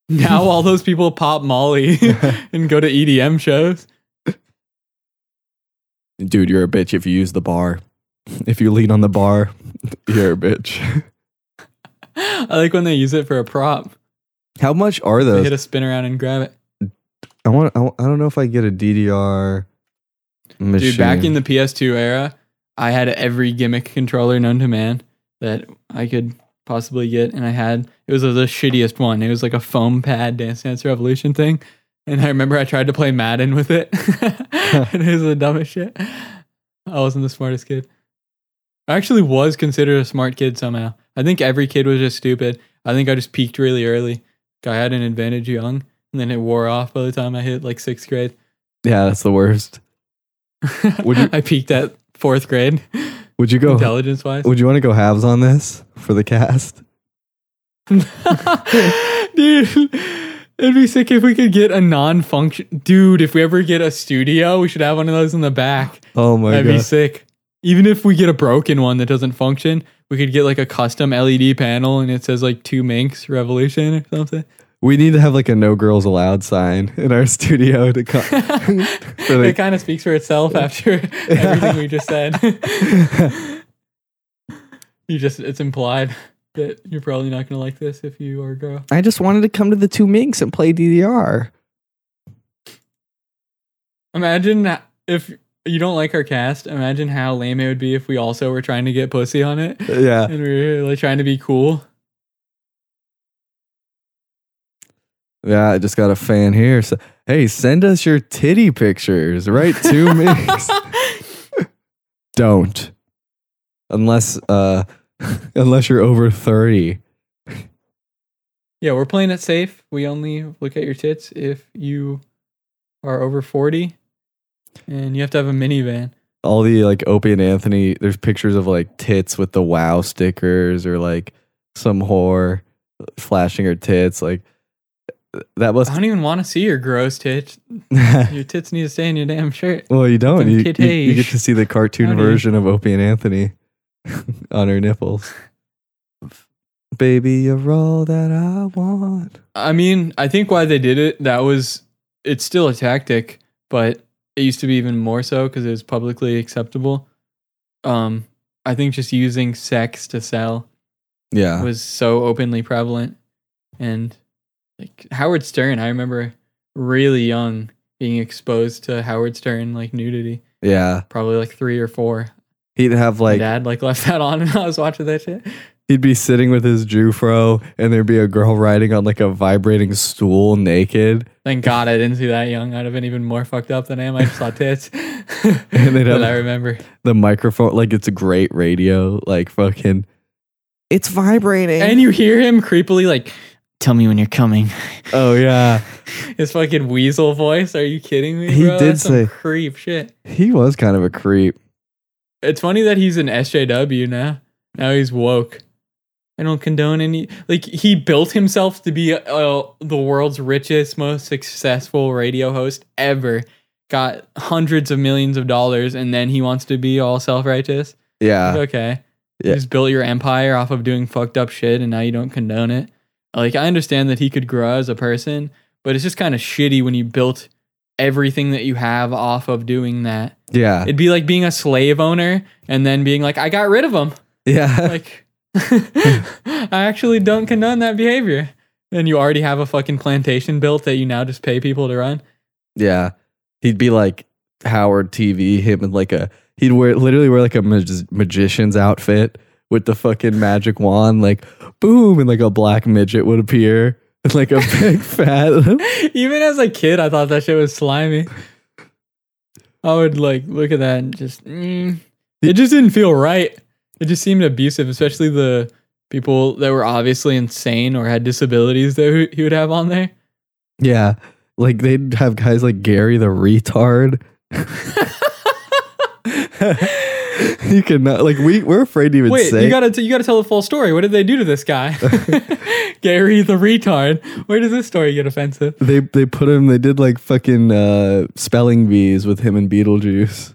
[SPEAKER 2] Now all those people pop Molly and go to EDM shows.
[SPEAKER 1] Dude, you're a bitch if you use the bar. If you lean on the bar, you're a bitch.
[SPEAKER 2] I like when they use it for a prop.
[SPEAKER 1] How much are
[SPEAKER 2] They
[SPEAKER 1] those?
[SPEAKER 2] hit a spin around and grab it.
[SPEAKER 1] I want. I, I don't know if I get a DDR machine.
[SPEAKER 2] Dude, back in the PS2 era, I had every gimmick controller known to man that I could possibly get, and I had it was the shittiest one. It was like a foam pad Dance Dance Revolution thing, and I remember I tried to play Madden with it, and it was the dumbest shit. I wasn't the smartest kid. I actually was considered a smart kid somehow. I think every kid was just stupid. I think I just peaked really early. I had an advantage young, and then it wore off by the time I hit like sixth grade.
[SPEAKER 1] yeah, that's the worst. Would you-
[SPEAKER 2] I peaked at fourth grade,
[SPEAKER 1] Would you go?
[SPEAKER 2] intelligence wise.
[SPEAKER 1] Would you want to go halves on this for the cast?
[SPEAKER 2] Dude, it'd be sick if we could get a non function. Dude, if we ever get a studio, we should have one of those in the back.
[SPEAKER 1] Oh my god.
[SPEAKER 2] That'd be sick. Even if we get a broken one that doesn't function, we could get like a custom LED panel and it says like two minks revolution or something.
[SPEAKER 1] We need to have like a no girls allowed sign in our studio to come. for
[SPEAKER 2] it kind of speaks for itself after everything we just said. you just, it's implied that you're probably not going to like this if you are a girl.
[SPEAKER 1] I just wanted to come to the two minks and play DDR.
[SPEAKER 2] Imagine if you don't like our cast, imagine how lame it would be if we also were trying to get pussy on it
[SPEAKER 1] Yeah,
[SPEAKER 2] and we were like trying to be cool.
[SPEAKER 1] yeah. I just got a fan here. So hey, send us your titty pictures. Right, to me. Don't, unless uh, unless you're over thirty.
[SPEAKER 2] Yeah, we're playing it safe. We only look at your tits if you are over 40 and you have to have a minivan.
[SPEAKER 1] all the like Opie and Anthony, there's pictures of like tits with the wow stickers or like some whore flashing her tits. Like that
[SPEAKER 2] was
[SPEAKER 1] I
[SPEAKER 2] don't even want to see your gross tits. Your tits need to stay in your damn shirt.
[SPEAKER 1] well, you don't. You, you, you get to see the cartoon version of Opie and Anthony on her nipples. Baby, you're all that I want.
[SPEAKER 2] I mean, I think why they did it, that was, it's still a tactic, but it used to be even more so because it was publicly acceptable. Um, I think just using sex to sell
[SPEAKER 1] Yeah.
[SPEAKER 2] was so openly prevalent. And like Howard Stern, I remember really young being exposed to Howard Stern like nudity,
[SPEAKER 1] Yeah.
[SPEAKER 2] probably like three or four.
[SPEAKER 1] He'd have
[SPEAKER 2] My
[SPEAKER 1] like,
[SPEAKER 2] dad like left that on and I was watching that shit.
[SPEAKER 1] He'd be sitting with his Jewfro and there'd be a girl riding on like a vibrating stool naked.
[SPEAKER 2] Thank God I didn't see that young. I'd have been even more fucked up than I am. I just saw tits.
[SPEAKER 1] And they'd have
[SPEAKER 2] I remember.
[SPEAKER 1] the microphone like it's a great radio like fucking it's vibrating
[SPEAKER 2] And you hear him creepily like, "Tell me when you're coming."
[SPEAKER 1] oh yeah
[SPEAKER 2] His fucking weasel voice. Are you kidding me?
[SPEAKER 1] He
[SPEAKER 2] bro?
[SPEAKER 1] did
[SPEAKER 2] That's some
[SPEAKER 1] say-
[SPEAKER 2] creep shit.
[SPEAKER 1] he was kind of a creep
[SPEAKER 2] It's funny that he's an SJW now. Now he's woke. I don't condone any. Like he built himself to be uh, the world's richest, most successful radio host ever. Got hundreds of millions of dollars, and then he wants to be all self righteous.
[SPEAKER 1] yeah
[SPEAKER 2] Okay, You
[SPEAKER 1] Yeah.
[SPEAKER 2] just built your empire off of doing fucked up shit and now you don't condone it. Like I understand that he could grow as a person, but it's just kind of shitty when you built everything that you have off of doing that.
[SPEAKER 1] Yeah.
[SPEAKER 2] It'd be like being a slave owner and then being like, I got rid of them.
[SPEAKER 1] yeah.
[SPEAKER 2] Like, I actually don't condone that behavior. And you already have a fucking plantation built that you now just pay people to run.
[SPEAKER 1] Yeah. He'd be like Howard TV, him in like a, he'd wear, literally wear like a mag- magician's outfit with the fucking magic wand, like boom, and like a black midget would appear. And like a big fat.
[SPEAKER 2] Even as a kid, I thought that shit was slimy. I would like look at that and just, mm, it just didn't feel right. It just seemed abusive, especially the people that were obviously insane or had disabilities that he would have on there.
[SPEAKER 1] yeah. Like they'd have guys like Gary the retard. you cannot, like, we, we're afraid to even
[SPEAKER 2] Wait,
[SPEAKER 1] say.
[SPEAKER 2] you gotta t- you gotta tell the full story. What did they do to this guy, Gary the retard? Where does this story get offensive?
[SPEAKER 1] they, they put him, they did like fucking uh, spelling bees with him and Beetlejuice.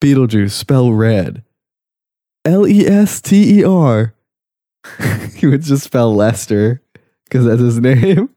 [SPEAKER 1] Beetlejuice, spell red. L E S T E R. He would just spell Lester because that's his name.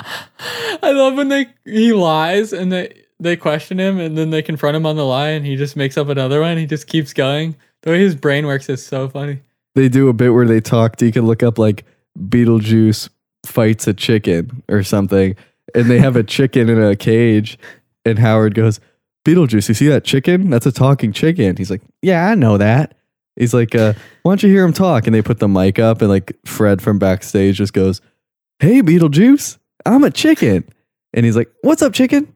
[SPEAKER 2] I love when they he lies and they they question him and then they confront him on the lie and he just makes up another one. He just keeps going. The way his brain works is so funny.
[SPEAKER 1] They do a bit where they talk. You can look up like Beetlejuice fights a chicken or something, and they have a chicken in a cage, and Howard goes, Beetlejuice, you see that chicken? That's a talking chicken. He's like, Yeah, I know that. He's like, uh, Why don't you hear him talk? And they put the mic up, and like Fred from backstage just goes, Hey, Beetlejuice, I'm a chicken. And he's like, What's up, chicken?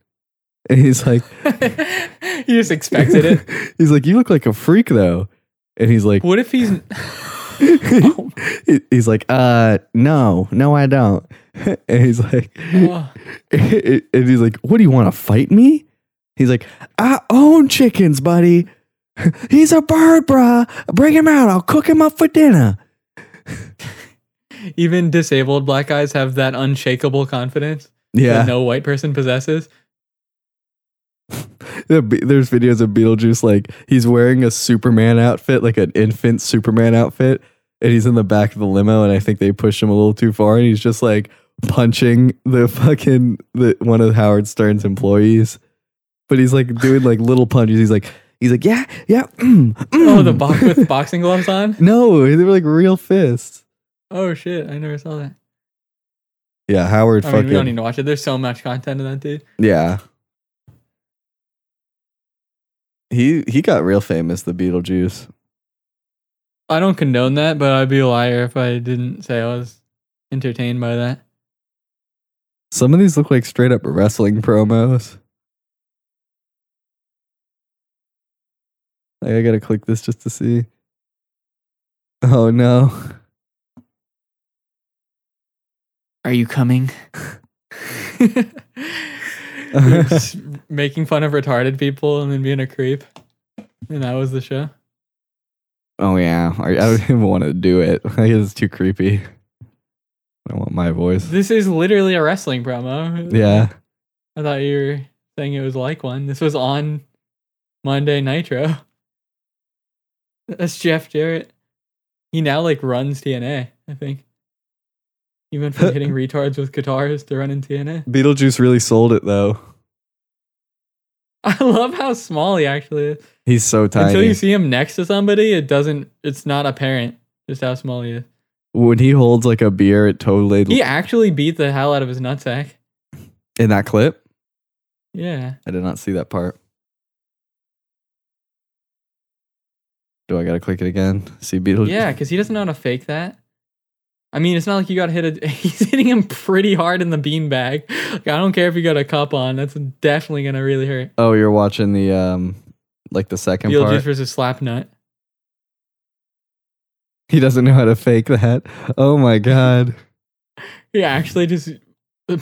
[SPEAKER 1] And he's like,
[SPEAKER 2] he just expected it.
[SPEAKER 1] he's like, You look like a freak though. And he's like,
[SPEAKER 2] What if he's
[SPEAKER 1] He- he's like, uh, no, no, I don't. And he's like,
[SPEAKER 2] Oh,
[SPEAKER 1] and he's like, what do you want to fight me? He's like, I own chickens, buddy. He's a bird, bruh. Bring him out. I'll cook him up for dinner.
[SPEAKER 2] even disabled black guys have that unshakable confidence
[SPEAKER 1] Yeah.
[SPEAKER 2] that no white person possesses.
[SPEAKER 1] There's videos of Beetlejuice like he's wearing a Superman outfit, like an infant Superman outfit, and he's in the back of the limo, and I think they pushed him a little too far, and he's just like punching the fucking the one of Howard Stern's employees, but he's like doing like little punches. He's like he's like yeah yeah. Mm,
[SPEAKER 2] Oh, the
[SPEAKER 1] mm."
[SPEAKER 2] box with boxing gloves on.
[SPEAKER 1] no, they were like real fists.
[SPEAKER 2] Oh shit! I never saw that.
[SPEAKER 1] Yeah, Howard
[SPEAKER 2] I mean, we don't need to watch it. There's so much content in that dude.
[SPEAKER 1] yeah. He he got real famous, the Beetlejuice.
[SPEAKER 2] I don't condone that, but I'd be a liar if I didn't say I was entertained by that.
[SPEAKER 1] Some of these look like straight up wrestling promos. Like, I gotta click this just to see. Oh no.
[SPEAKER 2] Are you coming? Just making fun of retarded people and then being a creep. And that was the show.
[SPEAKER 1] Oh yeah. I, I don't even want to do it. I guess it's too creepy. I want my voice.
[SPEAKER 2] This is literally a wrestling promo.
[SPEAKER 1] Yeah.
[SPEAKER 2] I thought you were saying it was like one. This was on Monday Nitro. That's Jeff Jarrett. He now like runs TNA, I think. He went from hitting retards with guitars to running TNA.
[SPEAKER 1] Beetlejuice really sold it though.
[SPEAKER 2] I love how small he actually is.
[SPEAKER 1] He's so tiny.
[SPEAKER 2] Until you see him next to somebody, it doesn't it's not apparent just how small he is.
[SPEAKER 1] when he holds like a beer, it totally
[SPEAKER 2] He actually beat the hell out of his nutsack.
[SPEAKER 1] in that clip.
[SPEAKER 2] Yeah.
[SPEAKER 1] I did not see that part. Do I gotta click it again? See Beetlejuice?
[SPEAKER 2] Yeah, because he doesn't know how to fake that. I mean, it's not like you got hit. A, he's hitting him pretty hard in the beanbag. Like, I don't care if you got a cup on. That's definitely gonna really hurt.
[SPEAKER 1] Oh, you're watching the um, like the second
[SPEAKER 2] Beetlejuice
[SPEAKER 1] part.
[SPEAKER 2] versus Slapnut.
[SPEAKER 1] He doesn't know how to fake that. Oh my god.
[SPEAKER 2] He actually just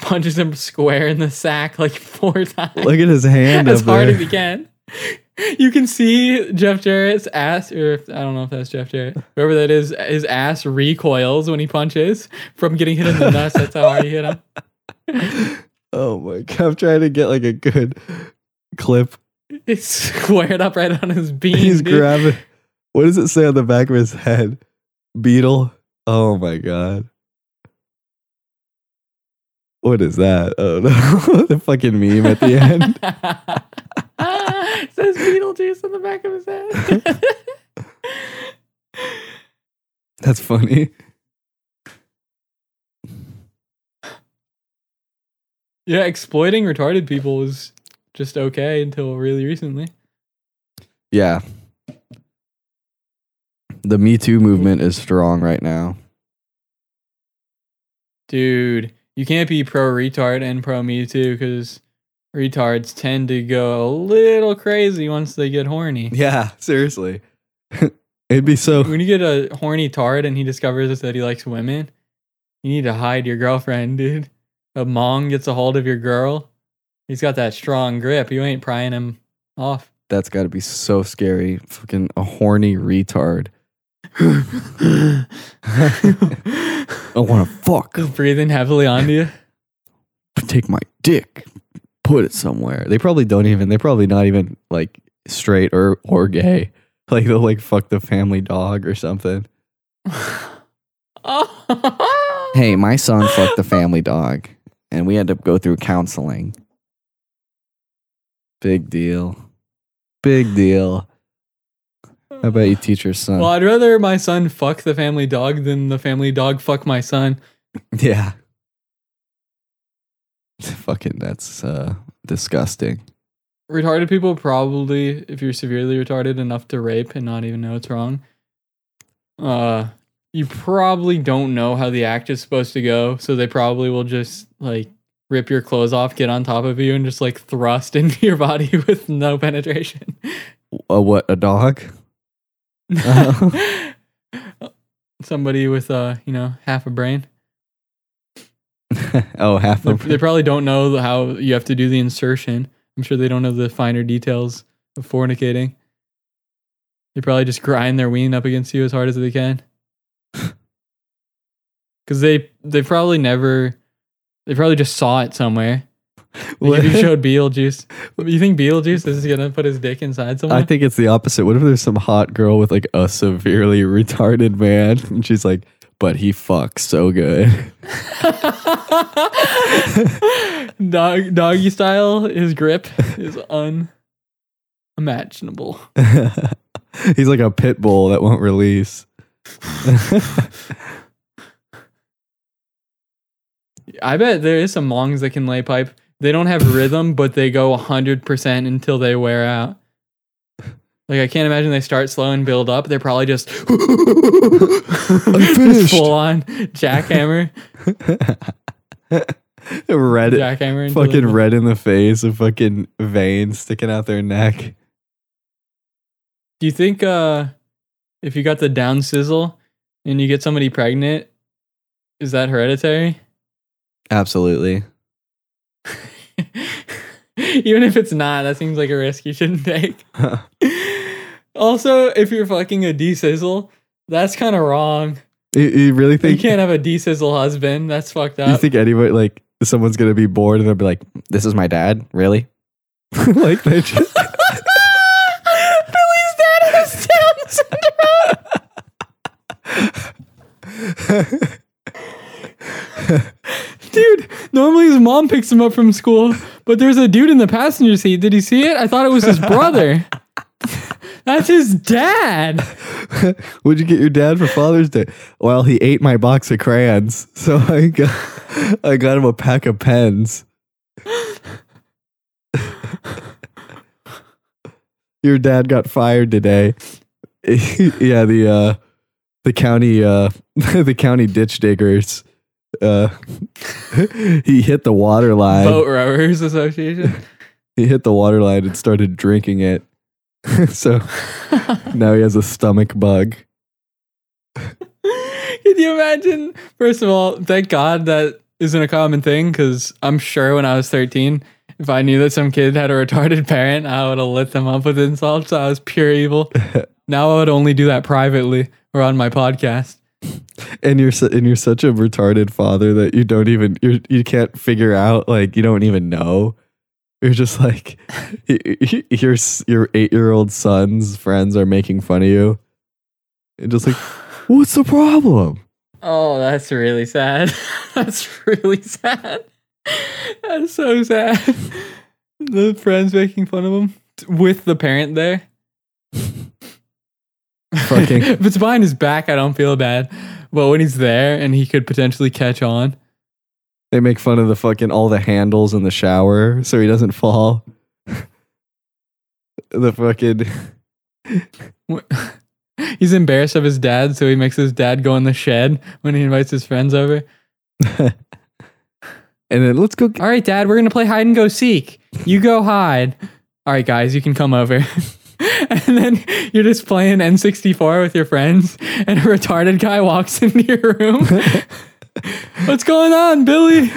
[SPEAKER 2] punches him square in the sack like four times.
[SPEAKER 1] Look at his hand
[SPEAKER 2] as hard
[SPEAKER 1] there.
[SPEAKER 2] as he can. You can see Jeff Jarrett's ass, or if, I don't know if that's Jeff Jarrett, whoever that is, his ass recoils when he punches from getting hit in the nuts. That's how hard he hit him.
[SPEAKER 1] oh my god. I'm trying to get like a good clip.
[SPEAKER 2] It's squared up right on his beam.
[SPEAKER 1] He's
[SPEAKER 2] dude.
[SPEAKER 1] grabbing. What does it say on the back of his head? Beetle. Oh my god. What is that? Oh no. the fucking meme at the end.
[SPEAKER 2] It says Beetlejuice on the back of his head.
[SPEAKER 1] That's funny.
[SPEAKER 2] yeah, exploiting retarded people was just okay until really recently.
[SPEAKER 1] Yeah. The Me Too movement is strong right now.
[SPEAKER 2] Dude, you can't be pro retard and pro me too because retards tend to go a little crazy once they get horny.
[SPEAKER 1] Yeah, seriously. It'd be so
[SPEAKER 2] When you get a horny tard and he discovers that he likes women, you need to hide your girlfriend, dude. A mong gets a hold of your girl. He's got that strong grip. You ain't prying him off.
[SPEAKER 1] that's got to be so scary. Fucking a horny retard. I want to fuck.
[SPEAKER 2] Breathing heavily onto you.
[SPEAKER 1] Take my dick, put it somewhere. They probably don't even. They're probably not even like straight or or gay. Like they'll like fuck the family dog or something. Hey, my son fucked the family dog, and we had to go through counseling. Big deal. Big deal. How about you teach your son.
[SPEAKER 2] Well, I'd rather my son fuck the family dog than the family dog fuck my son.
[SPEAKER 1] Yeah. Fucking that's uh disgusting.
[SPEAKER 2] Retarded people probably, if you're severely retarded enough to rape and not even know it's wrong, uh, you probably don't know how the act is supposed to go. So they probably will just like rip your clothes off, get on top of you, and just like thrust into your body with no penetration.
[SPEAKER 1] A what? A dog?
[SPEAKER 2] Somebody with uh, you know, half a brain.
[SPEAKER 1] oh, half
[SPEAKER 2] They, they probably don't know how you have to do the insertion. I'm sure they don't know the finer details of fornicating. They probably just grind their ween up against you as hard as they can. Because they they probably never, they probably just saw it somewhere. Like if you showed Beetlejuice, you think Beetlejuice is gonna put his dick inside someone?
[SPEAKER 1] I think it's the opposite. What if there's some hot girl with like a severely retarded man, and she's like, "But he fucks so good."
[SPEAKER 2] Dog doggy style, his grip is unimaginable.
[SPEAKER 1] He's like a pit bull that won't release.
[SPEAKER 2] I bet there is some mongs that can lay pipe. They don't have rhythm, but they go 100% until they wear out. Like, I can't imagine they start slow and build up. They're probably just
[SPEAKER 1] finished.
[SPEAKER 2] full on jackhammer.
[SPEAKER 1] red,
[SPEAKER 2] jackhammer.
[SPEAKER 1] fucking
[SPEAKER 2] they-
[SPEAKER 1] red in the face, and fucking veins sticking out their neck.
[SPEAKER 2] Do you think uh, if you got the down sizzle and you get somebody pregnant, is that hereditary?
[SPEAKER 1] Absolutely.
[SPEAKER 2] Even if it's not, that seems like a risk you shouldn't take. also, if you're fucking a D sizzle, that's kind of wrong.
[SPEAKER 1] you, you really think You
[SPEAKER 2] can't have a D sizzle husband. That's fucked up.
[SPEAKER 1] You think anybody like someone's gonna be bored and they'll be like, "This is my dad, really?" like they just
[SPEAKER 2] Billy's dad has Down syndrome. Dude, normally his mom picks him up from school, but there's a dude in the passenger seat. Did he see it? I thought it was his brother. That's his dad.
[SPEAKER 1] What'd you get your dad for Father's Day? Well, he ate my box of crayons, so I got I got him a pack of pens. your dad got fired today. yeah, the uh the county uh the county ditch diggers uh he hit the water line.
[SPEAKER 2] Boat Rowers Association.
[SPEAKER 1] He hit the water line and started drinking it. so now he has a stomach bug.
[SPEAKER 2] Can you imagine? First of all, thank God that isn't a common thing because I'm sure when I was 13, if I knew that some kid had a retarded parent, I would have lit them up with insults. I was pure evil. now I would only do that privately or on my podcast.
[SPEAKER 1] and you're su- and you're such a retarded father that you don't even you you can't figure out like you don't even know You're just like your your eight year old son's friends are making fun of you. And just like, what's the problem?
[SPEAKER 2] Oh, that's really sad. that's really sad. That's so sad. The friends making fun of him with the parent there.
[SPEAKER 1] Fucking-
[SPEAKER 2] if it's behind his back, I don't feel bad. But when he's there and he could potentially catch on,
[SPEAKER 1] They make fun of the fucking all the handles in the shower so he doesn't fall. the fucking
[SPEAKER 2] he's embarrassed of his dad, so he makes his dad go in the shed when he invites his friends over.
[SPEAKER 1] and then let's go.
[SPEAKER 2] All right, dad, we're gonna play hide and go seek. You go hide. All right, guys, you can come over. and then you're just playing N64 with your friends, and a retarded guy walks into your room. What's going on, Billy?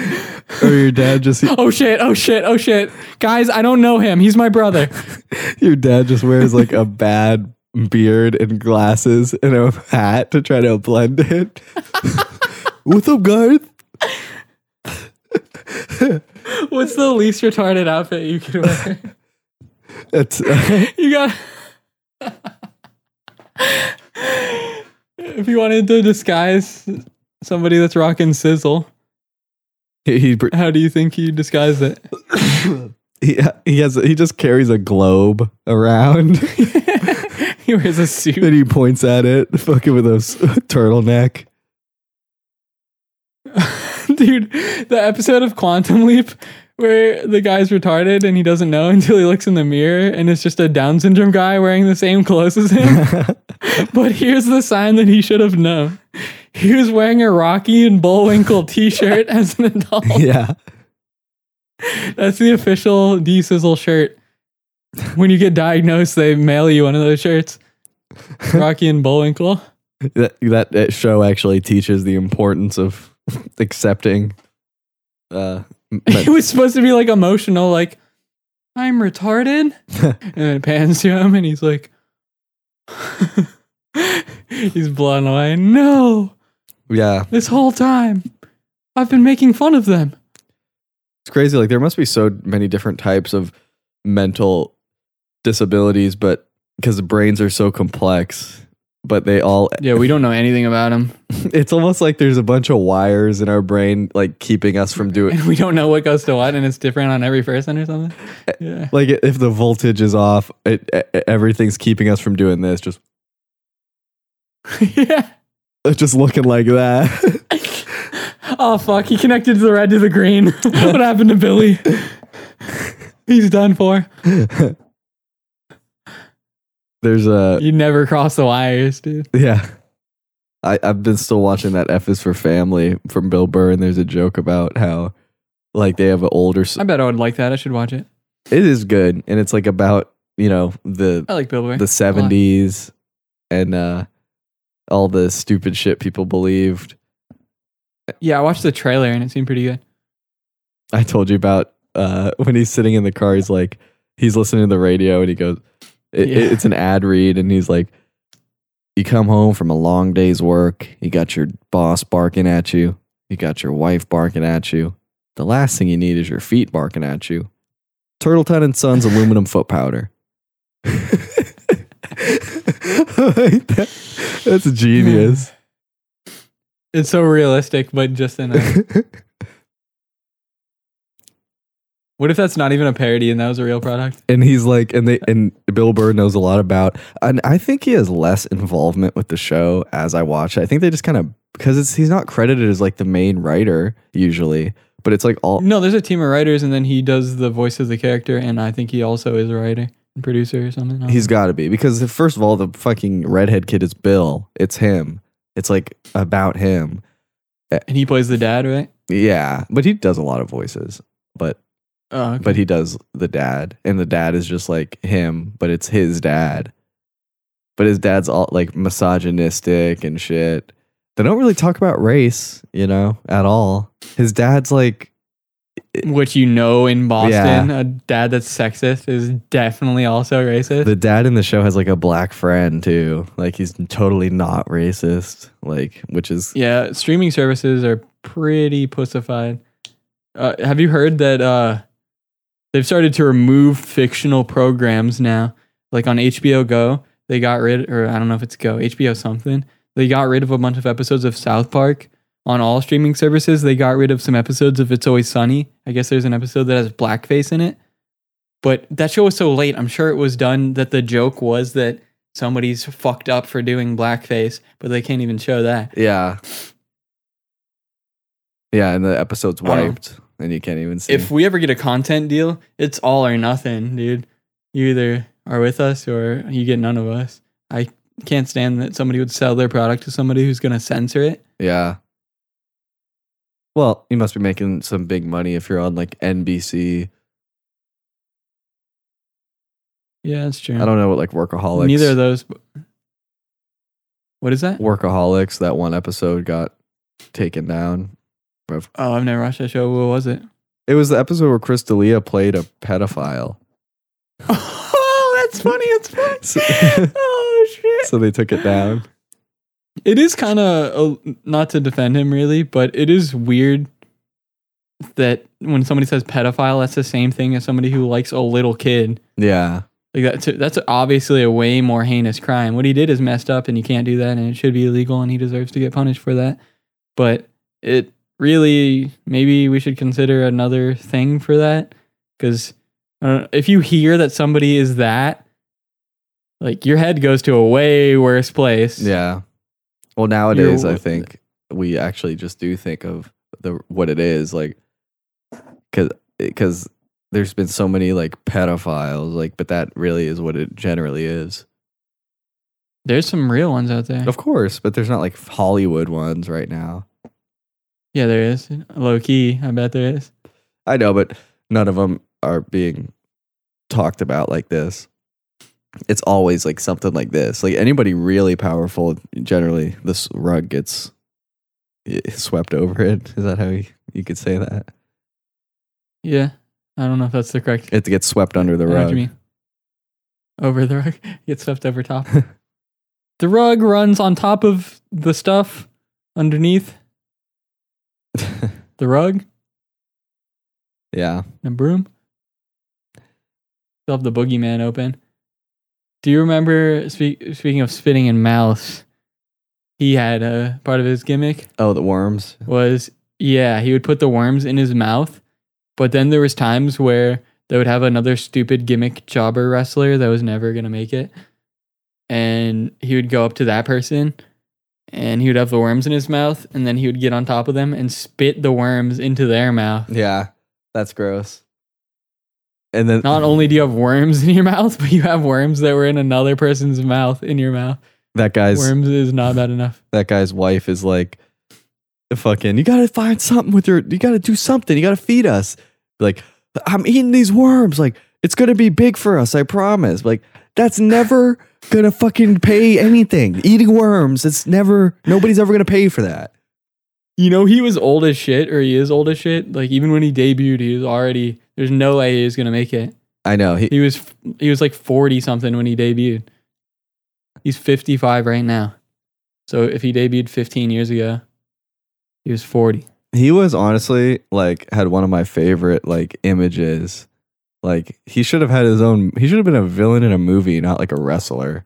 [SPEAKER 1] Or your dad just
[SPEAKER 2] Oh shit, oh shit, oh shit. Guys, I don't know him. He's my brother.
[SPEAKER 1] your dad just wears like a bad beard and glasses and a hat to try to blend it. What's up, Garth?
[SPEAKER 2] What's the least retarded outfit you could wear?
[SPEAKER 1] It's uh,
[SPEAKER 2] You got. if you wanted to disguise somebody that's rocking sizzle,
[SPEAKER 1] he he
[SPEAKER 2] how do you think he disguise it?
[SPEAKER 1] he, he has he just carries a globe around
[SPEAKER 2] he wears a suit.
[SPEAKER 1] and he points at it, fucking with a s- turtleneck.
[SPEAKER 2] Dude, the episode of Quantum Leap where the guy's retarded and he doesn't know until he looks in the mirror and it's just a Down syndrome guy wearing the same clothes as him. but here's the sign that he should have known. He was wearing a Rocky and Bullwinkle t shirt as an adult.
[SPEAKER 1] yeah,
[SPEAKER 2] That's the official D Sizzle shirt. When you get diagnosed, they mail you one of those shirts. Rocky and Bullwinkle.
[SPEAKER 1] that, that that show actually teaches the importance of accepting. Uh,
[SPEAKER 2] It was supposed to be like emotional, like, I'm retarded. and then it pans to him and he's like, he's blown away. No,
[SPEAKER 1] yeah,
[SPEAKER 2] this whole time I've been making fun of them.
[SPEAKER 1] it's crazy. Like there must be so many different types of mental disabilities, but because the brains are so complex, but they all
[SPEAKER 2] Yeah, we don't know anything about them
[SPEAKER 1] it's almost like there's a bunch of wires in our brain like keeping us from doing
[SPEAKER 2] And we don't know what goes to what, and it's different on every person or something. Eh, yeah.
[SPEAKER 1] like if the voltage is off it, e- everything's keeping us from doing this just
[SPEAKER 2] yeah.
[SPEAKER 1] just looking like that
[SPEAKER 2] Oh fuck, he connected the red to the green. what happened to Billy? He's done for.
[SPEAKER 1] There's a
[SPEAKER 2] You never cross the wires, dude.
[SPEAKER 1] yeah I, i've been still watching that f is for family from bill burr and there's a joke about how like they have an older
[SPEAKER 2] I bet I would like that. I should watch it.
[SPEAKER 1] it is good and it's like about you know the
[SPEAKER 2] I like Bill Burr.
[SPEAKER 1] the 70s and uh all the stupid shit people believed
[SPEAKER 2] Yeah, I watched the trailer and it seemed pretty good.
[SPEAKER 1] I told you about uh, when he's sitting in the car. He's like, he's listening to the radio and he goes, it,
[SPEAKER 2] Yeah.
[SPEAKER 1] it's an ad read, and he's like, you come home from a long day's work, you got your boss barking at you, you got your wife barking at you. The last thing you need is your feet barking at you. Turtleton and Sons aluminum foot powder. Like that- that's genius.
[SPEAKER 2] It's so realistic, but just in a. what if that's not even a parody and that was a real product?
[SPEAKER 1] and he's like and they and bill burr knows a lot about and i think he has less involvement with the show as i watch it i think they just kind of because it's he's not credited as like the main writer usually but it's like all
[SPEAKER 2] No, there's a team of writers, and then he does the voice of the character, and I think he also is a writer and producer or something.
[SPEAKER 1] He's got to be because first of all the fucking redhead kid is bill it's him it's like about him
[SPEAKER 2] and he plays the dad, right?
[SPEAKER 1] yeah but he does a lot of voices but
[SPEAKER 2] Oh, okay.
[SPEAKER 1] but he does the dad and the dad is just like him but it's his dad but his dad's all like misogynistic and shit they don't really talk about race you know at all his dad's like
[SPEAKER 2] which you know in Boston, a dad that's sexist is definitely also racist.
[SPEAKER 1] the dad in the show has like a black friend too like he's totally not racist like which is
[SPEAKER 2] yeah, streaming services are pretty pussified. Uh, have you heard that uh, they've started to remove fictional programs now. Like on HBO Go, they got rid, or I don't know if it's Go, HBO something. They got rid of a bunch of episodes of South Park on all streaming services. They got rid of some episodes of It's Always Sunny. I guess there's an episode that has blackface in it. But that show was so late. I'm sure it was done that the joke was that somebody's fucked up for doing blackface, but they can't even show that.
[SPEAKER 1] Yeah. Yeah, and the episode's wiped, and you can't even see.
[SPEAKER 2] If we ever get a content deal, it's all or nothing, dude. You either are with us or you get none of us. I can't stand that somebody would sell their product to somebody who's going to censor it.
[SPEAKER 1] yeah. Well, you must be making some big money if you're on like NBC.
[SPEAKER 2] Yeah, that's true.
[SPEAKER 1] I don't know what like workaholics.
[SPEAKER 2] Neither of those. What is that?
[SPEAKER 1] workaholics. That one episode got taken down.
[SPEAKER 2] Oh, I've never watched that show. What was it?
[SPEAKER 1] It was the episode where Chris D'Elia played a pedophile.
[SPEAKER 2] Oh, that's funny. It's funny.
[SPEAKER 1] So,
[SPEAKER 2] oh shit.
[SPEAKER 1] so they took it down.
[SPEAKER 2] It is kind of not to defend him really, but it is weird that when somebody says pedophile, that's the same thing as somebody who likes a little kid.
[SPEAKER 1] Yeah.
[SPEAKER 2] Like that's that's obviously a way more heinous crime. What he did is messed up, and you can't do that, and it should be illegal, and he deserves to get punished for that. But it really maybe we should consider another thing for that because if you hear that somebody is that, like your head goes to a way worse place.
[SPEAKER 1] Yeah. Well, nowadays
[SPEAKER 2] You're-
[SPEAKER 1] I think we actually just do think of the what it is like cuz eh, cuz there's been so many like pedophiles like but that really is what it generally is.
[SPEAKER 2] There's some real ones out there.
[SPEAKER 1] Of course, but there's not like Hollywood ones right now.
[SPEAKER 2] Yeah, there is. Low key, I bet there is.
[SPEAKER 1] I know, but none of them are being talked about like this. It's always like something like this. Like anybody really powerful, generally this rug gets eh, swept over it. Is that how you, you could say that?
[SPEAKER 2] Yeah, I don't know if that's the correct.
[SPEAKER 1] It gets swept under the
[SPEAKER 2] what
[SPEAKER 1] rug.
[SPEAKER 2] mean. Over the rug, gets swept over top. the rug runs on top of the stuff underneath the rug.
[SPEAKER 1] yeah.
[SPEAKER 2] The broom. Still have the boogeyman open. Do you remember? Speak, speaking of spitting in mouths, he had a part of his gimmick
[SPEAKER 1] Oh, the worms.
[SPEAKER 2] was yeah he would put the worms in his mouth, but then there was times where they would have another stupid gimmick jobber wrestler that was never gonna make it, and he would go up to that person. And he would have the worms in his mouth, and then he would get on top of them and spit the worms into their mouth.
[SPEAKER 1] Yeah. That's gross. And then
[SPEAKER 2] Not only do you have worms in your mouth, but you have worms that were in another person's mouth in your mouth.
[SPEAKER 1] that guy's
[SPEAKER 2] Worms is not bad enough.
[SPEAKER 1] that guy's wife is like fucking you gotta find something with your you gotta do something you gotta feed us like i'm eating these worms like it's gonna be big for us i promise like that's never gonna fucking pay anything eating worms it's never nobody's ever gonna pay for that
[SPEAKER 2] You know, he was old as shit, or he is old as shit. Like even when he debuted, he was already. There's no way he was gonna make it.
[SPEAKER 1] i know he,
[SPEAKER 2] He was he was like 40 something when he debuted. He's 55 right now. So if he debuted 15 years ago, he was 40.
[SPEAKER 1] he was honestly like had one of my favorite like images like he should have had his own he should have been a villain in a movie not like a wrestler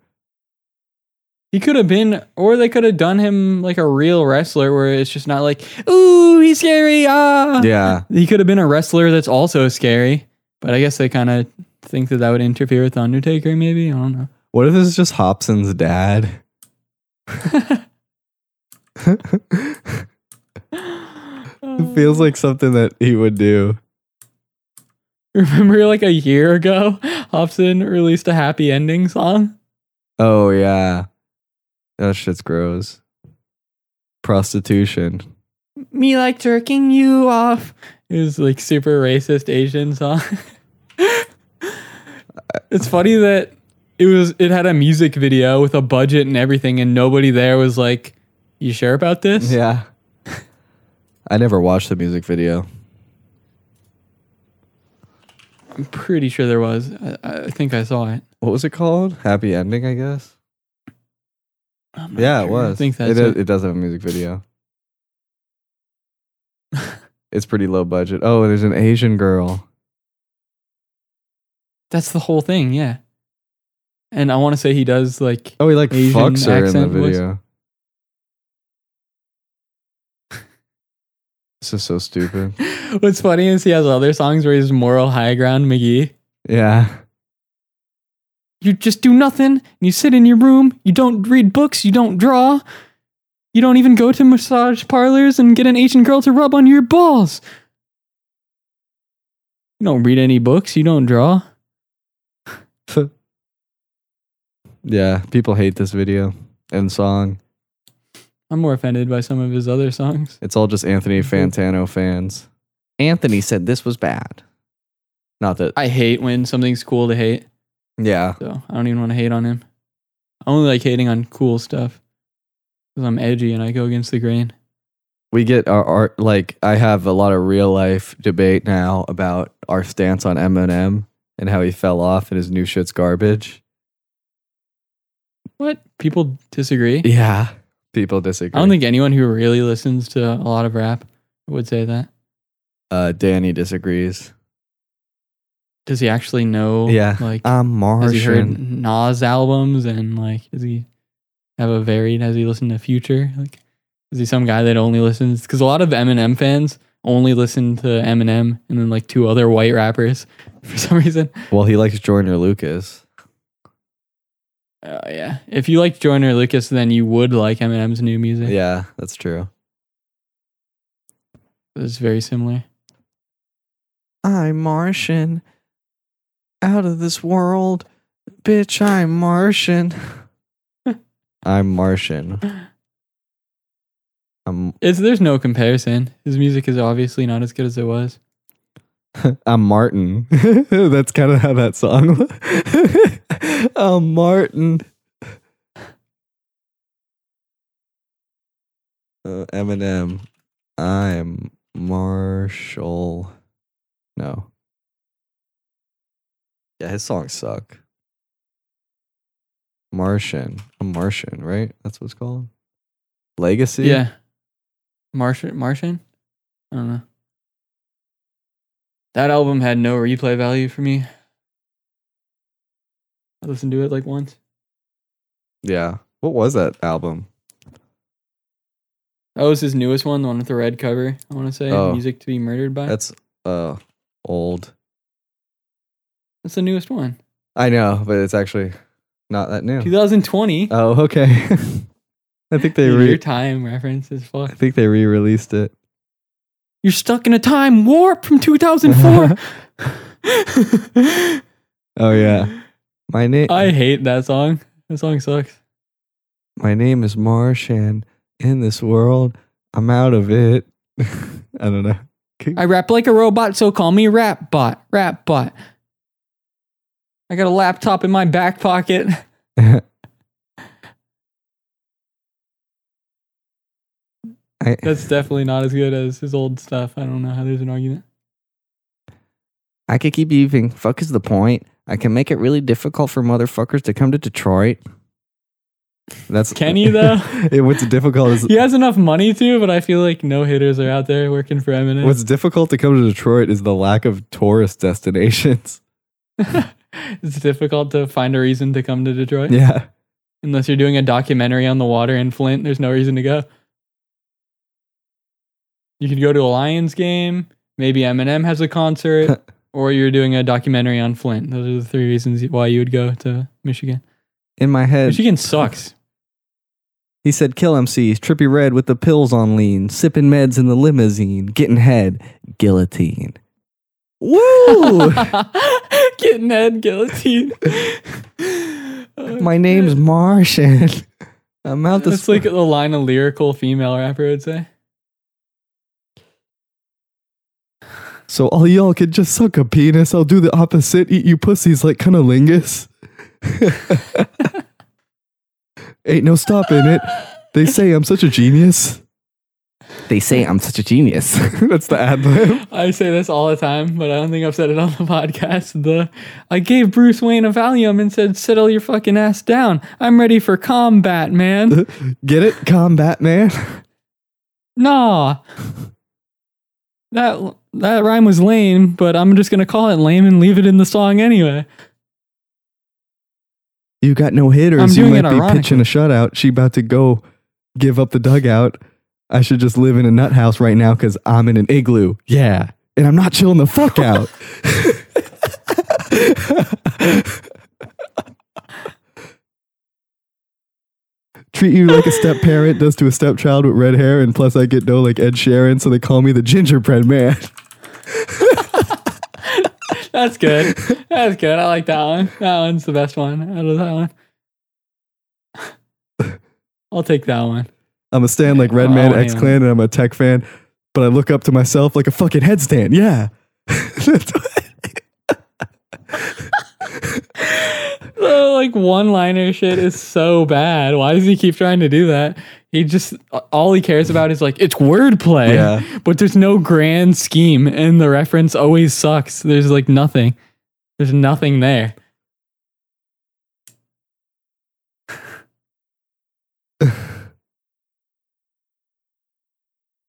[SPEAKER 2] He could have been, or they could have done him like a real wrestler, where it's just not like, ooh, he's scary, ah.
[SPEAKER 1] yeah
[SPEAKER 2] He could have been a wrestler that's also scary, but I guess they kind of think that that would interfere with Undertaker. Maybe I don't know.
[SPEAKER 1] what if this is just Hopsin's dad It feels like something that he would do.
[SPEAKER 2] Remember, like a year ago, Hopsin released a happy ending song.
[SPEAKER 1] Oh yeah. That shit's gross. Prostitution.
[SPEAKER 2] Me like jerking you off. Was like super racist Asian song. it's funny that it was it had a music video with a budget and everything, and nobody there was like, "You sure about this?"
[SPEAKER 1] Yeah. I never watched the music video.
[SPEAKER 2] I'm pretty sure there was. I, I think I saw it.
[SPEAKER 1] What was it called? Happy ending, I guess.
[SPEAKER 2] I'm not
[SPEAKER 1] Yeah, it
[SPEAKER 2] sure.
[SPEAKER 1] was.
[SPEAKER 2] I think
[SPEAKER 1] it,
[SPEAKER 2] that's
[SPEAKER 1] does-
[SPEAKER 2] it.
[SPEAKER 1] it does have a music video. it's pretty low budget. Oh, there's an Asian girl.
[SPEAKER 2] That's the whole thing, yeah. And I want to say he does like
[SPEAKER 1] Oh, he like
[SPEAKER 2] Asian
[SPEAKER 1] fucks her in the
[SPEAKER 2] accent voice.
[SPEAKER 1] video. This is so stupid.
[SPEAKER 2] what's funny is he has other songs where he's moral high ground McGee.
[SPEAKER 1] Yeah.
[SPEAKER 2] You just do nothing. You sit in your room. You don't read books. You don't draw. You don't even go to massage parlors and get an Asian girl to rub on your balls. You don't read any books. You don't draw.
[SPEAKER 1] yeah. People hate this video and song.
[SPEAKER 2] I'm more offended by some of his other songs.
[SPEAKER 1] It's all just Anthony Fantano fans. Anthony said this was bad. Not that.
[SPEAKER 2] I hate when something's cool to hate.
[SPEAKER 1] Yeah.
[SPEAKER 2] So I don't even want to hate on him. I only like hating on cool stuff because I'm edgy and I go against the grain.
[SPEAKER 1] We get our art. Like, I have a lot of real life debate now about our stance on Eminem and how he fell off and his new shit's garbage.
[SPEAKER 2] What? People disagree?
[SPEAKER 1] Yeah. People disagree.
[SPEAKER 2] I don't think anyone who really listens to a lot of rap would say that.
[SPEAKER 1] uh, Danny disagrees.
[SPEAKER 2] Does he actually know?
[SPEAKER 1] Yeah.
[SPEAKER 2] Like,
[SPEAKER 1] I'm Martian.
[SPEAKER 2] has he heard. Nas albums and like, does he have a varied? Has he listened to Future? Like, is he some guy that only listens? Because a lot of Eminem fans only listen to Eminem and then like two other white rappers for some reason.
[SPEAKER 1] Well, he likes Joyner Lucas.
[SPEAKER 2] Oh yeah. If you liked Joyner Lucas, then you would like Eminem's new music.
[SPEAKER 1] Yeah, that's true.
[SPEAKER 2] It's very similar.
[SPEAKER 1] I'm Martian. Out of this world. Bitch, I'm Martian. I'm Martian. I'm um,
[SPEAKER 2] It's there's no comparison. His music is obviously not as good as it was.
[SPEAKER 1] I'm Martin. That's kind of how that song. I'm Martin. Uh, Eminem. I'm Marshall. No. Yeah, his songs suck. Martian. A Martian, right? That's what it's called. Legacy.
[SPEAKER 2] Yeah. Martian Martian? I don't know. That album had no replay value for me. I listened to it like once.
[SPEAKER 1] Yeah. What was that album?
[SPEAKER 2] That was his newest one, the one with the red cover. I want to say
[SPEAKER 1] Oh.
[SPEAKER 2] "Music to Be Murdered By." That's,
[SPEAKER 1] uh old.
[SPEAKER 2] That's the newest one,
[SPEAKER 1] I know, but it's actually not that new.
[SPEAKER 2] 2020.
[SPEAKER 1] Oh, okay. I think they re-
[SPEAKER 2] your time reference is
[SPEAKER 1] I think they re-released it.
[SPEAKER 2] You're stuck in a time warp from 2004.
[SPEAKER 1] oh yeah. My name
[SPEAKER 2] I hate that song. That song sucks.
[SPEAKER 1] my name is Marsh and In this world, I'm out of it. I don't know.
[SPEAKER 2] I rap like a robot, so call me rap bot. Rap bot. I got a laptop in my back pocket.
[SPEAKER 1] I,
[SPEAKER 2] That's definitely not as good as his old stuff. I don't know how there's an argument.
[SPEAKER 1] I could keep eating. Fuck is the point? I can make it really difficult for motherfuckers to come to Detroit. That's
[SPEAKER 2] Can you, though?
[SPEAKER 1] it, what's difficult is
[SPEAKER 2] He has enough money to, but I feel like no hitters are out there working for Eminem.
[SPEAKER 1] what's difficult to come to Detroit is the lack of tourist destinations.
[SPEAKER 2] it's difficult to find a reason to come to Detroit.
[SPEAKER 1] Yeah.
[SPEAKER 2] Unless you're doing a documentary on the water in Flint, there's no reason to go. You could go to a Lions game. Maybe Eminem has a concert, or you're doing a documentary on Flint. Those are the three reasons why you would go to Michigan.
[SPEAKER 1] In my head,
[SPEAKER 2] Michigan sucks.
[SPEAKER 1] he said, "Kill MCs, trippy red with the pills on lean, sipping meds in the limousine, getting head, guillotine." Woo!
[SPEAKER 2] Getting head guillotine. Oh,
[SPEAKER 1] my name's
[SPEAKER 2] shit.
[SPEAKER 1] Martian. I'm out
[SPEAKER 2] That's
[SPEAKER 1] the.
[SPEAKER 2] like the line a lyrical female rapper would say.
[SPEAKER 1] So all y'all could just suck a penis. I'll do the opposite. Eat you pussies like cunnilingus. Ain't no stopping it. They say I'm such a genius. They say I'm such a genius. That's the ad lib.
[SPEAKER 2] I say this all the time, but I don't think I've said it on the podcast. The I gave Bruce Wayne a Valium and said, "Settle your fucking ass down. I'm ready for combat, man."
[SPEAKER 1] Get it? Combat man.
[SPEAKER 2] nah, that that rhyme was lame, but I'm just gonna call it lame and leave it in the song anyway.
[SPEAKER 1] You got no hitters.
[SPEAKER 2] I'm
[SPEAKER 1] you
[SPEAKER 2] doing
[SPEAKER 1] might be
[SPEAKER 2] ironically.
[SPEAKER 1] pitching a shutout. She about to go give up the dugout. I should just live in a nut house right now because I'm in an igloo. Yeah. And I'm not chilling the fuck out. Treat you like a step parent does to a stepchild with red hair, and plus I get dough like Ed Sheeran, so they call me the gingerbread man.
[SPEAKER 2] That's good. That's good. I like that one. That one's the best one out of that one. I'll take that one.
[SPEAKER 1] I'm a stand like
[SPEAKER 2] Oh,
[SPEAKER 1] Redman
[SPEAKER 2] hang
[SPEAKER 1] X. Clan, and I'm a tech fan, but I look up to myself like a fucking headstand. Yeah. That's what-
[SPEAKER 2] The like one liner shit is so bad. Why does he keep trying to do that? He just all he cares about is like it's wordplay.
[SPEAKER 1] Yeah.
[SPEAKER 2] But there's no grand scheme and the reference always sucks. There's like nothing. There's nothing there.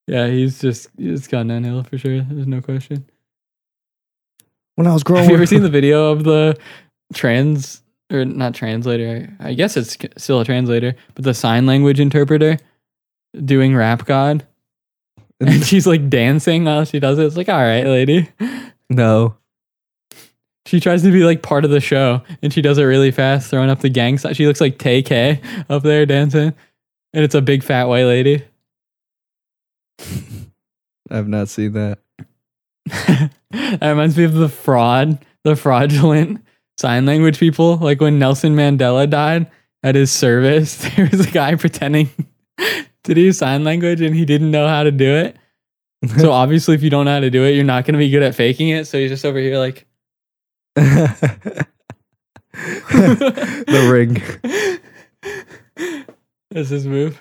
[SPEAKER 2] yeah, he's just he's gone downhill for sure. There's no question.
[SPEAKER 1] when I was growing
[SPEAKER 2] Have you ever seen the video of the trans or not translator? I guess it's still a translator, but the sign language interpreter doing rap god, and she's like dancing while she does it. It's like, all right, lady.
[SPEAKER 1] No.
[SPEAKER 2] She tries to be like part of the show, and she does it really fast, throwing up the gang sign. She looks like Tay K up there dancing, and it's a big fat white lady.
[SPEAKER 1] I've not seen that.
[SPEAKER 2] that reminds me of the fraud, the fraudulent sign language people. Like when Nelson Mandela died at his service, there was a guy pretending to do sign language and he didn't know how to do it. So obviously, if you don't know how to do it, you're not going to be good at faking it. So he's just over here like,
[SPEAKER 1] the ring.
[SPEAKER 2] That's his move.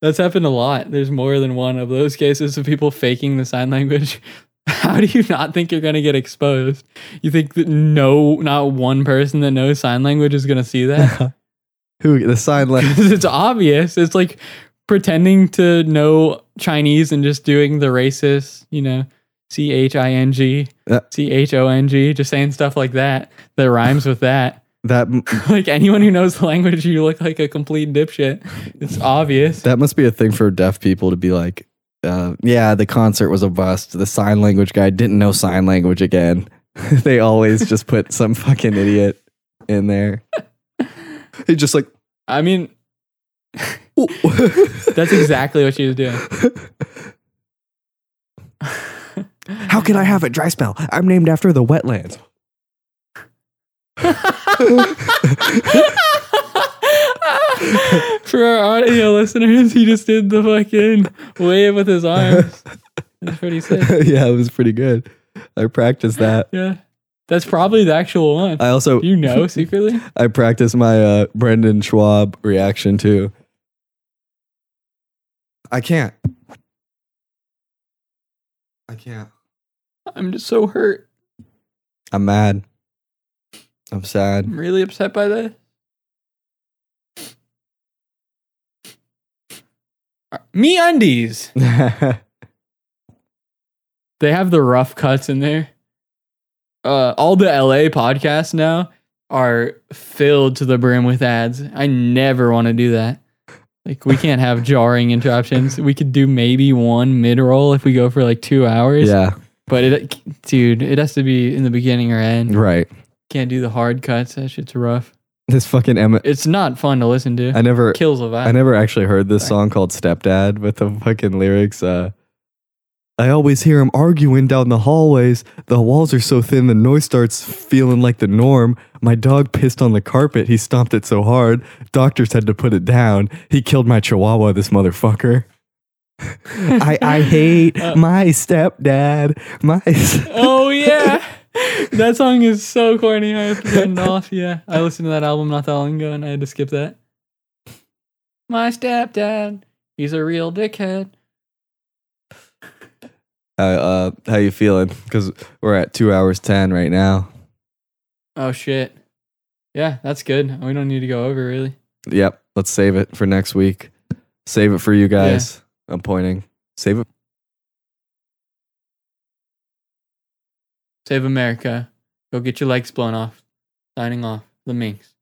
[SPEAKER 2] That's happened a lot. There's more than one of those cases of people faking the sign language. How do you not think you're going to get exposed? You think that no, not one person that knows sign language is going to see that?
[SPEAKER 1] Who the sign language?
[SPEAKER 2] it's obvious. It's like pretending to know Chinese and just doing the racist, you know, C H I N G. C H O N G, just saying stuff like that that rhymes with that.
[SPEAKER 1] That
[SPEAKER 2] like anyone who knows the language, you look like a complete dipshit. It's obvious.
[SPEAKER 1] that must be a thing for deaf people to be like, uh, yeah, the concert was a bust. The sign language guy didn't know sign language again. they always just put some fucking idiot in there. He just like,
[SPEAKER 2] I mean, that's exactly what she was doing.
[SPEAKER 1] How can I have a dry spell? I'm named after the wetlands.
[SPEAKER 2] For our audio listeners, he just did the fucking wave with his arms. That's pretty sick.
[SPEAKER 1] yeah, it was pretty good. I practiced that.
[SPEAKER 2] Yeah. That's probably the actual one.
[SPEAKER 1] I also
[SPEAKER 2] you know secretly?
[SPEAKER 1] I practiced my uh, Brendan Schaub reaction too. I can't. I can't.
[SPEAKER 2] I'm just so hurt.
[SPEAKER 1] I'm mad. I'm sad.
[SPEAKER 2] I'm really upset by this. MeUndies. They have the rough cuts in there. Uh, all the LA podcasts now are filled to the brim with ads. I never want to do that. Like we can't have jarring interruptions. We could do maybe one mid roll if we go for like two hours.
[SPEAKER 1] yeah,
[SPEAKER 2] But it, dude, it has to be in the beginning or end.
[SPEAKER 1] right.
[SPEAKER 2] Can't do the hard cuts. That shit's rough.
[SPEAKER 1] This fucking Emma.
[SPEAKER 2] It's not fun to listen to.
[SPEAKER 1] I never.
[SPEAKER 2] Kills a vibe.
[SPEAKER 1] I never actually heard this song called Stepdad with the fucking lyrics. Uh, I always hear him arguing down the hallways. The walls are so thin, the noise starts feeling like the norm. My dog pissed on the carpet. He stomped it so hard. Doctors had to put it down. He killed my chihuahua, this motherfucker. I, I hate
[SPEAKER 2] Uh,
[SPEAKER 1] my stepdad. My. s-
[SPEAKER 2] oh yeah, that song is so corny. I have to turn it off. Yeah, I listened to that album not that long ago, and I had to skip that. My stepdad, he's a real dickhead.
[SPEAKER 1] Uh, uh, how you feeling? Because we're at two hours ten right now.
[SPEAKER 2] Oh shit. Yeah, that's good. We don't need to go over really.
[SPEAKER 1] Yep. Let's save it for next week. Save it for you guys. I'm pointing. Save it
[SPEAKER 2] Save America. Go get your legs blown off. Signing off. The Minx.